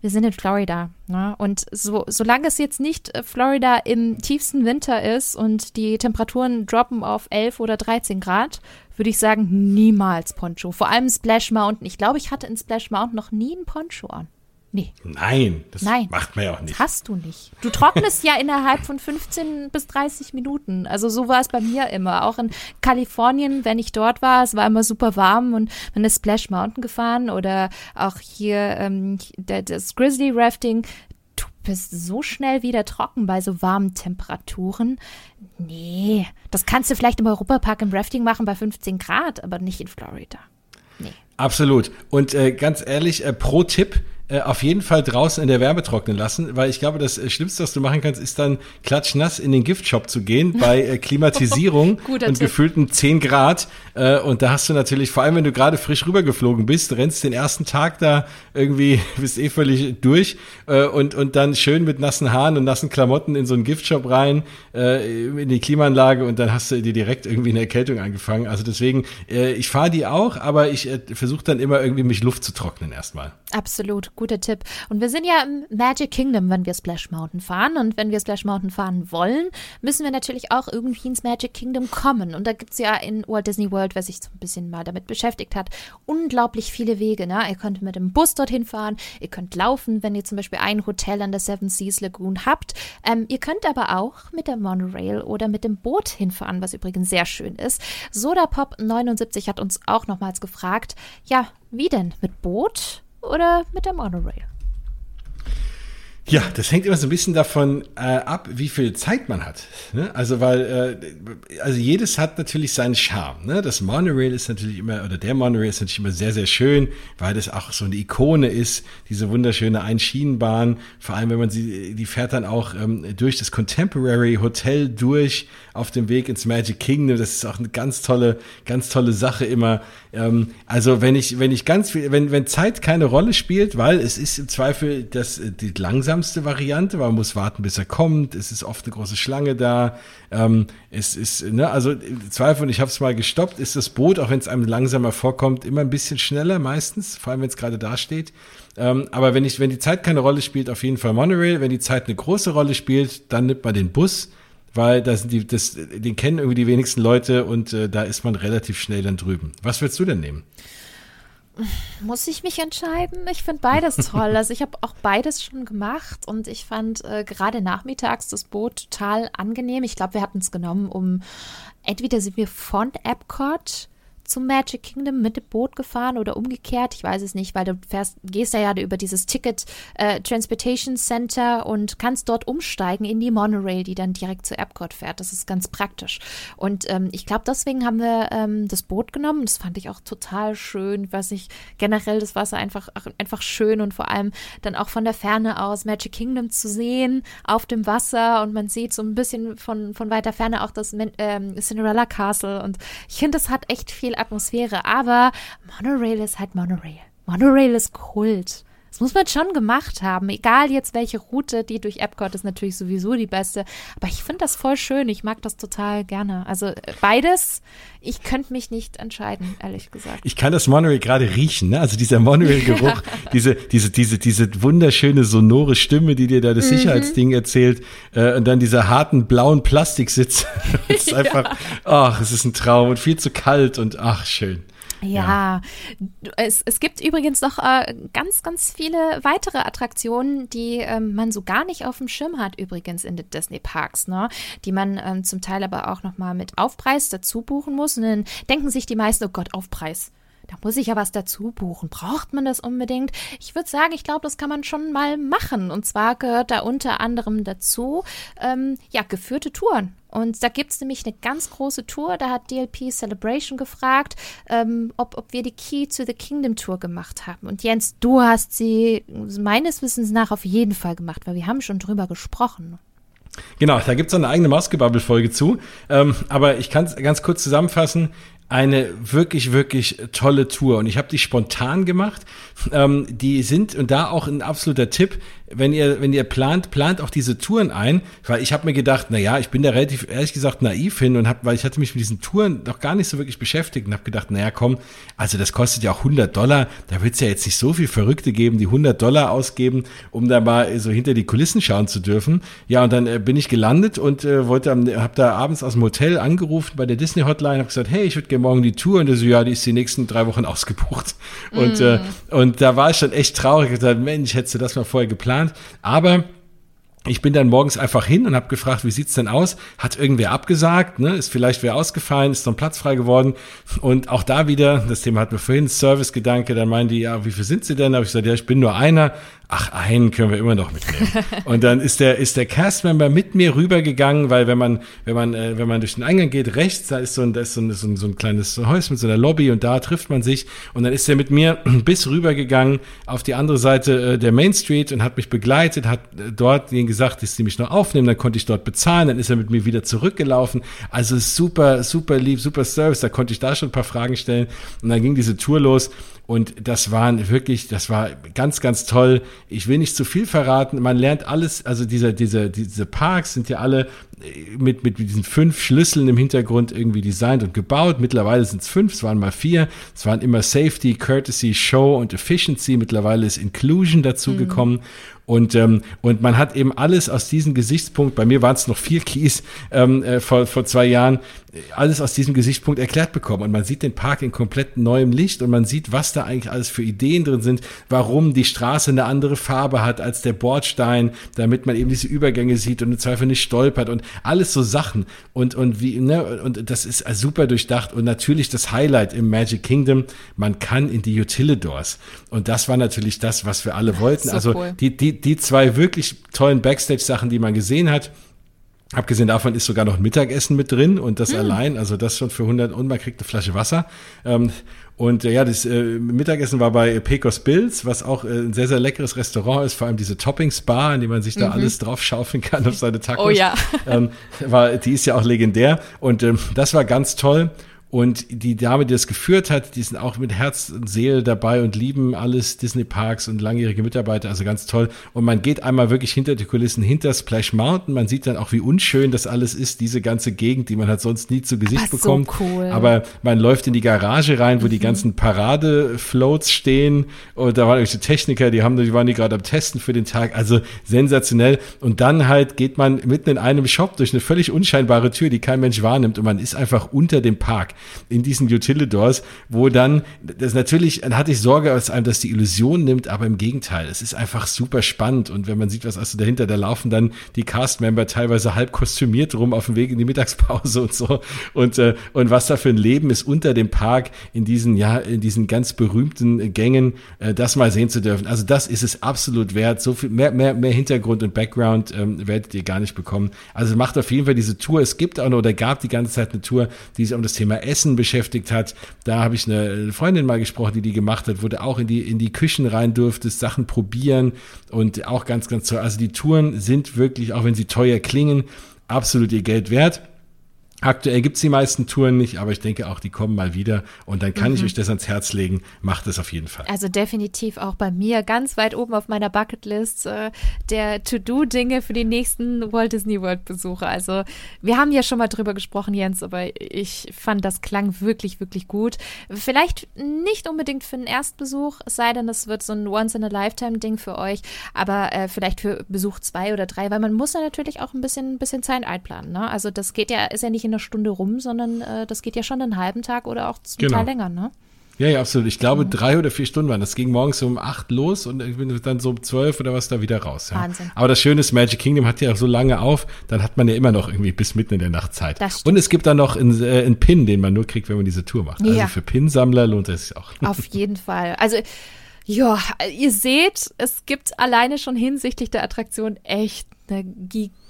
wir sind in Florida. Ne? Und so, solange es jetzt nicht äh, Florida im tiefsten Winter ist und die Temperaturen droppen auf 11 oder 13 Grad, würde ich sagen, niemals Poncho. Vor allem Splash Mountain. Ich glaube, ich hatte in Splash Mountain noch nie ein Poncho an. Nee. Nein, das Nein, macht man ja auch nicht. Das hast du nicht. Du trocknest ja innerhalb von 15 bis 30 Minuten. Also so war es bei mir immer. Auch in Kalifornien, wenn ich dort war, es war immer super warm und man ist Splash Mountain gefahren oder auch hier ähm, das Grizzly Rafting. Du bist so schnell wieder trocken bei so warmen Temperaturen. Nee, das kannst du vielleicht im Europapark im Rafting machen bei 15 Grad, aber nicht in Florida. Nee. Absolut. Und äh, ganz ehrlich, äh, pro Tipp, auf jeden Fall draußen in der Wärme trocknen lassen, weil ich glaube, das äh, Schlimmste, was du machen kannst, ist dann klatschnass in den Giftshop zu gehen bei äh, Klimatisierung und Tipp. gefühlten 10 Grad. Äh, und da hast du natürlich, vor allem wenn du gerade frisch rübergeflogen bist, rennst den ersten Tag da irgendwie, bist eh völlig durch äh, und, und dann schön mit nassen Haaren und nassen Klamotten in so einen Giftshop rein, äh, in die Klimaanlage und dann hast du dir direkt irgendwie eine Erkältung angefangen. Also deswegen, äh, ich fahre die auch, aber ich äh, versuche dann immer irgendwie mich Luft zu trocknen erstmal. Absolut guter Tipp. Und wir sind ja im Magic Kingdom, wenn wir Splash Mountain fahren. Und wenn wir Splash Mountain fahren wollen, müssen wir natürlich auch irgendwie ins Magic Kingdom kommen. Und da gibt es ja in Walt Disney World, wer sich so ein bisschen mal damit beschäftigt hat, unglaublich viele Wege. Ne? Ihr könnt mit dem Bus dorthin fahren, ihr könnt laufen, wenn ihr zum Beispiel ein Hotel an der Seven Seas Lagoon habt. Ähm, ihr könnt aber auch mit der Monorail oder mit dem Boot hinfahren, was übrigens sehr schön ist. Sodapop 79 hat uns auch nochmals gefragt, ja, wie denn? Mit Boot? Oder mit der Monorail? Ja, das hängt immer so ein bisschen davon äh, ab, wie viel Zeit man hat. Ne? Also weil, äh, also jedes hat natürlich seinen Charme. Ne? Das Monorail ist natürlich immer, oder der Monorail ist natürlich immer sehr, sehr schön, weil das auch so eine Ikone ist, diese wunderschöne Einschienenbahn. Vor allem, wenn man sie, die fährt dann auch ähm, durch das Contemporary Hotel durch auf dem Weg ins Magic Kingdom. Das ist auch eine ganz tolle, ganz tolle Sache immer. Ähm, also wenn ich, wenn ich ganz viel, wenn, wenn Zeit keine Rolle spielt, weil es ist im Zweifel das, die langsamste Variante, weil man muss warten, bis er kommt. Es ist oft eine große Schlange da. Ähm, es ist, ne, also Zweifel, und ich habe es mal gestoppt, ist das Boot, auch wenn es einem langsamer vorkommt, immer ein bisschen schneller meistens, vor allem wenn es gerade da steht. Ähm, aber wenn ich, wenn die Zeit keine Rolle spielt, auf jeden Fall Monorail. Wenn die Zeit eine große Rolle spielt, dann nimmt man den Bus weil das die, das, den kennen irgendwie die wenigsten Leute und äh, da ist man relativ schnell dann drüben. Was würdest du denn nehmen? Muss ich mich entscheiden? Ich finde beides toll. Also ich habe auch beides schon gemacht und ich fand äh, gerade nachmittags das Boot total angenehm. Ich glaube, wir hatten es genommen, um entweder sind wir von Epcot zum Magic Kingdom mit dem Boot gefahren oder umgekehrt. Ich weiß es nicht, weil du fährst, gehst ja, über dieses Ticket äh, Transportation Center und kannst dort umsteigen in die Monorail, die dann direkt zu Epcot fährt. Das ist ganz praktisch. Und ähm, ich glaube, deswegen haben wir ähm, das Boot genommen. Das fand ich auch total schön. Ich generell das Wasser einfach, einfach schön und vor allem dann auch von der Ferne aus Magic Kingdom zu sehen auf dem Wasser und man sieht so ein bisschen von, von weiter Ferne auch das ähm, Cinderella Castle und ich finde, das hat echt viel Atmosphäre, aber Monorail ist halt Monorail. Monorail ist Kult. Das muss man schon gemacht haben. Egal jetzt welche Route, die durch Epcot ist natürlich sowieso die beste. Aber ich finde das voll schön. Ich mag das total gerne. Also äh, beides, ich könnte mich nicht entscheiden, ehrlich gesagt. Ich kann das Monorail gerade riechen, ne? Also dieser Monorail-Geruch, diese, diese, diese, diese wunderschöne sonore Stimme, die dir da das mhm. Sicherheitsding erzählt, äh, und dann dieser harten blauen Plastiksitz. es ist ja. einfach, ach, es ist ein Traum und viel zu kalt und ach, schön. Ja, ja. Es, es gibt übrigens noch äh, ganz, ganz viele weitere Attraktionen, die ähm, man so gar nicht auf dem Schirm hat, übrigens in den Disney Parks, ne? die man ähm, zum Teil aber auch nochmal mit Aufpreis dazu buchen muss. Und dann denken sich die meisten, oh Gott, Aufpreis da muss ich ja was dazu buchen. Braucht man das unbedingt? Ich würde sagen, ich glaube, das kann man schon mal machen. Und zwar gehört da unter anderem dazu, ähm, ja, geführte Touren. Und da gibt es nämlich eine ganz große Tour. Da hat DLP Celebration gefragt, ähm, ob, ob wir die Key to the Kingdom Tour gemacht haben. Und Jens, du hast sie meines Wissens nach auf jeden Fall gemacht, weil wir haben schon drüber gesprochen. Genau, da gibt es eine eigene Mausgebubble-Folge zu. Ähm, aber ich kann es ganz kurz zusammenfassen eine wirklich, wirklich tolle Tour. Und ich habe die spontan gemacht. Ähm, die sind, und da auch ein absoluter Tipp, wenn ihr, wenn ihr plant, plant auch diese Touren ein, weil ich habe mir gedacht, na ja, ich bin da relativ ehrlich gesagt naiv hin und hab, weil ich hatte mich mit diesen Touren noch gar nicht so wirklich beschäftigt und habe gedacht, na ja, komm, also das kostet ja auch 100 Dollar, da wird es ja jetzt nicht so viel Verrückte geben, die 100 Dollar ausgeben, um da mal so hinter die Kulissen schauen zu dürfen. Ja, und dann äh, bin ich gelandet und äh, wollte, habe da abends aus dem Hotel angerufen bei der Disney Hotline, habe gesagt, hey, ich würde gerne morgen die Tour und der so, ja, die ist die nächsten drei Wochen ausgebucht. Und, mm. äh, und da war ich schon echt traurig, ich gesagt, Mensch, hättest du das mal vorher geplant Aber ich bin dann morgens einfach hin und habe gefragt, wie sieht's denn aus? Hat irgendwer abgesagt? Ne? Ist vielleicht wer ausgefallen? Ist noch ein Platz frei geworden? Und auch da wieder, das Thema hatten wir vorhin, Service-Gedanke, dann meinen die, ja, wie viel sind sie denn? Da habe ich gesagt, ja, ich bin nur einer ach, einen können wir immer noch mitnehmen. und dann ist der, ist der Castmember mit mir rübergegangen, weil wenn man, wenn man, äh, wenn man durch den Eingang geht, rechts, da ist so ein, da ist so ein, so ein, so ein kleines Haus mit so einer Lobby und da trifft man sich. Und dann ist er mit mir bis rübergegangen auf die andere Seite äh, der Main Street und hat mich begleitet, hat äh, dort denen gesagt, dass sie mich noch aufnehmen, dann konnte ich dort bezahlen, dann ist er mit mir wieder zurückgelaufen. Also super, super lieb, super Service, da konnte ich da schon ein paar Fragen stellen. Und dann ging diese Tour los. Und das waren wirklich, das war ganz, ganz toll. Ich will nicht zu viel verraten. Man lernt alles, also diese, diese, diese Parks sind ja alle mit, mit diesen fünf Schlüsseln im Hintergrund irgendwie designt und gebaut. Mittlerweile sind es fünf, es waren mal vier. Es waren immer Safety, Courtesy, Show und Efficiency. Mittlerweile ist Inclusion dazugekommen. Mhm. Und, ähm, und man hat eben alles aus diesem Gesichtspunkt, bei mir waren es noch vier Keys ähm, äh, vor, vor zwei Jahren, alles aus diesem Gesichtspunkt erklärt bekommen. Und man sieht den Park in komplett neuem Licht und man sieht, was da eigentlich alles für Ideen drin sind, warum die Straße eine andere Farbe hat als der Bordstein, damit man eben diese Übergänge sieht und im Zweifel nicht stolpert und alles so Sachen. Und, und wie, ne, und das ist super durchdacht. Und natürlich das Highlight im Magic Kingdom, man kann in die Utilidors. Und das war natürlich das, was wir alle wollten. So also cool. die, die, die zwei wirklich tollen Backstage-Sachen, die man gesehen hat. Abgesehen davon ist sogar noch ein Mittagessen mit drin und das mm. allein, also das schon für 100 und man kriegt eine Flasche Wasser. Ähm, und äh, ja, das äh, Mittagessen war bei Pecos Bills, was auch äh, ein sehr, sehr leckeres Restaurant ist, vor allem diese Toppings-Bar, in die man sich da mhm. alles drauf schaufeln kann auf seine Tacos. Oh ja. ähm, war, die ist ja auch legendär und ähm, das war ganz toll. Und die Dame, die das geführt hat, die sind auch mit Herz und Seele dabei und lieben alles Disney Parks und langjährige Mitarbeiter, also ganz toll. Und man geht einmal wirklich hinter die Kulissen, hinter Splash Mountain. Man sieht dann auch, wie unschön das alles ist, diese ganze Gegend, die man halt sonst nie zu Gesicht Ach, bekommt. So cool. Aber man läuft in die Garage rein, wo mhm. die ganzen Paradefloats stehen. Und da waren irgendwelche Techniker, die haben, die waren die gerade am Testen für den Tag. Also sensationell. Und dann halt geht man mitten in einem Shop durch eine völlig unscheinbare Tür, die kein Mensch wahrnimmt. Und man ist einfach unter dem Park in diesen Utilidors, wo dann, das natürlich, dann hatte ich Sorge, dass einem das die Illusion nimmt, aber im Gegenteil, es ist einfach super spannend und wenn man sieht, was also dahinter, da laufen dann die Cast-Member teilweise halb kostümiert rum auf dem Weg in die Mittagspause und so und, äh, und was da für ein Leben ist unter dem Park in diesen, ja, in diesen ganz berühmten Gängen, äh, das mal sehen zu dürfen. Also das ist es absolut wert. So viel mehr, mehr, mehr Hintergrund und Background ähm, werdet ihr gar nicht bekommen. Also macht auf jeden Fall diese Tour. Es gibt auch noch oder gab die ganze Zeit eine Tour, die sich um das Thema Essen beschäftigt hat. Da habe ich eine Freundin mal gesprochen, die die gemacht hat, wo du auch in die, in die Küchen rein durftest, Sachen probieren und auch ganz, ganz toll. Also die Touren sind wirklich, auch wenn sie teuer klingen, absolut ihr Geld wert. Aktuell gibt's die meisten Touren nicht, aber ich denke auch, die kommen mal wieder. Und dann kann mhm. ich euch das ans Herz legen. Macht es auf jeden Fall. Also definitiv auch bei mir ganz weit oben auf meiner Bucketlist äh, der To-Do-Dinge für die nächsten Walt Disney World-Besuche. Also wir haben ja schon mal drüber gesprochen, Jens, aber ich fand, das klang wirklich, wirklich gut. Vielleicht nicht unbedingt für einen Erstbesuch, es sei denn, es wird so ein Once-in-a-Lifetime-Ding für euch, aber äh, vielleicht für Besuch zwei oder drei, weil man muss ja natürlich auch ein bisschen, ein bisschen Zeit einplanen. Ne? Also das geht ja, ist ja nicht in einer Stunde rum, sondern äh, das geht ja schon einen halben Tag oder auch zum genau. Teil länger, ne? Ja, ja, absolut. Ich glaube, mhm. drei oder vier Stunden waren. Das ging morgens um acht los und ich bin dann so um zwölf oder was da wieder raus. Ja. Wahnsinn. Aber das Schöne ist, Magic Kingdom hat ja auch so lange auf, dann hat man ja immer noch irgendwie bis mitten in der Nacht Zeit. Und es gibt dann noch einen, äh, einen Pin, den man nur kriegt, wenn man diese Tour macht. Also ja. Also für Pin-Sammler lohnt es sich auch. Auf jeden Fall. Also ja, ihr seht, es gibt alleine schon hinsichtlich der Attraktion echt eine gigantische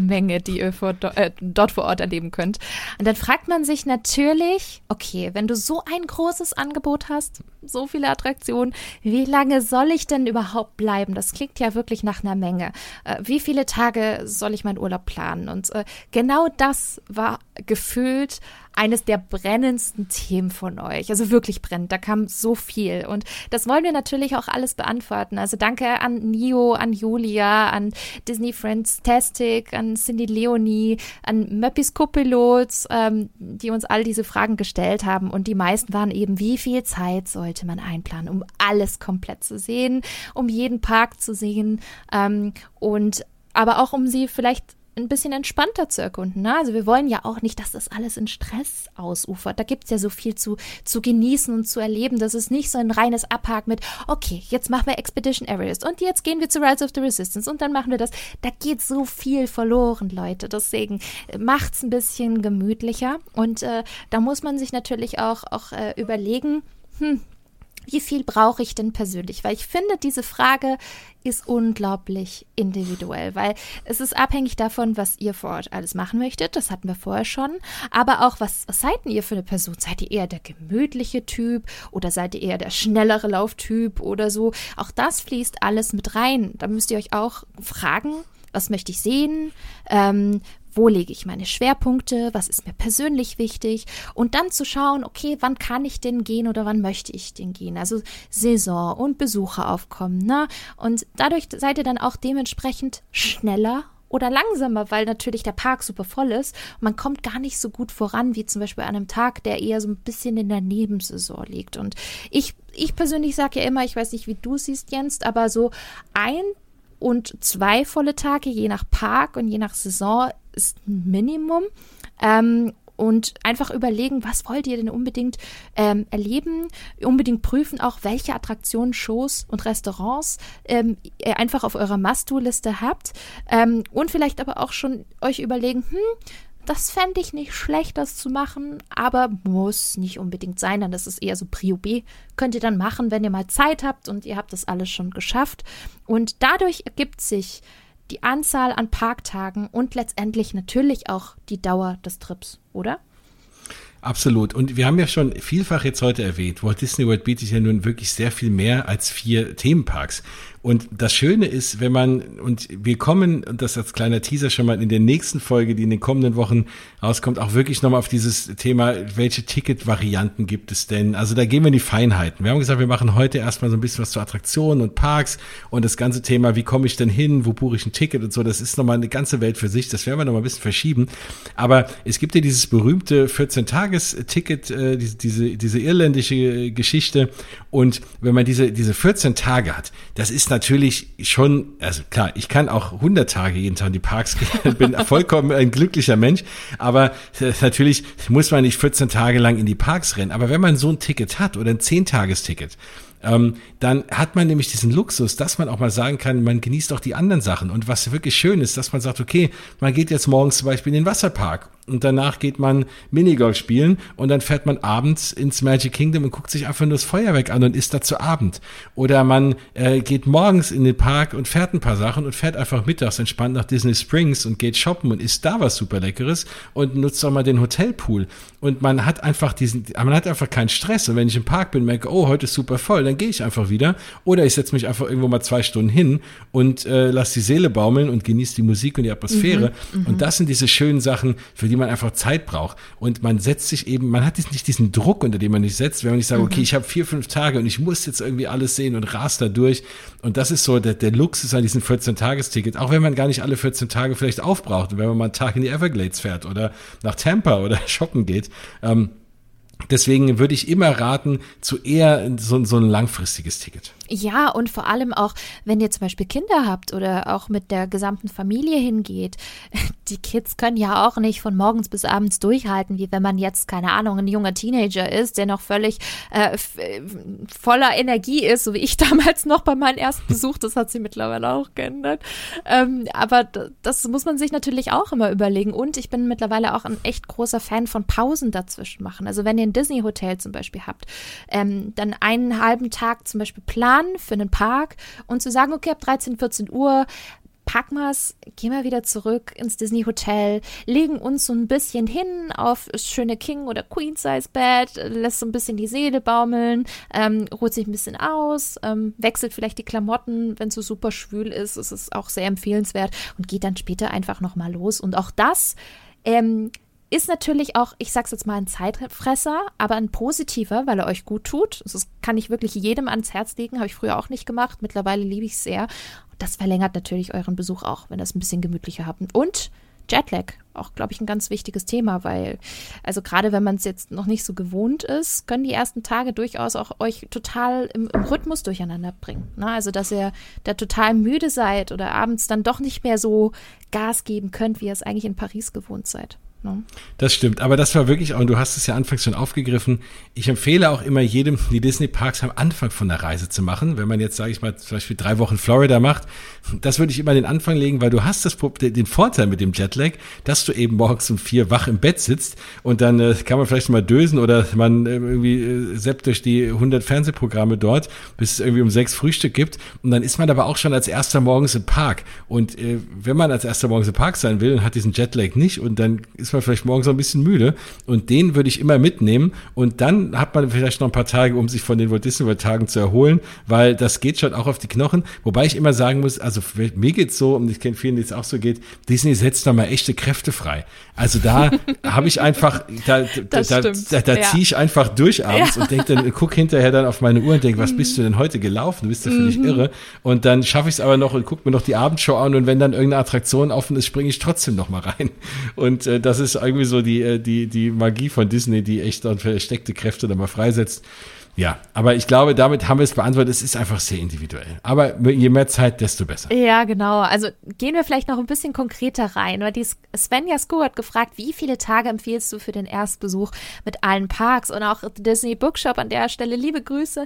Menge, die ihr vor, äh, dort vor Ort erleben könnt. Und dann fragt man sich natürlich, okay, wenn du so ein großes Angebot hast, so viele Attraktionen, wie lange soll ich denn überhaupt bleiben? Das klingt ja wirklich nach einer Menge. Äh, wie viele Tage soll ich meinen Urlaub planen? Und äh, genau das war gefühlt eines der brennendsten Themen von euch. Also wirklich brennend. Da kam so viel. Und das wollen wir natürlich auch alles beantworten. Also danke an Nio, an Julia, an Disney Friends Tastic, an Cindy Leonie, an Möppis Copilots, ähm, die uns all diese Fragen gestellt haben. Und die meisten waren eben, wie viel Zeit sollte man einplanen, um alles komplett zu sehen, um jeden Park zu sehen ähm, und aber auch um sie vielleicht ein bisschen entspannter zu erkunden. Ne? Also wir wollen ja auch nicht, dass das alles in Stress ausufert. Da gibt es ja so viel zu, zu genießen und zu erleben. Das ist nicht so ein reines Abhaken mit, okay, jetzt machen wir Expedition Everest und jetzt gehen wir zu Rise of the Resistance und dann machen wir das. Da geht so viel verloren, Leute. Deswegen macht's ein bisschen gemütlicher. Und äh, da muss man sich natürlich auch, auch äh, überlegen, hm, wie viel brauche ich denn persönlich? Weil ich finde, diese Frage ist unglaublich individuell, weil es ist abhängig davon, was ihr vor Ort alles machen möchtet. Das hatten wir vorher schon. Aber auch, was, seid ihr für eine Person? Seid ihr eher der gemütliche Typ oder seid ihr eher der schnellere Lauftyp oder so? Auch das fließt alles mit rein. Da müsst ihr euch auch fragen, was möchte ich sehen? Ähm, wo lege ich meine Schwerpunkte, was ist mir persönlich wichtig und dann zu schauen, okay, wann kann ich denn gehen oder wann möchte ich denn gehen? Also Saison und Besucheraufkommen, ne? Und dadurch seid ihr dann auch dementsprechend schneller oder langsamer, weil natürlich der Park super voll ist man kommt gar nicht so gut voran wie zum Beispiel an einem Tag, der eher so ein bisschen in der Nebensaison liegt. Und ich, ich persönlich sage ja immer, ich weiß nicht, wie du siehst, Jens, aber so ein und zwei volle Tage, je nach Park und je nach Saison, ist ein Minimum. Ähm, und einfach überlegen, was wollt ihr denn unbedingt ähm, erleben, unbedingt prüfen auch, welche Attraktionen, Shows und Restaurants ähm, ihr einfach auf eurer Must-Do-Liste habt ähm, und vielleicht aber auch schon euch überlegen, hm, das fände ich nicht schlecht, das zu machen, aber muss nicht unbedingt sein, dann ist eher so Prio B. Könnt ihr dann machen, wenn ihr mal Zeit habt und ihr habt das alles schon geschafft. Und dadurch ergibt sich die Anzahl an Parktagen und letztendlich natürlich auch die Dauer des Trips, oder? Absolut. Und wir haben ja schon vielfach jetzt heute erwähnt, Walt Disney World bietet ja nun wirklich sehr viel mehr als vier Themenparks. Und das Schöne ist, wenn man, und wir kommen, und das als kleiner Teaser schon mal in der nächsten Folge, die in den kommenden Wochen rauskommt, auch wirklich nochmal auf dieses Thema, welche Ticketvarianten gibt es denn? Also da gehen wir in die Feinheiten. Wir haben gesagt, wir machen heute erstmal so ein bisschen was zu Attraktionen und Parks und das ganze Thema, wie komme ich denn hin, wo buche ich ein Ticket und so, das ist nochmal eine ganze Welt für sich. Das werden wir nochmal ein bisschen verschieben. Aber es gibt ja dieses berühmte 14-Tages-Ticket, äh, diese, diese, diese irländische Geschichte. Und wenn man diese, diese 14 Tage hat, das ist natürlich schon, also klar, ich kann auch 100 Tage jeden Tag in die Parks gehen, bin vollkommen ein glücklicher Mensch, aber natürlich muss man nicht 14 Tage lang in die Parks rennen. Aber wenn man so ein Ticket hat oder ein 10-Tages-Ticket, ähm, dann hat man nämlich diesen Luxus, dass man auch mal sagen kann, man genießt auch die anderen Sachen. Und was wirklich schön ist, dass man sagt, okay, man geht jetzt morgens zum Beispiel in den Wasserpark und danach geht man Minigolf spielen und dann fährt man abends ins Magic Kingdom und guckt sich einfach nur das Feuerwerk an und isst da zu Abend. Oder man äh, geht morgens in den Park und fährt ein paar Sachen und fährt einfach mittags entspannt nach Disney Springs und geht shoppen und isst da was super Leckeres und nutzt auch mal den Hotelpool. Und man hat einfach diesen, man hat einfach keinen Stress. Und wenn ich im Park bin, merke, oh, heute ist super voll, dann gehe ich einfach wieder. Oder ich setze mich einfach irgendwo mal zwei Stunden hin und äh, lasse die Seele baumeln und genieße die Musik und die Atmosphäre. Mhm, mhm. und das sind diese schönen Sachen, für die die man einfach Zeit braucht. Und man setzt sich eben, man hat nicht diesen Druck, unter dem man sich setzt, wenn man nicht sagt, mhm. okay, ich habe vier, fünf Tage und ich muss jetzt irgendwie alles sehen und rast da durch. Und das ist so der, der Luxus an diesem 14-Tages-Ticket, auch wenn man gar nicht alle 14 Tage vielleicht aufbraucht und wenn man mal einen Tag in die Everglades fährt oder nach Tampa oder shoppen geht. Ähm, Deswegen würde ich immer raten, zu eher so, so ein langfristiges Ticket. Ja, und vor allem auch, wenn ihr zum Beispiel Kinder habt oder auch mit der gesamten Familie hingeht. Die Kids können ja auch nicht von morgens bis abends durchhalten, wie wenn man jetzt, keine Ahnung, ein junger Teenager ist, der noch völlig äh, voller Energie ist, so wie ich damals noch bei meinem ersten Besuch. Das hat sich mittlerweile auch geändert. Ähm, aber das muss man sich natürlich auch immer überlegen. Und ich bin mittlerweile auch ein echt großer Fan von Pausen dazwischen machen. Also wenn ihr ein Disney-Hotel zum Beispiel habt, ähm, dann einen halben Tag zum Beispiel planen, für einen Park und zu sagen, okay, ab 13, 14 Uhr packen wir es, gehen wir wieder zurück ins Disney Hotel, legen uns so ein bisschen hin auf das schöne King- oder Queen-Size-Bett, lässt so ein bisschen die Seele baumeln, ähm, ruht sich ein bisschen aus, ähm, wechselt vielleicht die Klamotten, wenn es so super schwül ist, ist es auch sehr empfehlenswert und geht dann später einfach nochmal los. Und auch das ähm, ist natürlich auch, ich sag's jetzt mal, ein Zeitfresser, aber ein positiver, weil er euch gut tut. Das kann ich wirklich jedem ans Herz legen, habe ich früher auch nicht gemacht. Mittlerweile liebe ich es sehr. Das verlängert natürlich euren Besuch auch, wenn ihr es ein bisschen gemütlicher habt. Und Jetlag, auch, glaube ich, ein ganz wichtiges Thema, weil, also gerade wenn man es jetzt noch nicht so gewohnt ist, können die ersten Tage durchaus auch euch total im, im Rhythmus durcheinander bringen. Ne? Also, dass ihr da total müde seid oder abends dann doch nicht mehr so Gas geben könnt, wie ihr es eigentlich in Paris gewohnt seid. Ne? Das stimmt, aber das war wirklich auch, und du hast es ja anfangs schon aufgegriffen, ich empfehle auch immer jedem, die Disney-Parks am Anfang von der Reise zu machen. Wenn man jetzt, sage ich mal, zum Beispiel drei Wochen Florida macht, das würde ich immer den Anfang legen, weil du hast das, den Vorteil mit dem Jetlag, dass du eben morgens um vier wach im Bett sitzt und dann äh, kann man vielleicht mal dösen oder man äh, irgendwie äh, seppt durch die 100 Fernsehprogramme dort, bis es irgendwie um sechs Frühstück gibt und dann ist man aber auch schon als erster morgens im Park und äh, wenn man als erster morgens im Park sein will und hat diesen Jetlag nicht und dann ist man vielleicht morgens ein bisschen müde und den würde ich immer mitnehmen und dann hat man vielleicht noch ein paar Tage, um sich von den Walt Disney World Tagen zu erholen, weil das geht schon auch auf die Knochen. Wobei ich immer sagen muss, also mir geht's so und ich kenne vielen, denen es auch so geht, Disney setzt da mal echte Kräfte frei. Also da habe ich einfach, da, da, da, da, da ziehe ich einfach durch abends und denke dann, guck hinterher dann auf meine Uhr und denke, was mhm. bist du denn heute gelaufen? Du bist ja völlig mhm. irre. Und dann schaffe ich es aber noch und gucke mir noch die Abendshow an und wenn dann irgendeine Attraktion offen ist, springe ich trotzdem noch mal rein. Und äh, das ist irgendwie so die, äh, die, die Magie von Disney, die echt dann versteckte Kräfte dann mal freisetzt. Ja, aber ich glaube, damit haben wir es beantwortet. Es ist einfach sehr individuell. Aber je mehr Zeit, desto besser. Ja, genau. Also gehen wir vielleicht noch ein bisschen konkreter rein. Weil die Svenja Sko hat gefragt, wie viele Tage empfiehlst du für den Erstbesuch mit allen Parks und auch Disney Bookshop an der Stelle. Liebe Grüße.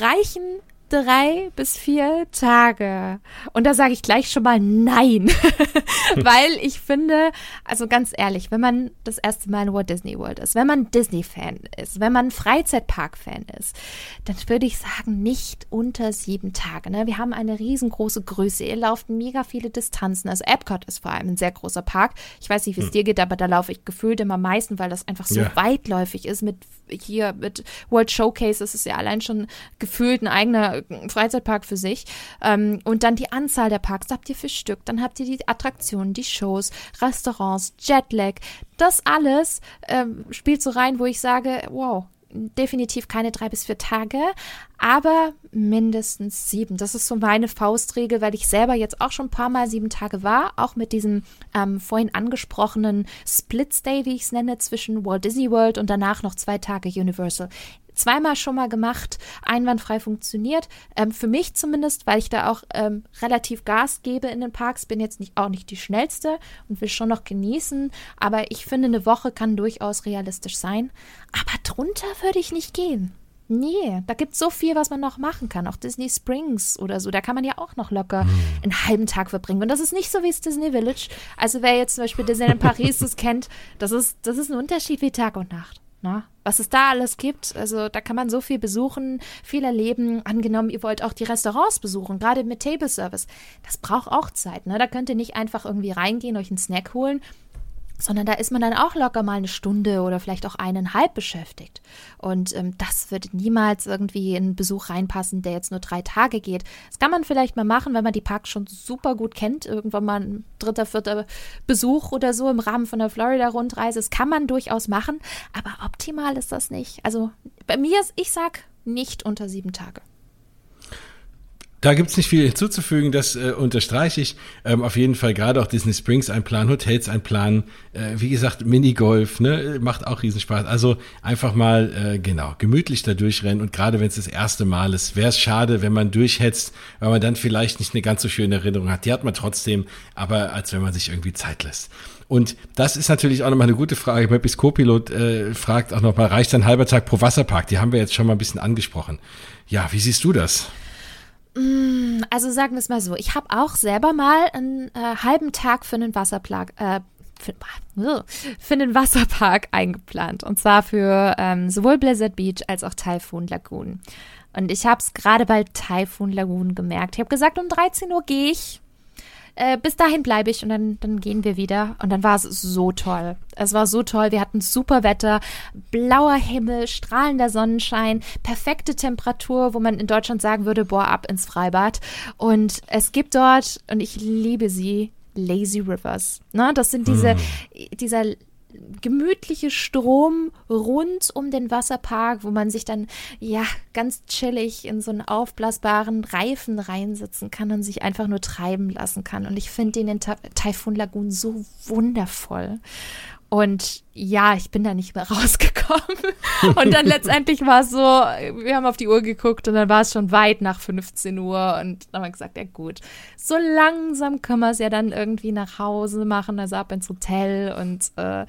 Reichen drei bis vier Tage. Und da sage ich gleich schon mal nein. Weil ich finde, also ganz ehrlich, wenn man das erste Mal in Walt Disney World ist, wenn man Disney-Fan ist, wenn man Freizeitpark-Fan ist, dann würde ich sagen, nicht unter sieben Tage. Ne? Wir haben eine riesengroße Größe. Ihr lauft mega viele Distanzen. Also Epcot ist vor allem ein sehr großer Park. Ich weiß nicht, wie es hm. dir geht, aber da laufe ich gefühlt immer am meisten, weil das einfach so ja. weitläufig ist mit hier mit World Showcase. Das ist ja allein schon gefühlt ein eigener Freizeitpark für sich. Ähm, und dann die Anzahl der Parks habt ihr für Stück. Dann habt ihr die Attraktionen, die Shows, Restaurants, Jetlag. Das alles ähm, spielt so rein, wo ich sage, wow, definitiv keine drei bis vier Tage, aber mindestens sieben. Das ist so meine Faustregel, weil ich selber jetzt auch schon ein paar Mal sieben Tage war, auch mit diesem ähm, vorhin angesprochenen Split Stay, wie ich es nenne, zwischen Walt Disney World und danach noch zwei Tage Universal zweimal schon mal gemacht, einwandfrei funktioniert. Ähm, für mich zumindest, weil ich da auch ähm, relativ Gas gebe in den Parks, bin jetzt nicht, auch nicht die schnellste und will schon noch genießen. Aber ich finde, eine Woche kann durchaus realistisch sein. Aber drunter würde ich nicht gehen. Nee, da gibt es so viel, was man noch machen kann. Auch Disney Springs oder so, da kann man ja auch noch locker hm. einen halben Tag verbringen. Und das ist nicht so wie das Disney Village. Also wer jetzt zum Beispiel Disney in Paris das kennt, das ist, das ist ein Unterschied wie Tag und Nacht. Na? Was es da alles gibt, also da kann man so viel besuchen, viel erleben. Angenommen, ihr wollt auch die Restaurants besuchen, gerade mit Table Service. Das braucht auch Zeit. Ne? Da könnt ihr nicht einfach irgendwie reingehen, euch einen Snack holen sondern da ist man dann auch locker mal eine Stunde oder vielleicht auch eineinhalb beschäftigt. Und ähm, das wird niemals irgendwie in einen Besuch reinpassen, der jetzt nur drei Tage geht. Das kann man vielleicht mal machen, wenn man die Parks schon super gut kennt. Irgendwann mal ein dritter, vierter Besuch oder so im Rahmen von der Florida-Rundreise. Das kann man durchaus machen, aber optimal ist das nicht. Also bei mir, ist, ich sag nicht unter sieben Tage. Da gibt's nicht viel hinzuzufügen, das äh, unterstreiche ich. Ähm, auf jeden Fall gerade auch Disney Springs ein Plan, Hotels ein Plan, äh, wie gesagt, Minigolf, ne, macht auch Riesenspaß. Also einfach mal, äh, genau, gemütlich da durchrennen und gerade wenn es das erste Mal ist, wäre es schade, wenn man durchhetzt, weil man dann vielleicht nicht eine ganz so schöne Erinnerung hat. Die hat man trotzdem, aber als wenn man sich irgendwie Zeit lässt. Und das ist natürlich auch nochmal eine gute Frage. Peppis Co-Pilot äh, fragt auch nochmal, reicht ein halber Tag pro Wasserpark? Die haben wir jetzt schon mal ein bisschen angesprochen. Ja, wie siehst du das? Mm, also sagen wir es mal so, ich habe auch selber mal einen äh, halben Tag für einen Wasserpark, äh, für, für einen Wasserpark eingeplant. Und zwar für ähm, sowohl Blizzard Beach als auch Typhoon Lagoon. Und ich habe es gerade bei Typhoon Lagoon gemerkt. Ich habe gesagt, um 13 Uhr gehe ich äh, bis dahin bleibe ich und dann, dann gehen wir wieder. Und dann war es so toll. Es war so toll. Wir hatten super Wetter, blauer Himmel, strahlender Sonnenschein, perfekte Temperatur, wo man in Deutschland sagen würde, boah, ab ins Freibad. Und es gibt dort, und ich liebe sie, Lazy Rivers. Ne? Das sind diese, hm. dieser gemütliche Strom rund um den Wasserpark, wo man sich dann ja ganz chillig in so einen aufblasbaren Reifen reinsetzen kann und sich einfach nur treiben lassen kann. Und ich finde den in Typhoon Lagoon so wundervoll. Und ja, ich bin da nicht mehr rausgekommen. Und dann letztendlich war es so, wir haben auf die Uhr geguckt und dann war es schon weit nach 15 Uhr und dann haben wir gesagt, ja gut, so langsam können wir es ja dann irgendwie nach Hause machen, also ab ins Hotel und äh,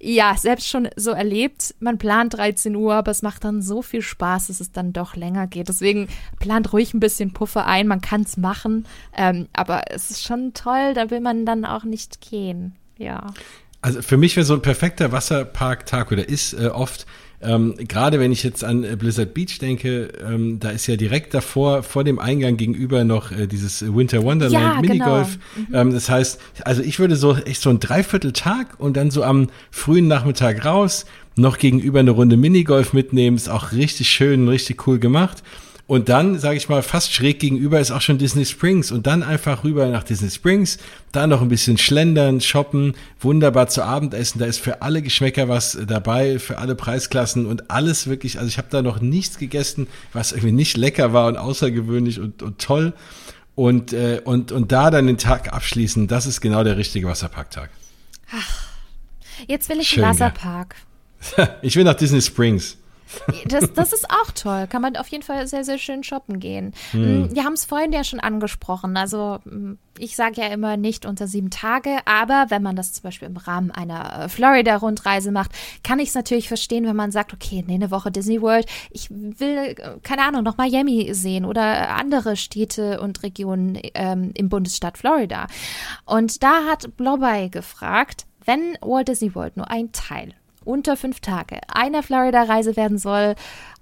ja, selbst schon so erlebt, man plant 13 Uhr, aber es macht dann so viel Spaß, dass es dann doch länger geht. Deswegen plant ruhig ein bisschen Puffer ein, man kann es machen, ähm, aber es ist schon toll, da will man dann auch nicht gehen. Ja. Also für mich wäre so ein perfekter Wasserparktag oder ist äh, oft, ähm, gerade wenn ich jetzt an äh, Blizzard Beach denke, ähm, da ist ja direkt davor, vor dem Eingang gegenüber noch äh, dieses Winter Wonderland ja, Minigolf. Genau. Mhm. Ähm, das heißt, also ich würde so echt so ein Dreivierteltag und dann so am frühen Nachmittag raus, noch gegenüber eine Runde Minigolf mitnehmen, ist auch richtig schön, richtig cool gemacht. Und dann, sage ich mal, fast schräg gegenüber ist auch schon Disney Springs. Und dann einfach rüber nach Disney Springs, da noch ein bisschen schlendern, shoppen, wunderbar zu Abendessen. Da ist für alle Geschmäcker was dabei, für alle Preisklassen und alles wirklich. Also ich habe da noch nichts gegessen, was irgendwie nicht lecker war und außergewöhnlich und, und toll. Und, äh, und, und da dann den Tag abschließen, das ist genau der richtige Wasserparktag. Ach, jetzt will ich Schön, einen Wasserpark. Ja. Ich will nach Disney Springs. Das, das ist auch toll. Kann man auf jeden Fall sehr, sehr schön shoppen gehen. Hm. Wir haben es vorhin ja schon angesprochen. Also hm, ich sage ja immer nicht unter sieben Tage, aber wenn man das zum Beispiel im Rahmen einer äh, Florida-Rundreise macht, kann ich es natürlich verstehen, wenn man sagt, okay, nee, eine Woche Disney World, ich will, äh, keine Ahnung, noch Miami sehen oder andere Städte und Regionen ähm, im Bundesstaat Florida. Und da hat Blobby gefragt, wenn Walt Disney World nur ein Teil unter fünf Tage einer Florida-Reise werden soll,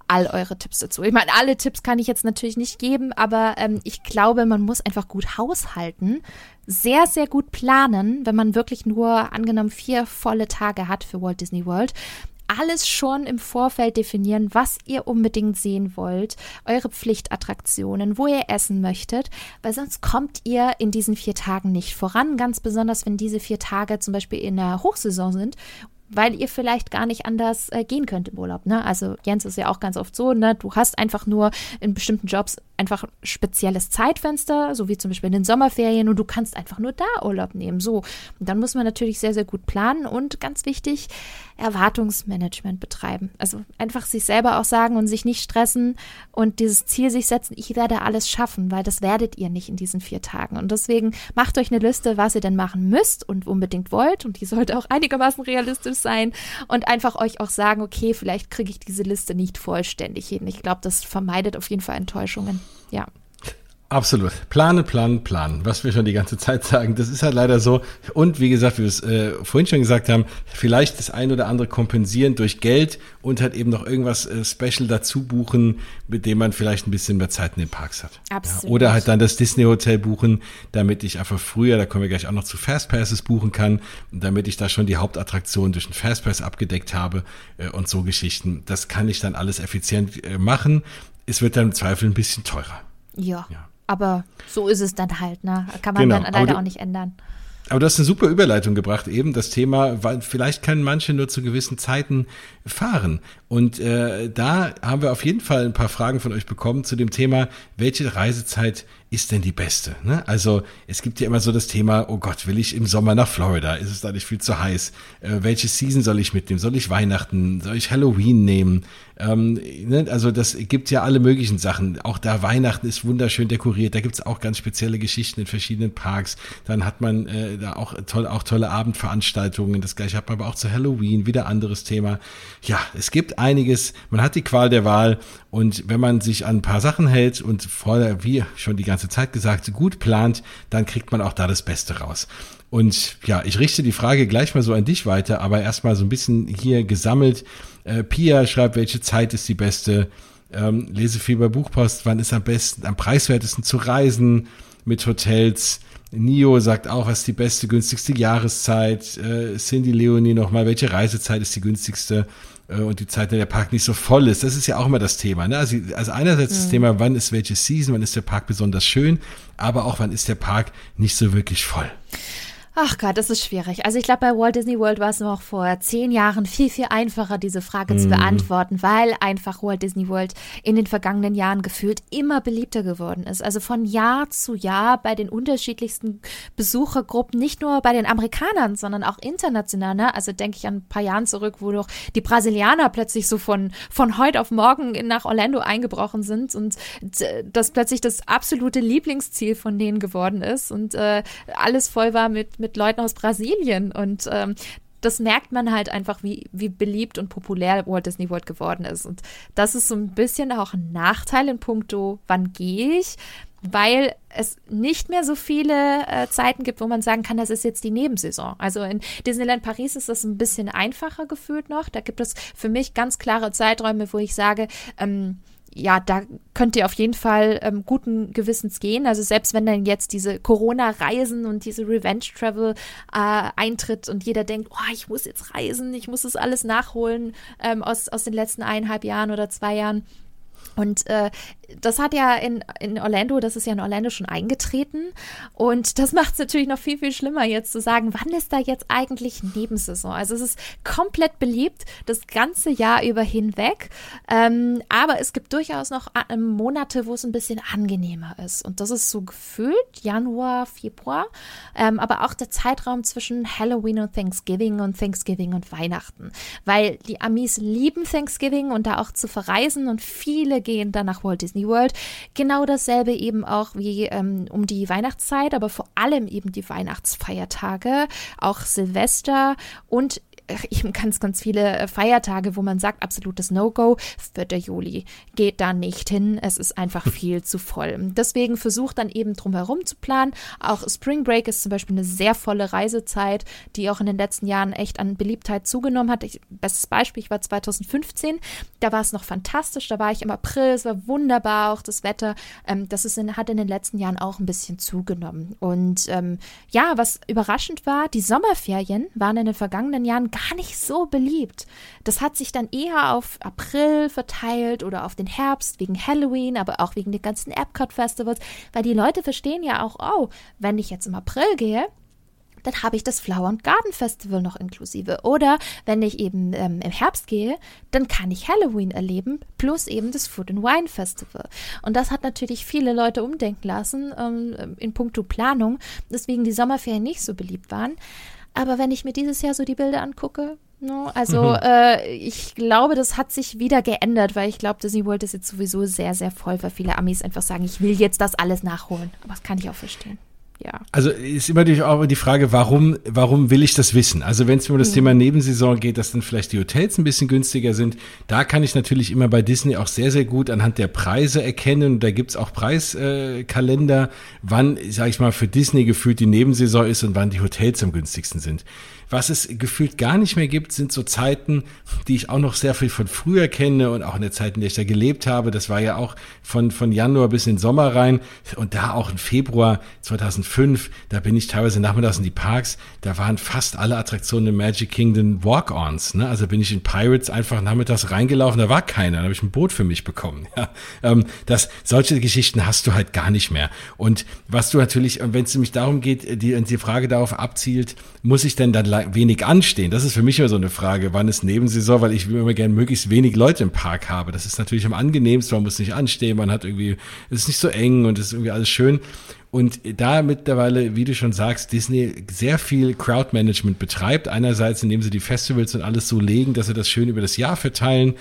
all eure Tipps dazu. Ich meine, alle Tipps kann ich jetzt natürlich nicht geben, aber ähm, ich glaube, man muss einfach gut haushalten, sehr, sehr gut planen, wenn man wirklich nur angenommen vier volle Tage hat für Walt Disney World. Alles schon im Vorfeld definieren, was ihr unbedingt sehen wollt, eure Pflichtattraktionen, wo ihr essen möchtet, weil sonst kommt ihr in diesen vier Tagen nicht voran, ganz besonders wenn diese vier Tage zum Beispiel in der Hochsaison sind weil ihr vielleicht gar nicht anders äh, gehen könnt im Urlaub. Ne? Also Jens ist ja auch ganz oft so, ne? du hast einfach nur in bestimmten Jobs einfach spezielles Zeitfenster, so wie zum Beispiel in den Sommerferien und du kannst einfach nur da Urlaub nehmen. So, und dann muss man natürlich sehr, sehr gut planen und ganz wichtig, Erwartungsmanagement betreiben. Also einfach sich selber auch sagen und sich nicht stressen und dieses Ziel sich setzen, ich werde alles schaffen, weil das werdet ihr nicht in diesen vier Tagen. Und deswegen macht euch eine Liste, was ihr denn machen müsst und unbedingt wollt und die sollte auch einigermaßen realistisch sein und einfach euch auch sagen, okay, vielleicht kriege ich diese Liste nicht vollständig hin. Ich glaube, das vermeidet auf jeden Fall Enttäuschungen. Ja. Absolut. Planen, planen, planen. Was wir schon die ganze Zeit sagen. Das ist halt leider so. Und wie gesagt, wie wir es äh, vorhin schon gesagt haben, vielleicht das ein oder andere kompensieren durch Geld und halt eben noch irgendwas äh, Special dazu buchen, mit dem man vielleicht ein bisschen mehr Zeit in den Parks hat. Absolut. Ja, oder halt dann das Disney Hotel buchen, damit ich einfach früher, da kommen wir gleich auch noch zu Fastpasses buchen kann, damit ich da schon die Hauptattraktion durch den Fastpass abgedeckt habe äh, und so Geschichten. Das kann ich dann alles effizient äh, machen. Es wird dann im Zweifel ein bisschen teurer. Ja. ja. Aber so ist es dann halt, ne? Kann man genau, dann leider du, auch nicht ändern. Aber du hast eine super Überleitung gebracht, eben das Thema, weil vielleicht können manche nur zu gewissen Zeiten fahren. Und äh, da haben wir auf jeden Fall ein paar Fragen von euch bekommen zu dem Thema, welche Reisezeit ist denn die beste? Ne? Also es gibt ja immer so das Thema, oh Gott, will ich im Sommer nach Florida? Ist es da nicht viel zu heiß? Äh, welche Season soll ich mitnehmen? Soll ich Weihnachten? Soll ich Halloween nehmen? Ähm, ne? Also das gibt ja alle möglichen Sachen. Auch da Weihnachten ist wunderschön dekoriert. Da gibt's auch ganz spezielle Geschichten in verschiedenen Parks. Dann hat man äh, da auch, toll, auch tolle Abendveranstaltungen. Das gleiche hat man aber auch zu Halloween, wieder anderes Thema. Ja, es gibt einiges. Man hat die Qual der Wahl. Und wenn man sich an ein paar Sachen hält und vorher, wie schon die ganze Zeit gesagt, gut plant, dann kriegt man auch da das Beste raus. Und ja, ich richte die Frage gleich mal so an dich weiter, aber erstmal so ein bisschen hier gesammelt. Äh, Pia schreibt, welche Zeit ist die beste? Ähm, Lesefieber Buchpost, wann ist am besten, am preiswertesten zu reisen mit Hotels? Nio sagt auch, was ist die beste, günstigste Jahreszeit? Äh, Cindy Leonie nochmal, welche Reisezeit ist die günstigste? Äh, und die Zeit, in der der Park nicht so voll ist. Das ist ja auch immer das Thema. Ne? Also, also einerseits mhm. das Thema, wann ist welche Season, wann ist der Park besonders schön, aber auch wann ist der Park nicht so wirklich voll. Ach Gott, das ist schwierig. Also ich glaube, bei Walt Disney World war es noch vor zehn Jahren viel, viel einfacher, diese Frage mm. zu mhm. beantworten, weil einfach Walt Disney World in den vergangenen Jahren gefühlt immer beliebter geworden ist. Also von Jahr zu Jahr bei den unterschiedlichsten Besuchergruppen, nicht nur bei den Amerikanern, sondern auch international. Ne? Also denke ich an ein paar Jahren zurück, wo doch die Brasilianer plötzlich so von, von heute auf morgen nach Orlando eingebrochen sind und das plötzlich das absolute Lieblingsziel von denen geworden ist und äh, alles voll war mit mit Leuten aus Brasilien und ähm, das merkt man halt einfach, wie, wie beliebt und populär Walt Disney World geworden ist. Und das ist so ein bisschen auch ein Nachteil in puncto, wann gehe ich, weil es nicht mehr so viele äh, Zeiten gibt, wo man sagen kann, das ist jetzt die Nebensaison. Also in Disneyland Paris ist das ein bisschen einfacher gefühlt noch. Da gibt es für mich ganz klare Zeiträume, wo ich sage, ähm, ja, da könnt ihr auf jeden Fall ähm, guten Gewissens gehen. Also selbst wenn dann jetzt diese Corona-Reisen und diese Revenge-Travel äh, eintritt und jeder denkt, oh, ich muss jetzt reisen, ich muss das alles nachholen ähm, aus, aus den letzten eineinhalb Jahren oder zwei Jahren, und äh, das hat ja in, in Orlando, das ist ja in Orlando schon eingetreten. Und das macht es natürlich noch viel, viel schlimmer, jetzt zu sagen, wann ist da jetzt eigentlich Nebensaison? Also es ist komplett beliebt, das ganze Jahr über hinweg. Ähm, aber es gibt durchaus noch äh, Monate, wo es ein bisschen angenehmer ist. Und das ist so gefühlt Januar, Februar. Ähm, aber auch der Zeitraum zwischen Halloween und Thanksgiving und Thanksgiving und Weihnachten. Weil die Amis lieben Thanksgiving und da auch zu verreisen und viele gehen dann nach Walt Disney World. Genau dasselbe eben auch wie ähm, um die Weihnachtszeit, aber vor allem eben die Weihnachtsfeiertage, auch Silvester und eben ganz, ganz viele äh, Feiertage, wo man sagt, absolutes No-Go. 4. Juli geht da nicht hin. Es ist einfach viel zu voll. Deswegen versucht dann eben drumherum zu planen. Auch Spring Break ist zum Beispiel eine sehr volle Reisezeit, die auch in den letzten Jahren echt an Beliebtheit zugenommen hat. Ich, bestes Beispiel, ich war 2015, da war es noch fantastisch. Da war ich im April, es war wunderbar, auch das Wetter. Ähm, das ist in, hat in den letzten Jahren auch ein bisschen zugenommen. Und ähm, ja, was überraschend war, die Sommerferien waren in den vergangenen Jahren gar nicht so beliebt. Das hat sich dann eher auf April verteilt oder auf den Herbst wegen Halloween, aber auch wegen den ganzen Epcot-Festivals, weil die Leute verstehen ja auch, oh, wenn ich jetzt im April gehe, dann habe ich das Flower and Garden Festival noch inklusive. Oder wenn ich eben ähm, im Herbst gehe, dann kann ich Halloween erleben, plus eben das Food and Wine Festival. Und das hat natürlich viele Leute umdenken lassen ähm, in puncto Planung, deswegen die Sommerferien nicht so beliebt waren. Aber wenn ich mir dieses Jahr so die Bilder angucke, no, also mhm. äh, ich glaube, das hat sich wieder geändert, weil ich glaube, Disney World ist jetzt sowieso sehr, sehr voll, weil viele Amis einfach sagen, ich will jetzt das alles nachholen. Aber das kann ich auch verstehen. Ja. Also ist immer natürlich auch die Frage, warum, warum will ich das wissen? Also wenn es mir um das mhm. Thema Nebensaison geht, dass dann vielleicht die Hotels ein bisschen günstiger sind, da kann ich natürlich immer bei Disney auch sehr, sehr gut anhand der Preise erkennen. Da gibt's auch Preiskalender, äh, wann, sage ich mal, für Disney gefühlt die Nebensaison ist und wann die Hotels am günstigsten sind. Was es gefühlt gar nicht mehr gibt, sind so Zeiten, die ich auch noch sehr viel von früher kenne und auch in der Zeit, in der ich da gelebt habe. Das war ja auch von, von Januar bis in den Sommer rein und da auch im Februar 2005, da bin ich teilweise nachmittags in die Parks, da waren fast alle Attraktionen im Magic Kingdom Walk-Ons. Ne? Also bin ich in Pirates einfach nachmittags reingelaufen, da war keiner, da habe ich ein Boot für mich bekommen. Ja? Ähm, das, solche Geschichten hast du halt gar nicht mehr. Und was du natürlich, wenn es nämlich darum geht, die, die Frage darauf abzielt, muss ich denn dann wenig anstehen? Das ist für mich immer so eine Frage, wann ist Nebensaison, weil ich immer gerne möglichst wenig Leute im Park habe. Das ist natürlich am angenehmsten, man muss nicht anstehen, man hat irgendwie, es ist nicht so eng und es ist irgendwie alles schön. Und da mittlerweile, wie du schon sagst, Disney sehr viel Crowdmanagement betreibt. Einerseits, indem sie die Festivals und alles so legen, dass sie das schön über das Jahr verteilen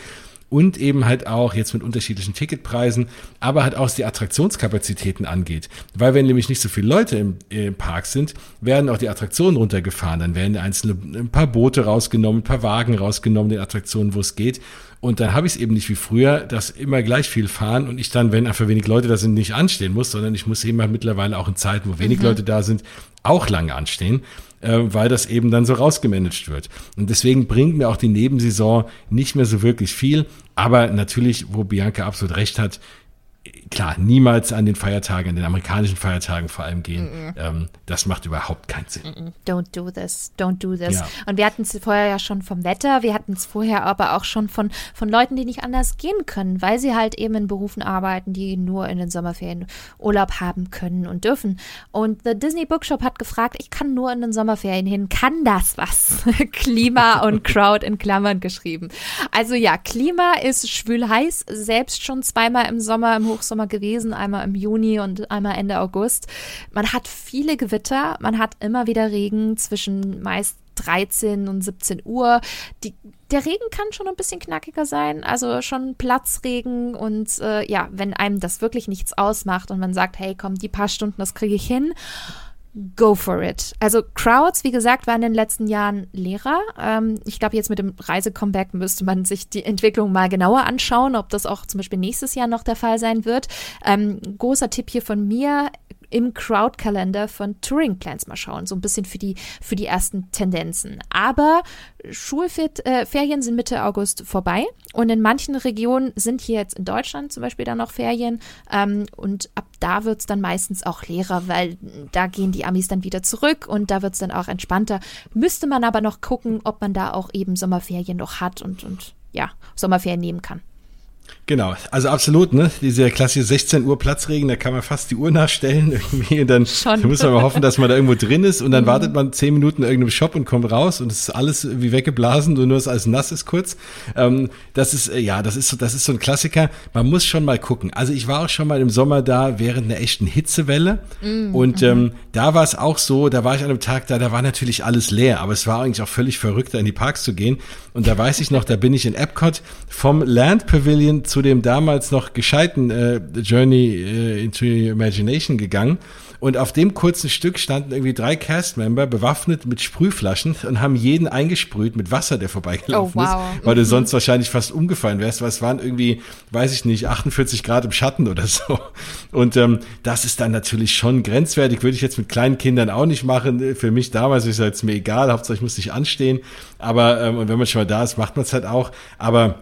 und eben halt auch jetzt mit unterschiedlichen Ticketpreisen, aber halt auch was die Attraktionskapazitäten angeht. Weil wenn nämlich nicht so viele Leute im, im Park sind, werden auch die Attraktionen runtergefahren. Dann werden einzelne ein paar Boote rausgenommen, ein paar Wagen rausgenommen, den Attraktionen, wo es geht. Und dann habe ich es eben nicht wie früher, dass immer gleich viel fahren und ich dann, wenn einfach wenig Leute da sind, nicht anstehen muss, sondern ich muss eben halt mittlerweile auch in Zeiten, wo wenig mhm. Leute da sind, auch lange anstehen äh, weil das eben dann so rausgemanagt wird. Und deswegen bringt mir auch die Nebensaison nicht mehr so wirklich viel. Aber natürlich, wo Bianca absolut recht hat, klar, niemals an den Feiertagen, an den amerikanischen Feiertagen vor allem gehen. Mm -mm. Ähm, das macht überhaupt keinen Sinn. Don't do this, don't do this. Ja. Und wir hatten es vorher ja schon vom Wetter, wir hatten es vorher aber auch schon von, von Leuten, die nicht anders gehen können, weil sie halt eben in Berufen arbeiten, die nur in den Sommerferien Urlaub haben können und dürfen. Und The Disney Bookshop hat gefragt, ich kann nur in den Sommerferien hin, kann das was? Klima und Crowd in Klammern geschrieben. Also ja, Klima ist schwül heiß, selbst schon zweimal im Sommer, im Hochsommer gewesen, einmal im Juni und einmal Ende August. Man hat viele Gewitter, man hat immer wieder Regen zwischen meist 13 und 17 Uhr. Die, der Regen kann schon ein bisschen knackiger sein, also schon Platzregen und äh, ja, wenn einem das wirklich nichts ausmacht und man sagt, hey, komm, die paar Stunden, das kriege ich hin go for it. Also Crowds, wie gesagt, waren in den letzten Jahren Lehrer. Ähm, ich glaube, jetzt mit dem Reisecomeback müsste man sich die Entwicklung mal genauer anschauen, ob das auch zum Beispiel nächstes Jahr noch der Fall sein wird. Ähm, großer Tipp hier von mir, im Crowd-Kalender von Touring Plans mal schauen, so ein bisschen für die, für die ersten Tendenzen. Aber Schulferien äh, sind Mitte August vorbei und in manchen Regionen sind hier jetzt in Deutschland zum Beispiel dann noch Ferien ähm, und ab da wird es dann meistens auch leerer, weil da gehen die Amis dann wieder zurück und da wird es dann auch entspannter. Müsste man aber noch gucken, ob man da auch eben Sommerferien noch hat und, und ja, Sommerferien nehmen kann. Genau, also absolut, ne? Diese klassische 16 Uhr Platzregen, da kann man fast die Uhr nachstellen irgendwie und dann, dann muss man mal hoffen, dass man da irgendwo drin ist und dann mhm. wartet man zehn Minuten in irgendeinem Shop und kommt raus und es ist alles wie weggeblasen und nur es alles nass ist kurz. Ähm, das ist, äh, ja, das ist so, das ist so ein Klassiker. Man muss schon mal gucken. Also ich war auch schon mal im Sommer da während einer echten Hitzewelle mhm. und ähm, da war es auch so, da war ich an einem Tag da, da war natürlich alles leer, aber es war eigentlich auch völlig verrückt, da in die Parks zu gehen und da weiß ich noch, da bin ich in Epcot vom Land Pavilion zu dem damals noch gescheiten äh, Journey äh, into Imagination gegangen. Und auf dem kurzen Stück standen irgendwie drei Castmember bewaffnet mit Sprühflaschen und haben jeden eingesprüht mit Wasser, der vorbeigelaufen oh, wow. ist, weil du sonst wahrscheinlich fast umgefallen wärst, weil es waren irgendwie, weiß ich nicht, 48 Grad im Schatten oder so. Und ähm, das ist dann natürlich schon grenzwertig, würde ich jetzt mit kleinen Kindern auch nicht machen. Für mich damals ist es mir egal, Hauptsache ich muss nicht anstehen. Aber ähm, und wenn man schon mal da ist, macht man es halt auch. Aber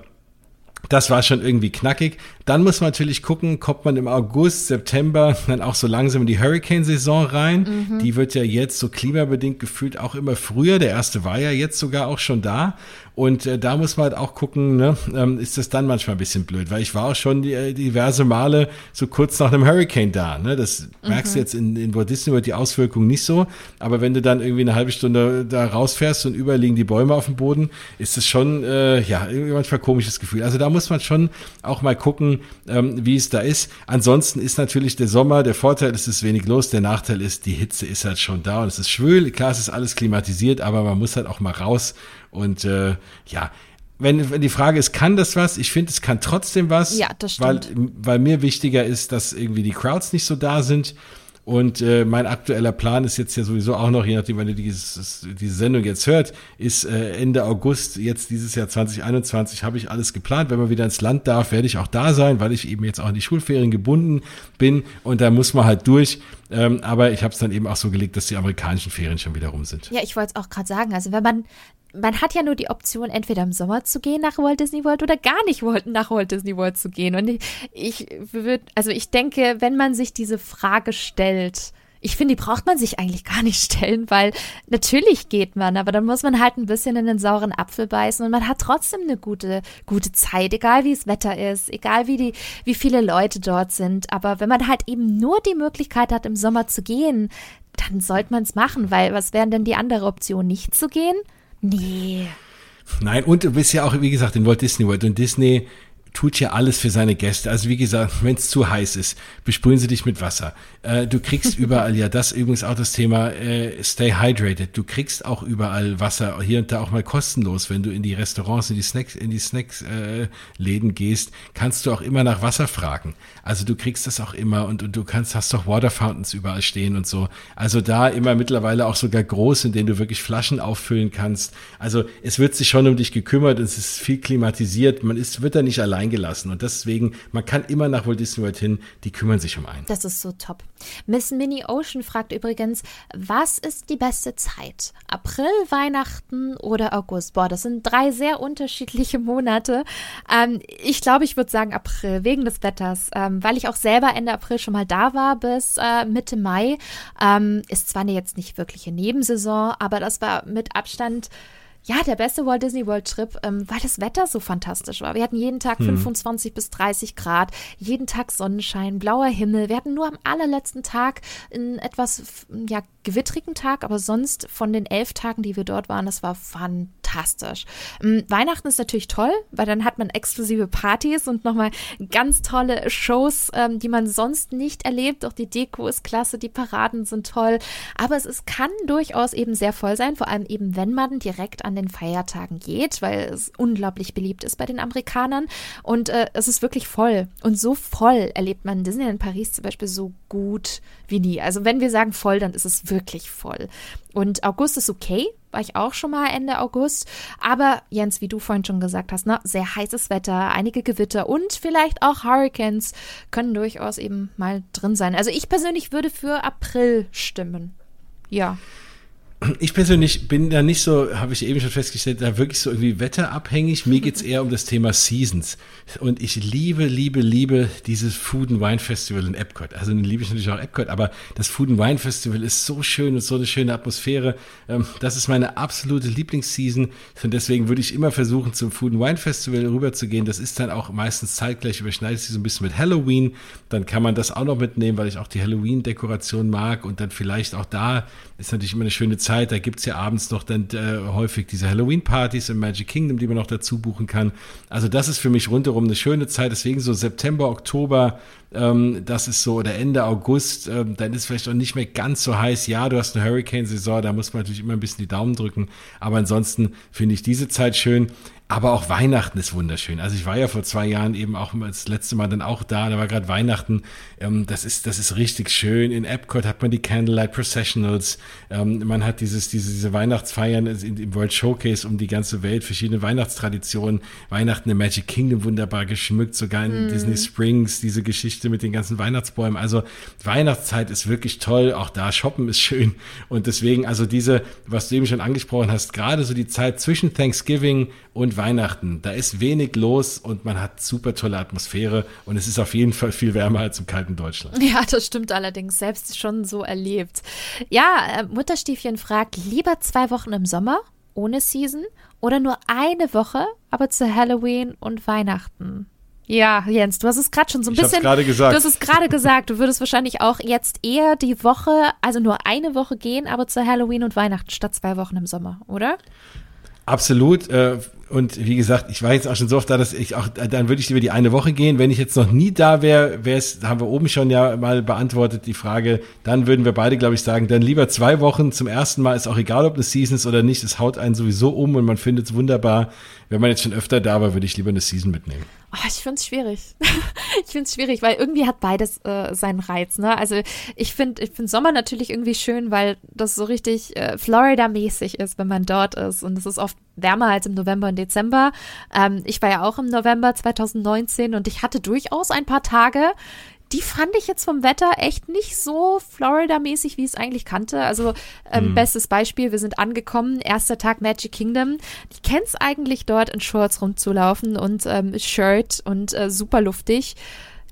das war schon irgendwie knackig. Dann muss man natürlich gucken, kommt man im August, September dann auch so langsam in die Hurricane-Saison rein. Mhm. Die wird ja jetzt so klimabedingt gefühlt auch immer früher. Der erste war ja jetzt sogar auch schon da. Und äh, da muss man halt auch gucken, ne, ähm, ist das dann manchmal ein bisschen blöd, weil ich war auch schon die, äh, diverse Male so kurz nach einem Hurricane da. Ne? Das merkst du mhm. jetzt in, in Walt Disney World die Auswirkungen nicht so, aber wenn du dann irgendwie eine halbe Stunde da rausfährst und überall liegen die Bäume auf dem Boden, ist es schon, äh, ja, irgendwie manchmal komisches Gefühl. Also da muss man schon auch mal gucken, ähm, wie es da ist. Ansonsten ist natürlich der Sommer, der Vorteil ist, es ist wenig los, der Nachteil ist, die Hitze ist halt schon da und es ist schwül. Klar, es ist alles klimatisiert, aber man muss halt auch mal raus und äh, ja, wenn, wenn die Frage ist, kann das was? Ich finde, es kann trotzdem was. Ja, das stimmt. Weil, weil mir wichtiger ist, dass irgendwie die Crowds nicht so da sind. Und äh, mein aktueller Plan ist jetzt ja sowieso auch noch, je nachdem, wann ihr dieses, diese Sendung jetzt hört, ist äh, Ende August, jetzt dieses Jahr 2021, habe ich alles geplant. Wenn man wieder ins Land darf, werde ich auch da sein, weil ich eben jetzt auch in die Schulferien gebunden bin. Und da muss man halt durch. Ähm, aber ich habe es dann eben auch so gelegt, dass die amerikanischen Ferien schon wieder rum sind. Ja, ich wollte es auch gerade sagen. Also wenn man man hat ja nur die Option, entweder im Sommer zu gehen nach Walt Disney World oder gar nicht nach Walt Disney World zu gehen. Und ich, ich würde, also ich denke, wenn man sich diese Frage stellt, ich finde, die braucht man sich eigentlich gar nicht stellen, weil natürlich geht man, aber dann muss man halt ein bisschen in den sauren Apfel beißen und man hat trotzdem eine gute, gute Zeit, egal wie das Wetter ist, egal wie die, wie viele Leute dort sind. Aber wenn man halt eben nur die Möglichkeit hat, im Sommer zu gehen, dann sollte man es machen, weil was wären denn die andere Option, nicht zu gehen? Nee. Nein, und du bist ja auch, wie gesagt, in Walt Disney World und Disney tut ja alles für seine Gäste. Also wie gesagt, wenn es zu heiß ist, besprühen sie dich mit Wasser. Äh, du kriegst überall, ja, das übrigens auch das Thema, äh, stay hydrated. Du kriegst auch überall Wasser, hier und da auch mal kostenlos. Wenn du in die Restaurants, in die Snacks, in die Snacks-Läden äh, gehst, kannst du auch immer nach Wasser fragen. Also du kriegst das auch immer und, und du kannst, hast doch Water Fountains überall stehen und so. Also da immer mittlerweile auch sogar groß, in denen du wirklich Flaschen auffüllen kannst. Also es wird sich schon um dich gekümmert, es ist viel klimatisiert, man ist, wird da nicht allein gelassen. Und deswegen, man kann immer nach Walt Disney World hin, die kümmern sich um einen. Das ist so top. Miss Minnie Ocean fragt übrigens, was ist die beste Zeit? April, Weihnachten oder August? Boah, das sind drei sehr unterschiedliche Monate. Ähm, ich glaube, ich würde sagen April, wegen des Wetters, ähm, weil ich auch selber Ende April schon mal da war bis äh, Mitte Mai. Ähm, ist zwar jetzt nicht wirklich eine Nebensaison, aber das war mit Abstand ja, der beste Walt Disney World Trip, ähm, weil das Wetter so fantastisch war. Wir hatten jeden Tag hm. 25 bis 30 Grad, jeden Tag Sonnenschein, blauer Himmel. Wir hatten nur am allerletzten Tag einen etwas ja, gewittrigen Tag, aber sonst von den elf Tagen, die wir dort waren, das war fantastisch. Ähm, Weihnachten ist natürlich toll, weil dann hat man exklusive Partys und nochmal ganz tolle Shows, ähm, die man sonst nicht erlebt. Auch die Deko ist klasse, die Paraden sind toll. Aber es, es kann durchaus eben sehr voll sein, vor allem eben, wenn man direkt an den Feiertagen geht, weil es unglaublich beliebt ist bei den Amerikanern. Und äh, es ist wirklich voll. Und so voll erlebt man Disneyland Paris zum Beispiel so gut wie nie. Also wenn wir sagen voll, dann ist es wirklich voll. Und August ist okay, war ich auch schon mal Ende August. Aber Jens, wie du vorhin schon gesagt hast, ne, sehr heißes Wetter, einige Gewitter und vielleicht auch Hurricanes können durchaus eben mal drin sein. Also ich persönlich würde für April stimmen. Ja ich persönlich bin da nicht so, habe ich eben schon festgestellt, da wirklich so irgendwie wetterabhängig. Mir geht's eher um das Thema Seasons. Und ich liebe, liebe, liebe dieses Food and Wine Festival in Epcot. Also liebe ich natürlich auch Epcot, aber das Food and Wine Festival ist so schön und so eine schöne Atmosphäre. Ähm, das ist meine absolute Lieblingsseason. Und deswegen würde ich immer versuchen, zum Food and Wine Festival rüberzugehen. Das ist dann auch meistens zeitgleich, überschneidet sich so ein bisschen mit Halloween. Dann kann man das auch noch mitnehmen, weil ich auch die Halloween-Dekoration mag. Und dann vielleicht auch da ist natürlich immer eine schöne Zeit Zeit. Da es ja abends noch dann äh, häufig diese Halloween-Partys im Magic Kingdom, die man noch dazu buchen kann. Also das ist für mich rundherum eine schöne Zeit. Deswegen so September, Oktober, ähm, das ist so, oder Ende August, ähm, dann ist vielleicht auch nicht mehr ganz so heiß. Ja, du hast eine Hurricane-Saison, da muss man natürlich immer ein bisschen die Daumen drücken. Aber ansonsten finde ich diese Zeit schön. Aber auch Weihnachten ist wunderschön. Also ich war ja vor zwei Jahren eben auch das letzte Mal dann auch da. Da war gerade Weihnachten. Ähm, das ist das ist richtig schön. In Epcot hat man die Candlelight Processionals. Ähm, man hat dieses diese diese Weihnachtsfeiern im World Showcase um die ganze Welt, verschiedene Weihnachtstraditionen. Weihnachten im Magic Kingdom wunderbar geschmückt, sogar in mm. Disney Springs diese Geschichte mit den ganzen Weihnachtsbäumen. Also Weihnachtszeit ist wirklich toll. Auch da shoppen ist schön. Und deswegen also diese, was du eben schon angesprochen hast, gerade so die Zeit zwischen Thanksgiving und Weihnachten. Da ist wenig los und man hat super tolle Atmosphäre und es ist auf jeden Fall viel wärmer als im kalten Deutschland. Ja, das stimmt allerdings. Selbst schon so erlebt. Ja, äh, Mutterstiefchen fragt, lieber zwei Wochen im Sommer ohne Season oder nur eine Woche, aber zu Halloween und Weihnachten? Ja, Jens, du hast es gerade schon so ein ich bisschen. gerade gesagt. Du hast es gerade gesagt. Du würdest wahrscheinlich auch jetzt eher die Woche, also nur eine Woche gehen, aber zu Halloween und Weihnachten statt zwei Wochen im Sommer, oder? Absolut. Äh, Und wie gesagt, ich war jetzt auch schon so oft da, dass ich auch, dann würde ich lieber die eine Woche gehen. Wenn ich jetzt noch nie da wäre, wäre es, haben wir oben schon ja mal beantwortet, die Frage, dann würden wir beide, glaube ich, sagen, dann lieber zwei Wochen zum ersten Mal, ist auch egal, ob eine Season ist oder nicht, es haut einen sowieso um und man findet es wunderbar. Wenn man jetzt schon öfter da war, würde ich lieber eine Season mitnehmen. Oh, ich finde es schwierig. ich finde es schwierig, weil irgendwie hat beides äh, seinen Reiz. Ne? Also ich finde ich find Sommer natürlich irgendwie schön, weil das so richtig äh, Florida-mäßig ist, wenn man dort ist. Und es ist oft wärmer als im November und Dezember. Ähm, ich war ja auch im November 2019 und ich hatte durchaus ein paar Tage, die fand ich jetzt vom Wetter echt nicht so Florida-mäßig, wie ich es eigentlich kannte. Also ähm, mhm. bestes Beispiel, wir sind angekommen, erster Tag Magic Kingdom. Ich kenne es eigentlich dort in Shorts rumzulaufen und ähm, Shirt und äh, super luftig.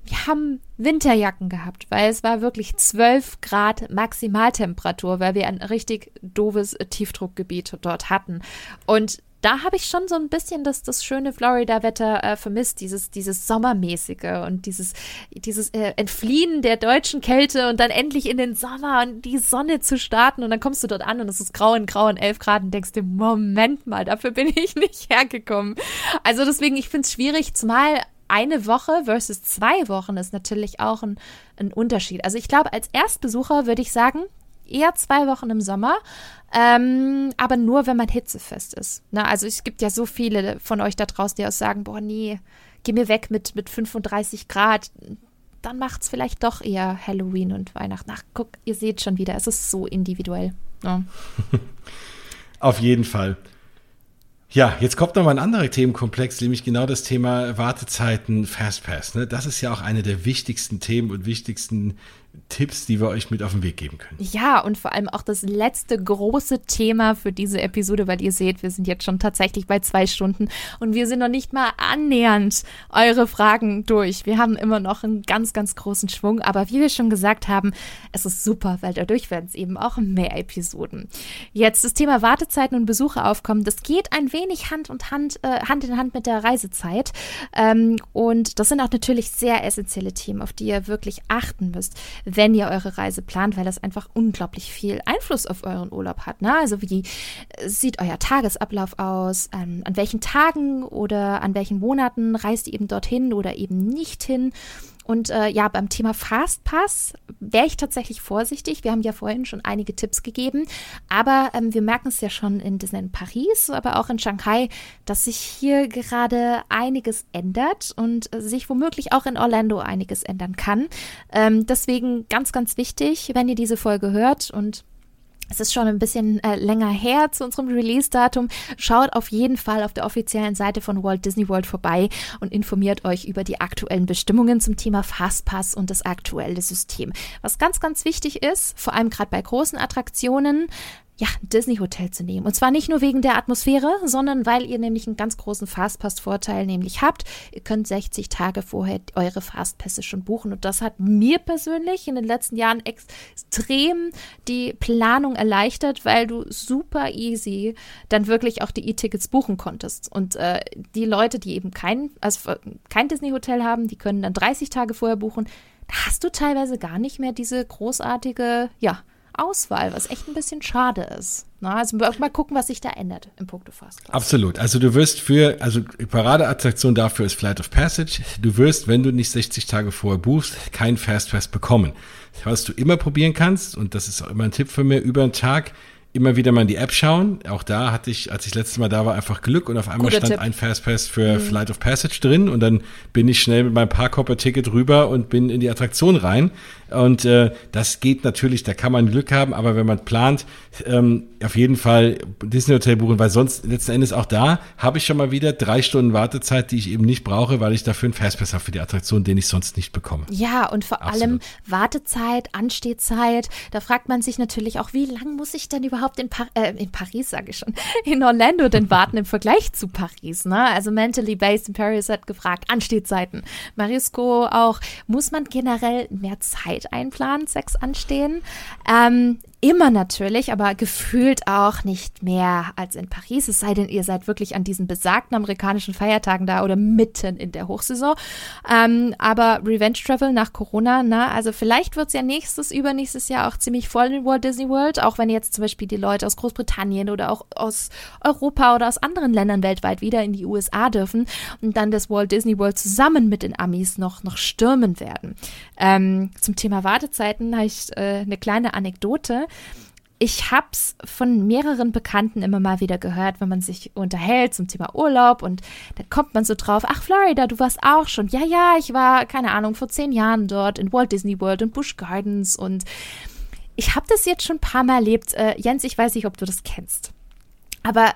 Wir haben Winterjacken gehabt, weil es war wirklich 12 Grad Maximaltemperatur, weil wir ein richtig doofes Tiefdruckgebiet dort hatten. Und da habe ich schon so ein bisschen das, das schöne Florida-Wetter äh, vermisst, dieses, dieses Sommermäßige und dieses, dieses äh, Entfliehen der deutschen Kälte und dann endlich in den Sommer und die Sonne zu starten und dann kommst du dort an und es ist grau in grau und 11 Grad und denkst dir, Moment mal, dafür bin ich nicht hergekommen. Also deswegen, ich finde es schwierig, zumal eine Woche versus zwei Wochen ist natürlich auch ein, ein Unterschied. Also ich glaube, als Erstbesucher würde ich sagen, eher zwei Wochen im Sommer, ähm, aber nur, wenn man hitzefest ist. Na, also es gibt ja so viele von euch da draußen, die auch sagen, boah, nee, geh mir weg mit, mit 35 Grad. Dann macht es vielleicht doch eher Halloween und Weihnachten. Ach, guck, ihr seht schon wieder, es ist so individuell. Ja. Auf jeden Fall. Ja, jetzt kommt noch mal ein anderer Themenkomplex, nämlich genau das Thema Wartezeiten, Fastpass. Ne? Das ist ja auch eine der wichtigsten Themen und wichtigsten Tipps, die wir euch mit auf den Weg geben können. Ja, und vor allem auch das letzte große Thema für diese Episode, weil ihr seht, wir sind jetzt schon tatsächlich bei zwei Stunden und wir sind noch nicht mal annähernd eure Fragen durch. Wir haben immer noch einen ganz, ganz großen Schwung, aber wie wir schon gesagt haben, es ist super, weil dadurch werden es eben auch mehr Episoden. Jetzt das Thema Wartezeiten und Besuche aufkommen, das geht ein wenig Hand und Hand, äh, Hand in Hand mit der Reisezeit. Ähm, und das sind auch natürlich sehr essentielle Themen, auf die ihr wirklich achten müsst wenn ihr eure Reise plant, weil das einfach unglaublich viel Einfluss auf euren Urlaub hat. Ne? Also wie sieht euer Tagesablauf aus? Ähm, an welchen Tagen oder an welchen Monaten reist ihr eben dorthin oder eben nicht hin? Und äh, ja, beim Thema Fastpass wäre ich tatsächlich vorsichtig. Wir haben ja vorhin schon einige Tipps gegeben, aber ähm, wir merken es ja schon in Disneyland Paris, aber auch in Shanghai, dass sich hier gerade einiges ändert und äh, sich womöglich auch in Orlando einiges ändern kann. Ähm, deswegen ganz, ganz wichtig, wenn ihr diese Folge hört und es ist schon ein bisschen äh, länger her zu unserem Release-Datum. Schaut auf jeden Fall auf der offiziellen Seite von Walt Disney World vorbei und informiert euch über die aktuellen Bestimmungen zum Thema Fastpass und das aktuelle System. Was ganz, ganz wichtig ist, vor allem gerade bei großen Attraktionen, ja, Disney Hotel zu nehmen. Und zwar nicht nur wegen der Atmosphäre, sondern weil ihr nämlich einen ganz großen Fastpass-Vorteil nämlich habt. Ihr könnt 60 Tage vorher eure Fastpässe schon buchen. Und das hat mir persönlich in den letzten Jahren extrem die Planung erleichtert, weil du super easy dann wirklich auch die E-Tickets buchen konntest. Und äh, die Leute, die eben kein, also kein Disney Hotel haben, die können dann 30 Tage vorher buchen. Da hast du teilweise gar nicht mehr diese großartige, ja, Auswahl, was echt ein bisschen schade ist. Na, also mal gucken, was sich da ändert im Punkto Fastpass. Absolut. Also du wirst für, also Paradeattraktion dafür ist Flight of Passage. Du wirst, wenn du nicht 60 Tage vorher buchst, kein Fastpass bekommen. Was du immer probieren kannst, und das ist auch immer ein Tipp von mir, über einen Tag immer wieder mal in die App schauen. Auch da hatte ich, als ich das letzte Mal da war, einfach Glück und auf einmal Guter stand Tipp. ein Fastpass für mhm. Flight of Passage drin und dann bin ich schnell mit meinem Parkhopper-Ticket rüber und bin in die Attraktion rein. Und äh, das geht natürlich, da kann man Glück haben, aber wenn man plant, ähm, auf jeden Fall Disney Hotel buchen, weil sonst letzten Endes auch da habe ich schon mal wieder drei Stunden Wartezeit, die ich eben nicht brauche, weil ich dafür einen Fastpass habe für die Attraktion, den ich sonst nicht bekomme. Ja, und vor Absolut. allem Wartezeit, Anstehzeit, da fragt man sich natürlich auch, wie lange muss ich denn überhaupt in, pa äh, in Paris, sage ich schon, in Orlando denn warten im Vergleich zu Paris? Ne? Also Mentally Based in Paris hat gefragt, Anstehzeiten. Marisco auch, muss man generell mehr Zeit einplanen, Sex anstehen. Ähm, immer natürlich, aber gefühlt auch nicht mehr als in Paris, es sei denn, ihr seid wirklich an diesen besagten amerikanischen Feiertagen da oder mitten in der Hochsaison. Ähm, aber Revenge Travel nach Corona, na, also vielleicht wird es ja nächstes, übernächstes Jahr auch ziemlich voll in Walt Disney World, auch wenn jetzt zum Beispiel die Leute aus Großbritannien oder auch aus Europa oder aus anderen Ländern weltweit wieder in die USA dürfen und dann das Walt Disney World zusammen mit den Amis noch, noch stürmen werden. Ähm, zum Thema Wartezeiten habe ich äh, eine kleine Anekdote ich habe es von mehreren Bekannten immer mal wieder gehört, wenn man sich unterhält zum Thema Urlaub und da kommt man so drauf, ach Florida, du warst auch schon. Ja, ja, ich war, keine Ahnung, vor zehn Jahren dort in Walt Disney World und Busch Gardens und ich habe das jetzt schon ein paar Mal erlebt. Äh, Jens, ich weiß nicht, ob du das kennst. Aber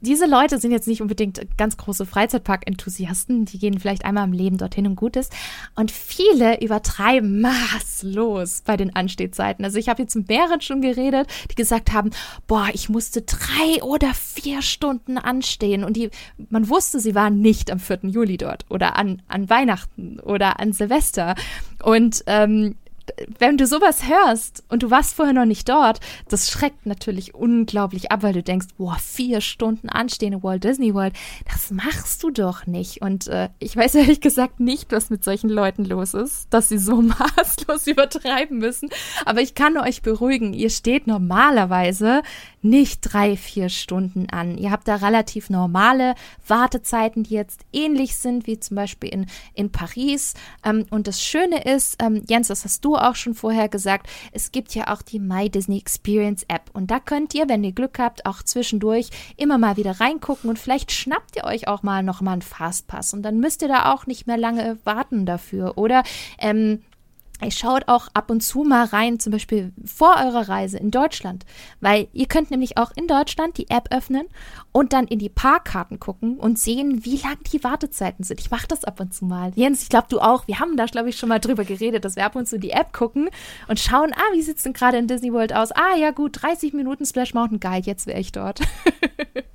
diese Leute sind jetzt nicht unbedingt ganz große Freizeitpark-Enthusiasten. Die gehen vielleicht einmal im Leben dorthin und gut ist. Und viele übertreiben maßlos bei den Anstehzeiten. Also ich habe jetzt mit mehreren schon geredet, die gesagt haben, boah, ich musste drei oder vier Stunden anstehen. Und die, man wusste, sie waren nicht am 4. Juli dort oder an, an Weihnachten oder an Silvester. Und ähm, wenn du sowas hörst und du warst vorher noch nicht dort, das schreckt natürlich unglaublich ab, weil du denkst, boah, vier Stunden anstehen in Walt Disney World, das machst du doch nicht. Und äh, ich weiß ehrlich gesagt nicht, was mit solchen Leuten los ist, dass sie so maßlos übertreiben müssen. Aber ich kann euch beruhigen, ihr steht normalerweise nicht drei, vier Stunden an. Ihr habt da relativ normale Wartezeiten, die jetzt ähnlich sind wie zum Beispiel in, in Paris. Ähm, und das Schöne ist, ähm, Jens, das hast du auch schon vorher gesagt, es gibt ja auch die My Disney Experience App. Und da könnt ihr, wenn ihr Glück habt, auch zwischendurch immer mal wieder reingucken und vielleicht schnappt ihr euch auch mal noch mal einen Fastpass. Und dann müsst ihr da auch nicht mehr lange warten dafür. Oder ähm, Ihr schaut auch ab und zu mal rein, zum Beispiel vor eurer Reise in Deutschland, weil ihr könnt nämlich auch in Deutschland die App öffnen und dann in die Parkkarten gucken und sehen, wie lang die Wartezeiten sind. Ich mache das ab und zu mal. Jens, ich glaube, du auch. Wir haben da, glaube ich, schon mal drüber geredet, dass wir ab und zu die App gucken und schauen, ah, wie sieht es denn gerade in Disney World aus? Ah, ja gut, 30 Minuten Splash Mountain, geil, jetzt wäre ich dort.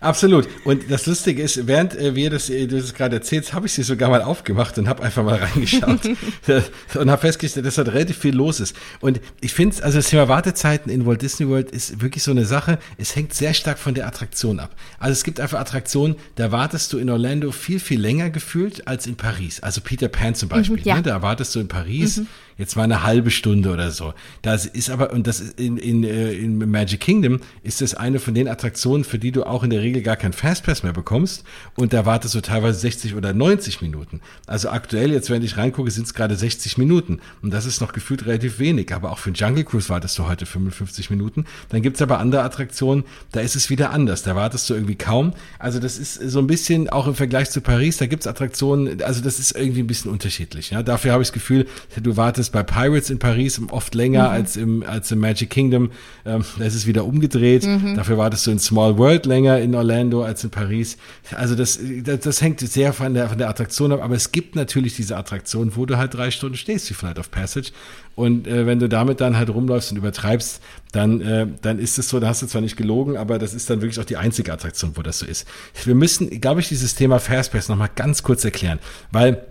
Absolut. Und das Lustige ist, während äh, wir das, äh, du das gerade erzählst, habe ich sie sogar mal aufgemacht und habe einfach mal reingeschaut und habe festgestellt, dass da relativ viel los ist. Und ich finde, also das Thema Wartezeiten in Walt Disney World ist wirklich so eine Sache. Es hängt sehr stark von der Attraktion ab. Also es gibt einfach Attraktionen, da wartest du in Orlando viel, viel länger gefühlt als in Paris. Also Peter Pan zum Beispiel. Mhm, ja. ne? Da wartest du in Paris. Mhm jetzt mal eine halbe Stunde oder so. Das ist aber, und das in, in, äh, in Magic Kingdom ist das eine von den Attraktionen, für die du auch in der Regel gar keinen Fastpass mehr bekommst. Und da wartest du teilweise 60 oder 90 Minuten. Also aktuell, jetzt wenn ich reingucke, sind es gerade 60 Minuten. Und das ist noch gefühlt relativ wenig. Aber auch für den Jungle Cruise wartest du heute 55 Minuten. Dann gibt's aber andere Attraktionen, da ist es wieder anders. Da wartest du irgendwie kaum. Also das ist so ein bisschen, auch im Vergleich zu Paris, da gibt's Attraktionen, also das ist irgendwie ein bisschen unterschiedlich. Ja, dafür habe ich das Gefühl, du wartest bei Pirates in Paris oft länger mhm. als im, als im Magic Kingdom. Ähm, da ist es wieder umgedreht. Mhm. Dafür wartest du in Small World länger in Orlando als in Paris. Also das, das, das, hängt sehr von der, von der Attraktion ab. Aber es gibt natürlich diese Attraktion, wo du halt drei Stunden stehst, wie Flight of Passage. Und äh, wenn du damit dann halt rumläufst und übertreibst, dann, äh, dann ist es so, da hast du zwar nicht gelogen, aber das ist dann wirklich auch die einzige Attraktion, wo das so ist. Wir müssen, glaube ich, dieses Thema Fastpass nochmal ganz kurz erklären, weil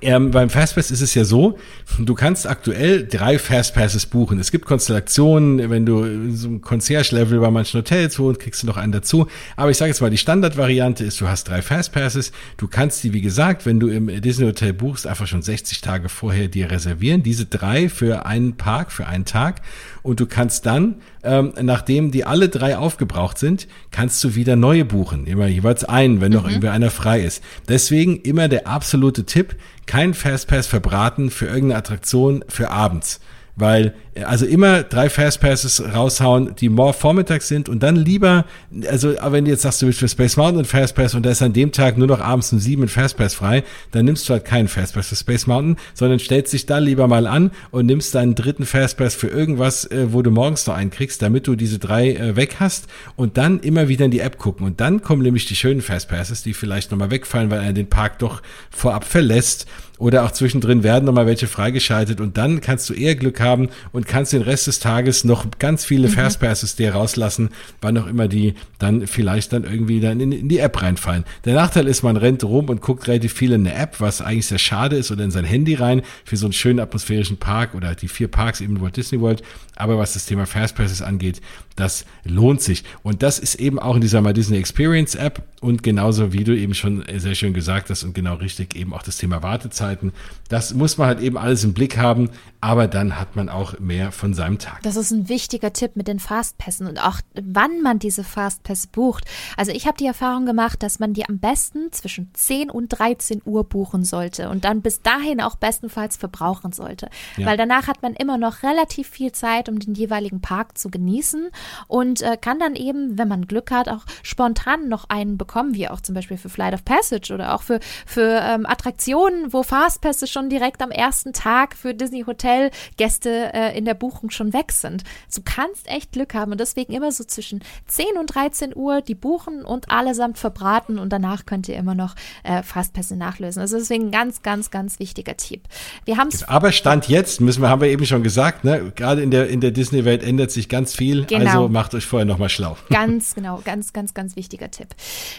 ähm, beim Fastpass ist es ja so, du kannst aktuell drei Fastpasses buchen. Es gibt Konstellationen, wenn du so ein Concierge-Level bei manchen Hotels wohnst, kriegst du noch einen dazu. Aber ich sage jetzt mal, die Standardvariante ist, du hast drei Fastpasses. Du kannst die, wie gesagt, wenn du im Disney Hotel buchst, einfach schon 60 Tage vorher dir reservieren. Diese drei für einen Park, für einen Tag. Und du kannst dann, ähm, nachdem die alle drei aufgebraucht sind, kannst du wieder neue buchen. Immer jeweils einen, wenn noch mhm. irgendwie einer frei ist. Deswegen immer der absolute Tipp, kein Fastpass verbraten für irgendeine Attraktion für abends. Weil, also immer drei Fastpasses raushauen, die more vormittags sind und dann lieber, also wenn du jetzt sagst, du willst für Space Mountain ein Fastpass und da ist an dem Tag nur noch abends um sieben ein Fastpass frei, dann nimmst du halt keinen Fastpass für Space Mountain, sondern stellst dich da lieber mal an und nimmst deinen dritten Fastpass für irgendwas, äh, wo du morgens noch einen kriegst, damit du diese drei äh, weg hast und dann immer wieder in die App gucken. Und dann kommen nämlich die schönen Fastpasses, die vielleicht nochmal wegfallen, weil er den Park doch vorab verlässt oder auch zwischendrin werden nochmal welche freigeschaltet und dann kannst du eher Glück haben, und kannst den Rest des Tages noch ganz viele mhm. Fastpasses dir rauslassen, wann auch immer die dann vielleicht dann irgendwie dann in, in, die App reinfallen. Der Nachteil ist, man rennt rum und guckt relativ viel in eine App, was eigentlich sehr schade ist, oder in sein Handy rein für so einen schönen atmosphärischen Park oder die vier Parks eben Walt Disney World. Aber was das Thema Fastpasses angeht, das lohnt sich. Und das ist eben auch in dieser My Disney Experience App und genauso wie du eben schon sehr schön gesagt hast und genau richtig eben auch das Thema Wartezeiten. Das muss man halt eben alles im Blick haben, aber dann hat man auch mehr von seinem Tag. Das ist ein wichtiger Tipp mit den Fastpässen und auch wann man diese Fastpässe bucht. Also ich habe die Erfahrung gemacht, dass man die am besten zwischen 10 und 13 Uhr buchen sollte und dann bis dahin auch bestenfalls verbrauchen sollte, ja. weil danach hat man immer noch relativ viel Zeit, um den jeweiligen Park zu genießen und äh, kann dann eben, wenn man Glück hat, auch spontan noch einen bekommen, wie auch zum Beispiel für Flight of Passage oder auch für, für ähm, Attraktionen, wo Fastpässe schon direkt am ersten Tag für Disney Hotel Gäste äh, in der Buchung schon weg sind. Du kannst echt Glück haben und deswegen immer so zwischen 10 und 13 Uhr die buchen und allesamt verbraten und danach könnt ihr immer noch äh, Fastpässe nachlösen. Also deswegen ein ganz, ganz, ganz wichtiger Tipp. Wir haben Aber Stand jetzt, müssen wir, haben wir eben schon gesagt, ne, gerade in der, in der Disney-Welt ändert sich ganz viel. Genau. Also macht euch vorher nochmal schlau. Ganz genau, ganz, ganz, ganz wichtiger Tipp.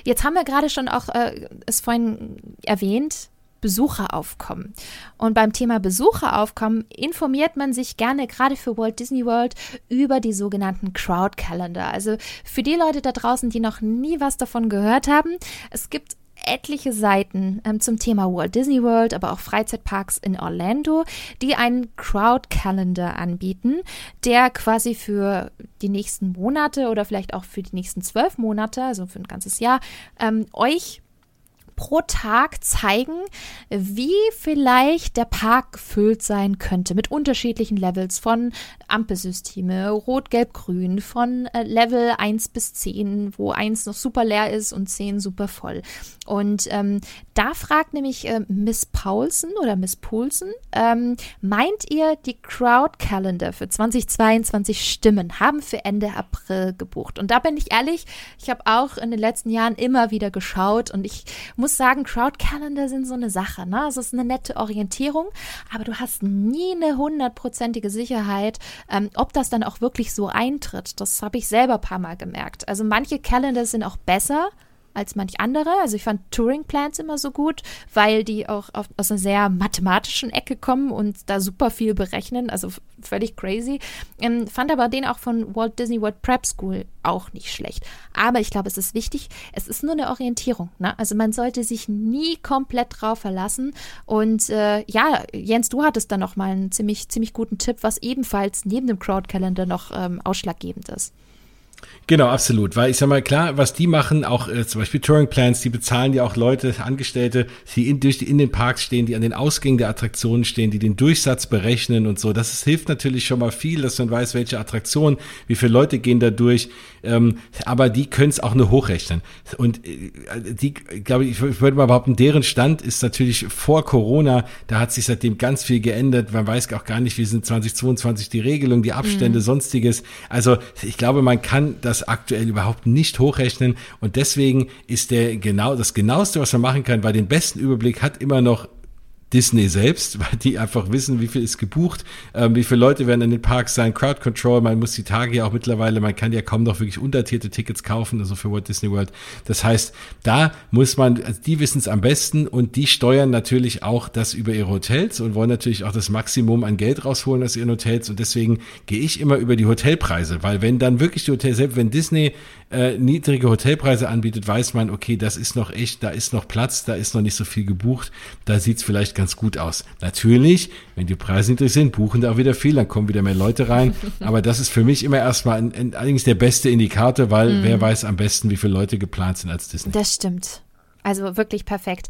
Jetzt haben wir gerade schon auch äh, es vorhin erwähnt, Besucheraufkommen. Und beim Thema Besucheraufkommen informiert man sich gerne gerade für Walt Disney World über die sogenannten Crowd Calendar. Also für die Leute da draußen, die noch nie was davon gehört haben, es gibt etliche Seiten ähm, zum Thema Walt Disney World, aber auch Freizeitparks in Orlando, die einen Crowd Calendar anbieten, der quasi für die nächsten Monate oder vielleicht auch für die nächsten zwölf Monate, also für ein ganzes Jahr, ähm, euch pro Tag zeigen, wie vielleicht der Park gefüllt sein könnte mit unterschiedlichen Levels von Ampelsysteme, Rot, Gelb, Grün, von äh, Level 1 bis 10, wo 1 noch super leer ist und 10 super voll. Und ähm, da fragt nämlich äh, Miss Paulsen oder Miss Poulsen, ähm, meint ihr, die Crowd Calendar für 2022 Stimmen haben für Ende April gebucht? Und da bin ich ehrlich, ich habe auch in den letzten Jahren immer wieder geschaut und ich muss sagen, Crowd Calendar sind so eine Sache. Ne? Es ist eine nette Orientierung, aber du hast nie eine hundertprozentige Sicherheit, ähm, ob das dann auch wirklich so eintritt. Das habe ich selber ein paar Mal gemerkt. Also manche Calendars sind auch besser als manch andere. Also ich fand Turing Plans immer so gut, weil die auch auf, aus einer sehr mathematischen Ecke kommen und da super viel berechnen, also völlig crazy. Ähm, fand aber den auch von Walt Disney World Prep School auch nicht schlecht. Aber ich glaube, es ist wichtig, es ist nur eine Orientierung. Ne? Also man sollte sich nie komplett drauf verlassen. Und äh, ja, Jens, du hattest da noch mal einen ziemlich, ziemlich guten Tipp, was ebenfalls neben dem Crowd-Calendar noch ähm, ausschlaggebend ist. Genau, absolut. Weil ich sag mal, klar, was die machen, auch äh, zum Beispiel Touring Plans, die bezahlen ja auch Leute, Angestellte, die in, durch die, in den Parks stehen, die an den Ausgängen der Attraktionen stehen, die den Durchsatz berechnen und so. Das ist, hilft natürlich schon mal viel, dass man weiß, welche Attraktion, wie viele Leute gehen da durch. Ähm, aber die können es auch nur hochrechnen. Und äh, die, glaube ich, ich würde mal behaupten, deren Stand ist natürlich vor Corona, da hat sich seitdem ganz viel geändert. Man weiß auch gar nicht, wie sind 2022 die Regelung, die Abstände, mhm. sonstiges. Also ich glaube, man kann das das aktuell überhaupt nicht hochrechnen. Und deswegen ist der genau das genaueste, was man machen kann, weil den besten Überblick hat immer noch Disney selbst, weil die einfach wissen, wie viel ist gebucht, ähm, wie viele Leute werden in den Parks sein, Crowd Control, man muss die Tage ja auch mittlerweile, man kann ja kaum noch wirklich untertierte Tickets kaufen, also für Walt Disney World. Das heißt, da muss man, also die wissen es am besten und die steuern natürlich auch das über ihre Hotels und wollen natürlich auch das Maximum an Geld rausholen aus ihren Hotels. Und deswegen gehe ich immer über die Hotelpreise, weil wenn dann wirklich die Hotels, selbst wenn Disney äh, niedrige Hotelpreise anbietet, weiß man, okay, das ist noch echt, da ist noch Platz, da ist noch nicht so viel gebucht, da sieht es vielleicht ganz gut aus. Natürlich, wenn die Preise niedrig sind, buchen da auch wieder viel, dann kommen wieder mehr Leute rein. Aber das ist für mich immer erstmal ein, ein, allerdings der beste Indikator, weil mm. wer weiß am besten, wie viele Leute geplant sind als Disney. Das stimmt. Also wirklich perfekt.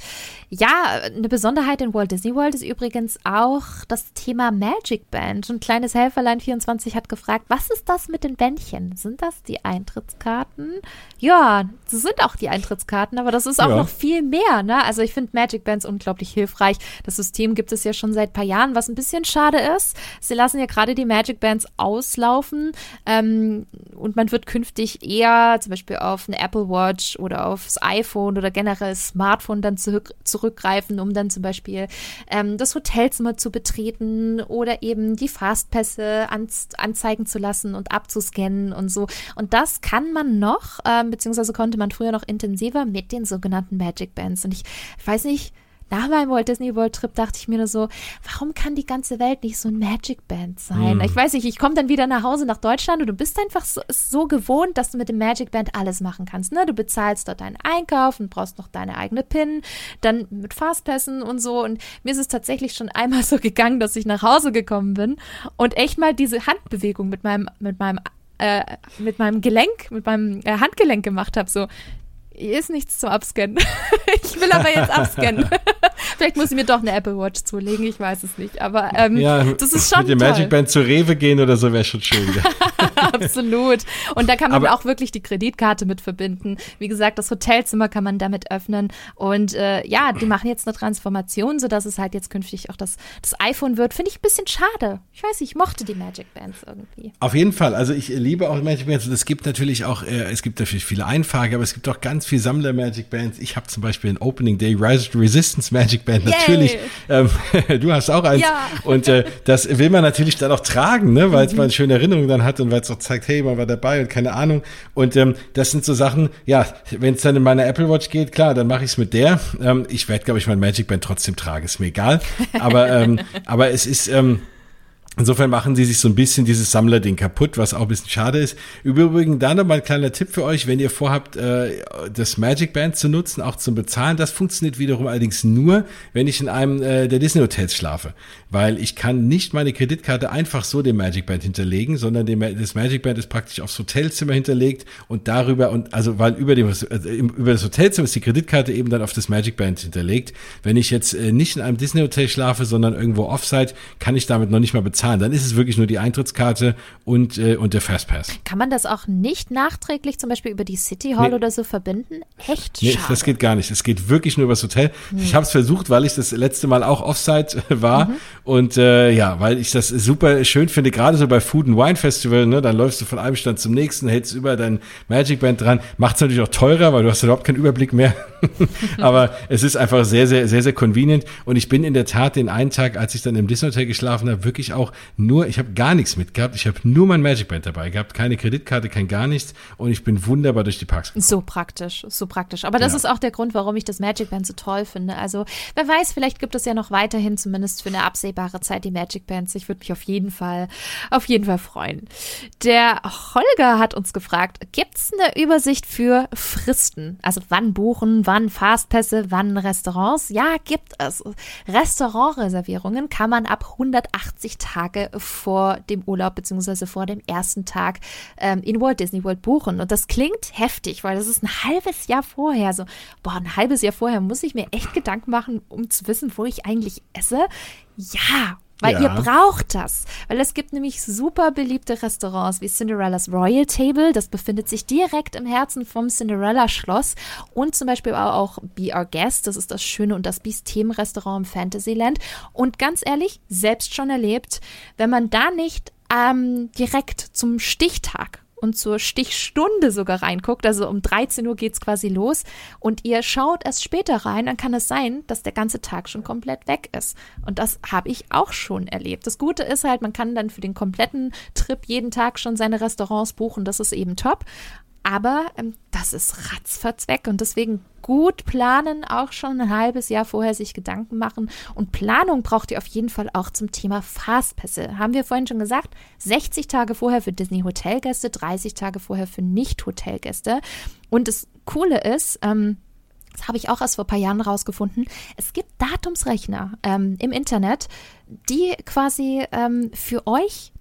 Ja, eine Besonderheit in Walt Disney World ist übrigens auch das Thema Magic Band. Und kleines Helferlein 24 hat gefragt, was ist das mit den Bändchen? Sind das die Eintrittskarten? Ja, das sind auch die Eintrittskarten, aber das ist auch ja. noch viel mehr. Ne? Also ich finde Magic Bands unglaublich hilfreich. Das System gibt es ja schon seit ein paar Jahren, was ein bisschen schade ist. Sie lassen ja gerade die Magic Bands auslaufen ähm, und man wird künftig eher zum Beispiel auf eine Apple Watch oder aufs iPhone oder generell ihre Smartphone dann zurück, zurückgreifen, um dann zum Beispiel ähm, das Hotelzimmer zu betreten oder eben die Fastpässe an, anzeigen zu lassen und abzuscannen und so. Und das kann man noch, ähm, beziehungsweise konnte man früher noch intensiver mit den sogenannten Magic Bands. Und ich weiß nicht, nach meinem Walt Disney World Trip dachte ich mir nur so, warum kann die ganze Welt nicht so ein Magic Band sein? Mm. Ich weiß nicht, ich komme dann wieder nach Hause nach Deutschland und du bist einfach so, so, gewohnt, dass du mit dem Magic Band alles machen kannst. Ne? Du bezahlst dort deinen Einkauf und brauchst noch deine eigene PIN, dann mit Fastpassen und so. Und mir ist es tatsächlich schon einmal so gegangen, dass ich nach Hause gekommen bin und echt mal diese Handbewegung mit meinem, mit meinem äh, mit meinem Gelenk, mit meinem äh, Handgelenk gemacht habe. So, ist nichts zum Abscannen. ich will aber jetzt abscannen. Vielleicht muss ich mir doch eine Apple Watch zulegen, ich weiß es nicht. Aber ähm, ja, das ist schon. Mit dem Magic Band zur Rewe gehen oder so wäre schon schön. Absolut. Und da kann man aber, auch wirklich die Kreditkarte mit verbinden. Wie gesagt, das Hotelzimmer kann man damit öffnen. Und äh, ja, die machen jetzt eine Transformation, sodass es halt jetzt künftig auch das, das iPhone wird. Finde ich ein bisschen schade. Ich weiß nicht, ich mochte die Magic Bands irgendwie. Auf jeden Fall. Also ich liebe auch Magic Bands. Und es gibt natürlich auch, äh, es gibt natürlich viele Einfache, aber es gibt auch ganz viele Sammler Magic Bands. Ich habe zum Beispiel ein Opening Day Rise to Resistance Magic Band. Natürlich. Ähm, du hast auch eins. Ja. Und äh, das will man natürlich dann auch tragen, ne? weil mhm. man schöne Erinnerungen dann hat und weil es auch zeigt, hey, man war dabei und keine Ahnung. Und ähm, das sind so Sachen, ja, wenn es dann in meiner Apple Watch geht, klar, dann mache ich es mit der. Ähm, ich werde, glaube ich, mein Magic Band trotzdem tragen, ist mir egal. Aber, ähm, aber es ist, ähm, Insofern machen sie sich so ein bisschen dieses Sammlerding kaputt, was auch ein bisschen schade ist. Übrigens, da noch mal ein kleiner Tipp für euch, wenn ihr vorhabt, äh, das Magic Band zu nutzen, auch zum Bezahlen. Das funktioniert wiederum allerdings nur, wenn ich in einem äh, der Disney Hotels schlafe. Weil ich kann nicht meine Kreditkarte einfach so dem Magic Band hinterlegen, sondern dem, das Magic Band ist praktisch aufs Hotelzimmer hinterlegt und darüber und also weil über dem also über das Hotelzimmer ist die Kreditkarte eben dann auf das Magic Band hinterlegt. Wenn ich jetzt äh, nicht in einem Disney Hotel schlafe, sondern irgendwo Offsite, kann ich damit noch nicht mal bezahlen. Dann ist es wirklich nur die Eintrittskarte und, äh, und der Fastpass. Kann man das auch nicht nachträglich zum Beispiel über die City Hall nee. oder so verbinden? Echt Nee, schade. das geht gar nicht. Es geht wirklich nur über das Hotel. Hm. Ich habe es versucht, weil ich das letzte Mal auch Offsite war mhm. Und äh, ja, weil ich das super schön finde, gerade so bei Food and Wine Festival, ne, dann läufst du von einem Stand zum nächsten, hältst über dein Magic Band dran, macht es natürlich auch teurer, weil du hast überhaupt keinen Überblick mehr. Aber es ist einfach sehr, sehr, sehr, sehr convenient und ich bin in der Tat den einen Tag, als ich dann im Disney Hotel geschlafen habe, wirklich auch nur, ich habe gar nichts mitgehabt. Ich habe nur mein Magic Band dabei gehabt, keine Kreditkarte, kein gar nichts. Und ich bin wunderbar durch die Parks gekommen. So praktisch, so praktisch. Aber das ja. ist auch der Grund, warum ich das Magic Band so toll finde. Also wer weiß, vielleicht gibt es ja noch weiterhin, zumindest für eine absehbare Zeit, die Magic Bands. Ich würde mich auf jeden Fall, auf jeden Fall freuen. Der Holger hat uns gefragt, gibt es eine Übersicht für Fristen? Also wann buchen, wann Fastpässe, wann Restaurants? Ja, gibt es. Restaurantreservierungen kann man ab 180 Tage vor dem Urlaub beziehungsweise vor dem ersten Tag ähm, in Walt Disney World buchen. Und das klingt heftig, weil das ist ein halbes Jahr vorher. So, boah, ein halbes Jahr vorher muss ich mir echt Gedanken machen, um zu wissen, wo ich eigentlich esse. Ja, weil ja. ihr braucht das. Weil es gibt nämlich super beliebte Restaurants wie Cinderella's Royal Table. Das befindet sich direkt im Herzen vom Cinderella-Schloss. Und zum Beispiel auch Be Our Guest. Das ist das schöne und das Beast-Themen-Restaurant im Fantasyland. Und ganz ehrlich, selbst schon erlebt, wenn man da nicht ähm, direkt zum Stichtag und zur Stichstunde sogar reinguckt, also um 13 Uhr geht es quasi los und ihr schaut erst später rein, dann kann es sein, dass der ganze Tag schon komplett weg ist. Und das habe ich auch schon erlebt. Das Gute ist halt, man kann dann für den kompletten Trip jeden Tag schon seine Restaurants buchen, das ist eben top. Aber ähm, das ist ratzfatz weg und deswegen gut planen, auch schon ein halbes Jahr vorher sich Gedanken machen. Und Planung braucht ihr auf jeden Fall auch zum Thema Fastpässe. Haben wir vorhin schon gesagt, 60 Tage vorher für Disney-Hotelgäste, 30 Tage vorher für Nicht-Hotelgäste. Und das Coole ist, ähm, das habe ich auch erst vor ein paar Jahren rausgefunden. Es gibt Datumsrechner ähm, im Internet, die quasi ähm, für euch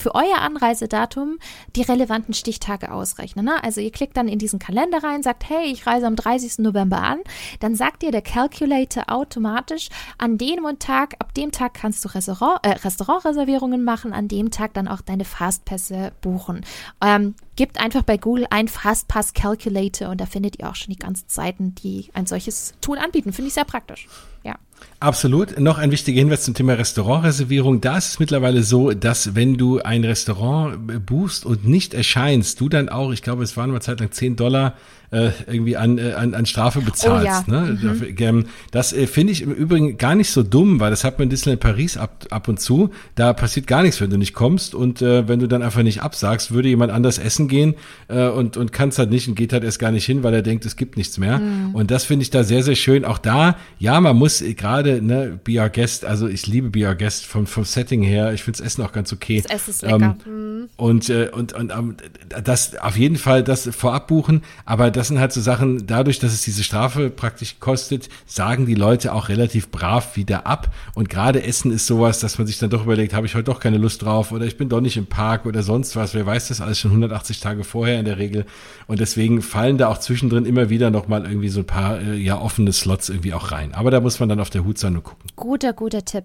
für euer Anreisedatum die relevanten Stichtage ausrechnen. Ne? Also ihr klickt dann in diesen Kalender rein, sagt, hey, ich reise am 30. November an. Dann sagt dir der Calculator automatisch, an dem Tag, ab dem Tag kannst du Restaurant, äh, Restaurantreservierungen machen, an dem Tag dann auch deine Fastpässe buchen. Ähm, gebt einfach bei Google ein Fastpass Calculator und da findet ihr auch schon die ganzen Seiten, die ein solches Tool anbieten. Finde ich sehr praktisch. Ja. Absolut. Noch ein wichtiger Hinweis zum Thema Restaurantreservierung. Da ist es mittlerweile so, dass wenn du ein Restaurant buchst und nicht erscheinst, du dann auch, ich glaube, es waren mal Zeit lang 10 Dollar äh, irgendwie an, äh, an, an Strafe bezahlst. Oh, ja. ne? Mhm. Das äh, finde ich im Übrigen gar nicht so dumm, weil das hat man in Disneyland Paris ab, ab und zu. Da passiert gar nichts, wenn du nicht kommst und äh, wenn du dann einfach nicht absagst, würde jemand anders essen gehen äh, und, und kann es halt nicht und geht halt erst gar nicht hin, weil er denkt, es gibt nichts mehr. Mhm. Und das finde ich da sehr, sehr schön. Auch da, ja, man muss gerade, ne, Be Our Guest, also ich liebe Be Our Guest vom, vom Setting her. Ich finde das Essen auch ganz okay. Das Essen ist lecker. Ähm, mhm. Und, äh, und, und ähm, das auf jeden Fall das vorab buchen, aber das sind halt so Sachen, dadurch, dass es diese Strafe praktisch kostet, sagen die Leute auch relativ brav wieder ab. Und gerade Essen ist sowas, dass man sich dann doch überlegt, habe ich heute doch keine Lust drauf oder ich bin doch nicht im Park oder sonst was. Wer weiß das alles schon 180 Tage vorher in der Regel. Und deswegen fallen da auch zwischendrin immer wieder nochmal irgendwie so ein paar äh, ja offene Slots irgendwie auch rein. Aber da muss man dann auf der Hut und gucken. Guter, guter Tipp.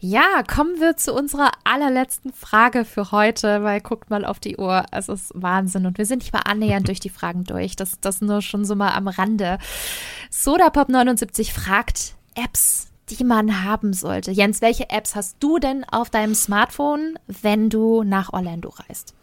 Ja, kommen wir zu unserer allerletzten Frage für heute, weil guckt mal auf die Uhr. Es ist Wahnsinn und wir sind nicht mal annähernd durch die Fragen durch. Das, das nur schon so mal am Rande. Sodapop79 fragt Apps, die man haben sollte. Jens, welche Apps hast du denn auf deinem Smartphone, wenn du nach Orlando reist?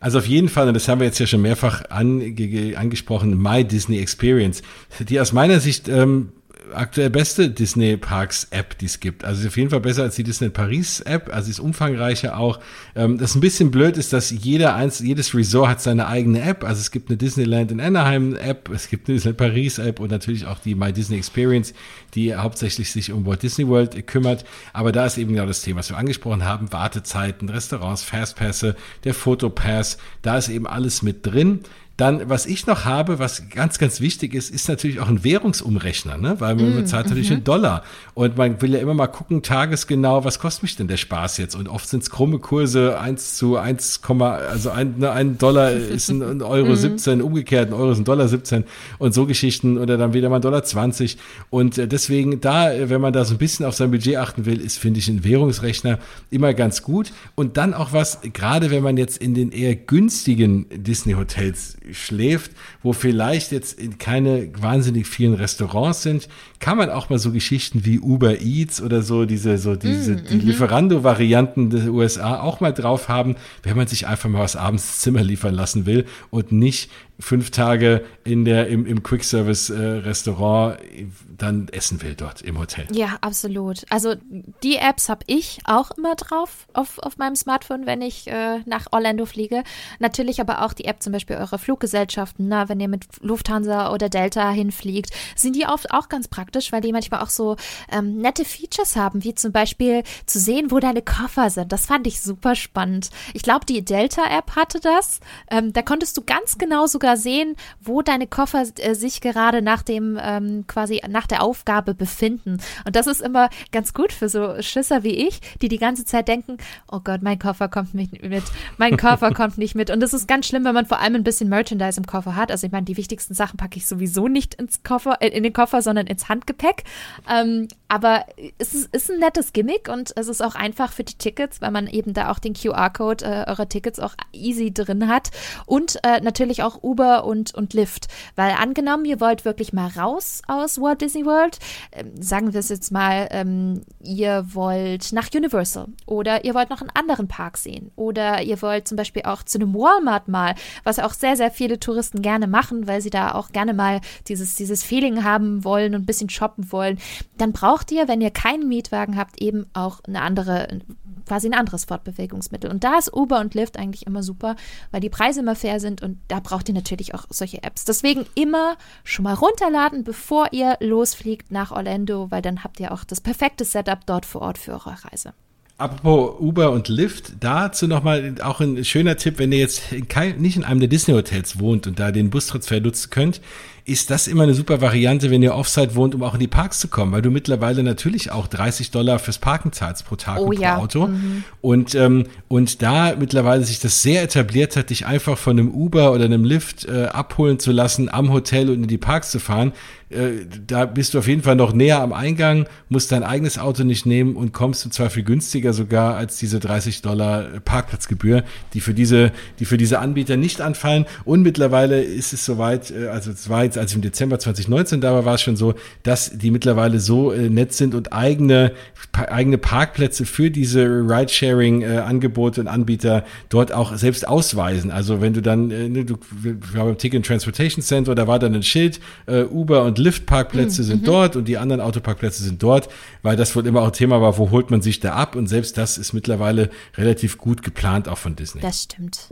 Also auf jeden Fall, und das haben wir jetzt ja schon mehrfach ange angesprochen, My Disney Experience, die aus meiner Sicht ähm, aktuell beste Disney Parks App, die es gibt. Also ist auf jeden Fall besser als die Disney Paris App. Also ist umfangreicher auch. Ähm, das ein bisschen blöd ist, dass jeder eins, jedes Resort hat seine eigene App. Also es gibt eine Disneyland in Anaheim App, es gibt eine Disney Paris App und natürlich auch die My Disney Experience, die hauptsächlich sich um Walt Disney World kümmert. Aber da ist eben genau das Thema, was wir angesprochen haben. Wartezeiten, Restaurants, Fastpässe, der Fotopass. Da ist eben alles mit drin. Dann, was ich noch habe, was ganz, ganz wichtig ist, ist natürlich auch ein Währungsumrechner, ne? weil man mm, zahlt natürlich -hmm. in Dollar. Und man will ja immer mal gucken, tagesgenau, was kostet mich denn der Spaß jetzt? Und oft sind es krumme Kurse, 1 zu 1, also ein, ne, ein Dollar ist ein, ein Euro mm. 17, umgekehrt, ein Euro ist ein Dollar 17 und so Geschichten oder dann wieder mal ein Dollar 20. Und äh, deswegen da, wenn man da so ein bisschen auf sein Budget achten will, ist, finde ich, ein Währungsrechner immer ganz gut. Und dann auch was, gerade wenn man jetzt in den eher günstigen Disney-Hotels schläft, wo vielleicht jetzt keine wahnsinnig vielen Restaurants sind, kann man auch mal so Geschichten wie Uber Eats oder so, diese, so diese, mm, die mhm. Lieferando-Varianten der USA auch mal drauf haben, wenn man sich einfach mal was abends Zimmer liefern lassen will und nicht fünf Tage in der, im, im Quick-Service-Restaurant äh, dann essen will dort im Hotel. Ja, absolut. Also die Apps habe ich auch immer drauf auf, auf meinem Smartphone, wenn ich äh, nach Orlando fliege. Natürlich aber auch die App zum Beispiel eurer Fluggesellschaften, na, wenn ihr mit Lufthansa oder Delta hinfliegt, sind die oft auch ganz praktisch, weil die manchmal auch so ähm, nette Features haben, wie zum Beispiel zu sehen, wo deine Koffer sind. Das fand ich super spannend. Ich glaube, die Delta-App hatte das. Ähm, da konntest du ganz genau sogar sogar sehen, wo deine Koffer äh, sich gerade nach dem ähm, quasi nach der Aufgabe befinden. Und das ist immer ganz gut für so Schisser wie ich, die die ganze Zeit denken, oh Gott, mein Koffer kommt nicht mit, mein Koffer kommt nicht mit. Und das ist ganz schlimm, wenn man vor allem ein bisschen Merchandise im Koffer hat. Also ich meine, die wichtigsten Sachen packe ich sowieso nicht ins Koffer, äh, in den Koffer, sondern ins Handgepäck. Ähm, aber es ist, ist, ein nettes Gimmick und es ist auch einfach für die Tickets, weil man eben da auch den QR-Code äh, eurer Tickets auch easy drin hat. Und äh, natürlich auch Uber Uber und, und Lyft. Weil angenommen, ihr wollt wirklich mal raus aus Walt Disney World, ähm, sagen wir es jetzt mal, ähm, ihr wollt nach Universal oder ihr wollt noch einen anderen Park sehen oder ihr wollt zum Beispiel auch zu einem Walmart mal, was auch sehr, sehr viele Touristen gerne machen, weil sie da auch gerne mal dieses, dieses Feeling haben wollen und ein bisschen shoppen wollen, dann braucht ihr, wenn ihr keinen Mietwagen habt, eben auch eine andere quasi ein anderes Fortbewegungsmittel. Und da ist Uber und Lyft eigentlich immer super, weil die Preise immer fair sind und da braucht ihr natürlich auch solche Apps. Deswegen immer schon mal runterladen, bevor ihr losfliegt nach Orlando, weil dann habt ihr auch das perfekte Setup dort vor Ort für eure Reise. Apropos Uber und Lyft, dazu nochmal auch ein schöner Tipp, wenn ihr jetzt in kein, nicht in einem der Disney-Hotels wohnt und da den Bustransfer nutzen könnt, ist das immer eine super Variante, wenn ihr Offside wohnt, um auch in die Parks zu kommen, weil du mittlerweile natürlich auch 30 Dollar fürs Parken zahlst pro Tag oh, und pro ja. Auto. Mhm. Und, ähm, und da mittlerweile sich das sehr etabliert hat, dich einfach von einem Uber oder einem Lyft äh, abholen zu lassen, am Hotel und in die Parks zu fahren, äh, da bist du auf jeden Fall noch näher am Eingang, musst dein eigenes Auto nicht nehmen und kommst im Zweifel günstiger sogar als diese 30 Dollar Parkplatzgebühr, die für diese, die für diese Anbieter nicht anfallen. Und mittlerweile ist es soweit, äh, also es war jetzt damals, als ich im Dezember 2019 da war, war es schon so, dass die mittlerweile so äh, nett sind und eigene, eigene Parkplätze für diese Ridesharing-Angebote und Anbieter dort auch selbst ausweisen. Also wenn du dann, äh, ne, du, wir haben im Ticket Transportation Center, da war dann ein Schild, äh, Uber und Lyft-Parkplätze mhm. sind dort und die anderen Autoparkplätze sind dort, weil das wohl immer auch Thema war, wo holt man sich da ab und selbst das ist mittlerweile relativ gut geplant auch von Disney. Das stimmt.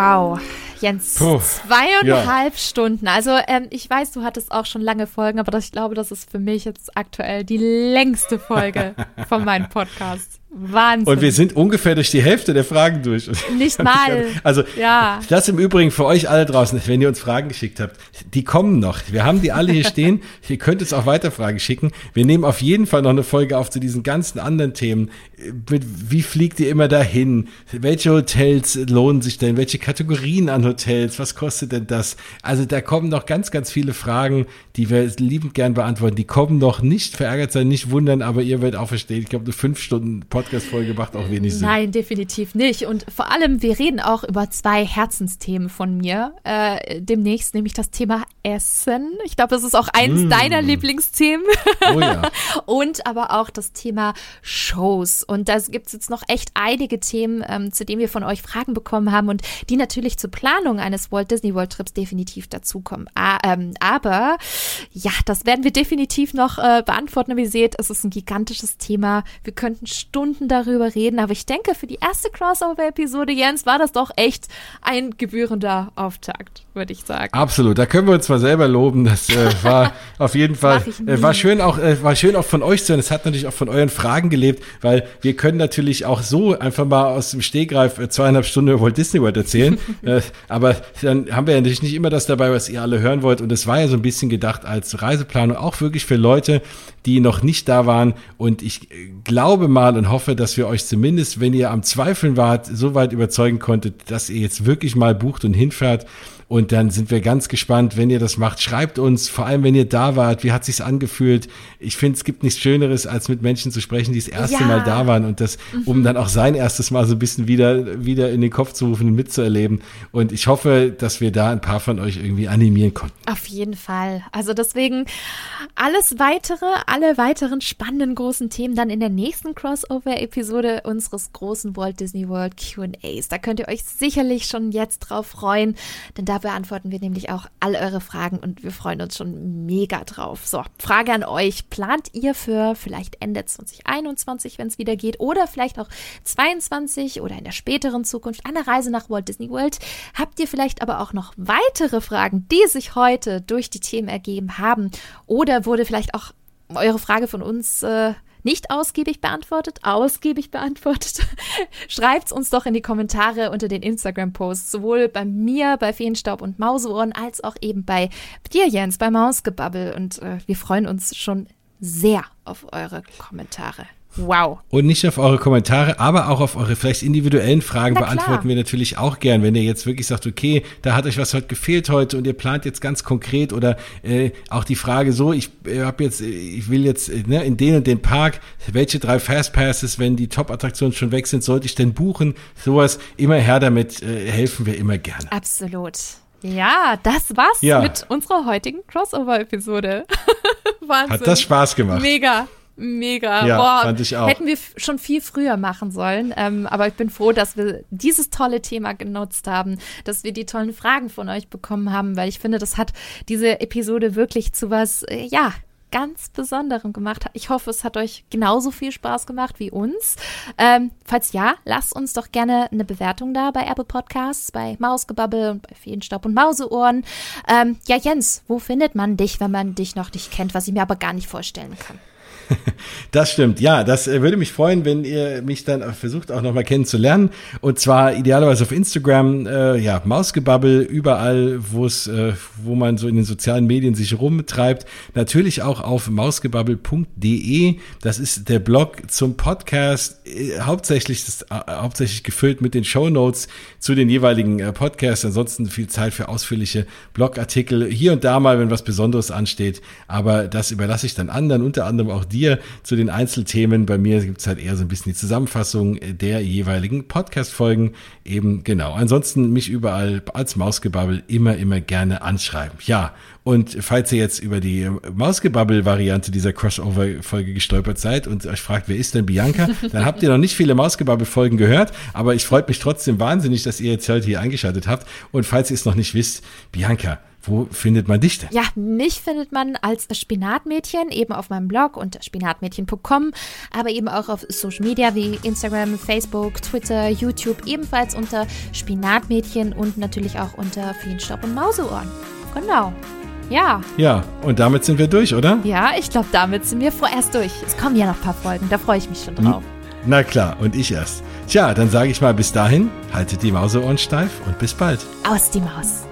Wow. Jens, Puh, zweieinhalb ja. Stunden. Also ähm, ich weiß, du hattest auch schon lange Folgen, aber das, ich glaube, das ist für mich jetzt aktuell die längste Folge von meinem Podcast. Wahnsinn. Und wir sind ungefähr durch die Hälfte der Fragen durch. Nicht mal. Also, ja. das im Übrigen für euch alle draußen, wenn ihr uns Fragen geschickt habt, die kommen noch. Wir haben die alle hier stehen. ihr könnt uns auch weiter Fragen schicken. Wir nehmen auf jeden Fall noch eine Folge auf zu diesen ganzen anderen Themen. Mit, wie fliegt ihr immer dahin? Welche Hotels lohnen sich denn? Welche Kategorien an Hotels? Was kostet denn das? Also, da kommen noch ganz, ganz viele Fragen, die wir liebend gern beantworten. Die kommen noch nicht verärgert sein, nicht wundern, aber ihr werdet auch verstehen. Ich glaube, eine fünf Stunden Podcast Podcast-Folge macht auch wenig Sinn. Nein, definitiv nicht. Und vor allem, wir reden auch über zwei Herzensthemen von mir äh, demnächst, nämlich das Thema Essen. Ich glaube, das ist auch eins mm. deiner Lieblingsthemen. Oh ja. Und aber auch das Thema Shows. Und da gibt es jetzt noch echt einige Themen, ähm, zu denen wir von euch Fragen bekommen haben und die natürlich zur Planung eines Walt Disney World Trips definitiv dazukommen. Ah, ähm, aber ja, das werden wir definitiv noch äh, beantworten. Wie ihr seht, es ist ein gigantisches Thema. Wir könnten Stunden Stunden darüber reden, aber ich denke, für die erste Crossover-Episode, Jens, war das doch echt ein gebührender Auftakt, würde ich sagen. Absolut, da können wir uns mal selber loben. Das äh, war auf jeden Fall, äh, war schön auch, äh, war schön auch von euch zu hören. Es hat natürlich auch von euren Fragen gelebt, weil wir können natürlich auch so einfach mal aus dem Stehgreif äh, zweieinhalb Stunden über Walt Disney World erzählen. äh, aber dann haben wir ja natürlich nicht immer das dabei, was ihr alle hören wollt. Und es war ja so ein bisschen gedacht als Reiseplanung, auch wirklich für Leute, die noch nicht da waren. Und ich äh, glaube mal und hoffe, hoffe, dass wir euch zumindest, wenn ihr am Zweifeln wart, so weit überzeugen konntet, dass ihr jetzt wirklich mal bucht und hinfährt. Und dann sind wir ganz gespannt, wenn ihr das macht. Schreibt uns, vor allem wenn ihr da wart, wie hat sich's angefühlt? Ich finde, es gibt nichts Schöneres, als mit Menschen zu sprechen, die das erste ja. Mal da waren und das, um mhm. dann auch sein erstes Mal so ein bisschen wieder, wieder in den Kopf zu rufen und mitzuerleben. Und ich hoffe, dass wir da ein paar von euch irgendwie animieren konnten. Auf jeden Fall. Also deswegen alles weitere, alle weiteren spannenden großen Themen dann in der nächsten Crossover-Episode unseres großen Walt Disney World QAs. Da könnt ihr euch sicherlich schon jetzt drauf freuen, denn da beantworten wir nämlich auch all eure Fragen und wir freuen uns schon mega drauf. So, Frage an euch. Plant ihr für vielleicht Ende 2021, wenn es wieder geht, oder vielleicht auch 22 oder in der späteren Zukunft eine Reise nach Walt Disney World? Habt ihr vielleicht aber auch noch weitere Fragen, die sich heute durch die Themen ergeben haben? Oder wurde vielleicht auch eure Frage von uns äh, nicht ausgiebig beantwortet, ausgiebig beantwortet, schreibt uns doch in die Kommentare unter den Instagram-Posts, sowohl bei mir, bei Feenstaub und Mauseohren, als auch eben bei dir, Jens, bei Mausgebabbel. Und äh, wir freuen uns schon sehr auf eure Kommentare. Wow. Und nicht auf eure Kommentare, aber auch auf eure vielleicht individuellen Fragen beantworten wir natürlich auch gern. Wenn ihr jetzt wirklich sagt, okay, da hat euch was heute gefehlt heute und ihr plant jetzt ganz konkret oder äh, auch die Frage so, ich äh, habe jetzt, ich will jetzt äh, ne, in den und den Park, welche drei Fastpasses, wenn die Top-Attraktionen schon weg sind, sollte ich denn buchen? Sowas, immer her damit, äh, helfen wir immer gerne. Absolut. Ja, das war's ja. mit unserer heutigen Crossover-Episode. Wahnsinn. Hat das Spaß gemacht. Mega. Mega. Ja, Boah, fand ich auch. Hätten wir schon viel früher machen sollen. Ähm, aber ich bin froh, dass wir dieses tolle Thema genutzt haben, dass wir die tollen Fragen von euch bekommen haben, weil ich finde, das hat diese Episode wirklich zu was, äh, ja, ganz Besonderem gemacht. Ich hoffe, es hat euch genauso viel Spaß gemacht wie uns. Ähm, falls ja, lasst uns doch gerne eine Bewertung da bei Apple Podcasts, bei Mausgebabbel und bei Feenstaub und Mauseohren. Ähm, ja, Jens, wo findet man dich, wenn man dich noch nicht kennt, was ich mir aber gar nicht vorstellen kann? Das stimmt. Ja, das äh, würde mich freuen, wenn ihr mich dann versucht auch nochmal kennenzulernen. Und zwar idealerweise auf Instagram, äh, ja, Mausgebabbel, überall, wo es, äh, wo man so in den sozialen Medien sich rumtreibt. Natürlich auch auf mausgebabbel.de. Das ist der Blog zum Podcast, äh, hauptsächlich, das, äh, hauptsächlich gefüllt mit den Show Notes zu den jeweiligen äh, Podcasts. Ansonsten viel Zeit für ausführliche Blogartikel. Hier und da mal, wenn was Besonderes ansteht. Aber das überlasse ich dann anderen, unter anderem auch dir dir zu den Einzelthemen. Bei mir gibt es halt eher so ein bisschen die Zusammenfassung der jeweiligen Podcast-Folgen. Eben genau. Ansonsten mich überall als Mausgebabbel immer, immer gerne anschreiben. Ja, und falls ihr jetzt über die Mausgebabbel-Variante dieser Crossover-Folge gestolpert seid und euch fragt, wer ist denn Bianca, dann habt ihr noch nicht viele Mausgebabbel-Folgen gehört, aber ich freue mich trotzdem wahnsinnig, dass ihr jetzt heute hier eingeschaltet habt. Und falls ihr es noch nicht wisst, Bianca, wo findet man dich denn? Ja, mich findet man als Spinatmädchen eben auf meinem Blog unter spinatmädchen.com, aber eben auch auf Social Media wie Instagram, Facebook, Twitter, YouTube, ebenfalls unter Spinatmädchen und natürlich auch unter Feenstaub und Mauseohren. Genau. Ja. Ja, und damit sind wir durch, oder? Ja, ich glaube, damit sind wir vorerst durch. Es kommen ja noch ein paar Folgen, da freue ich mich schon drauf. Na klar, und ich erst. Tja, dann sage ich mal bis dahin, haltet die Mauseohren steif und bis bald. Aus die Maus.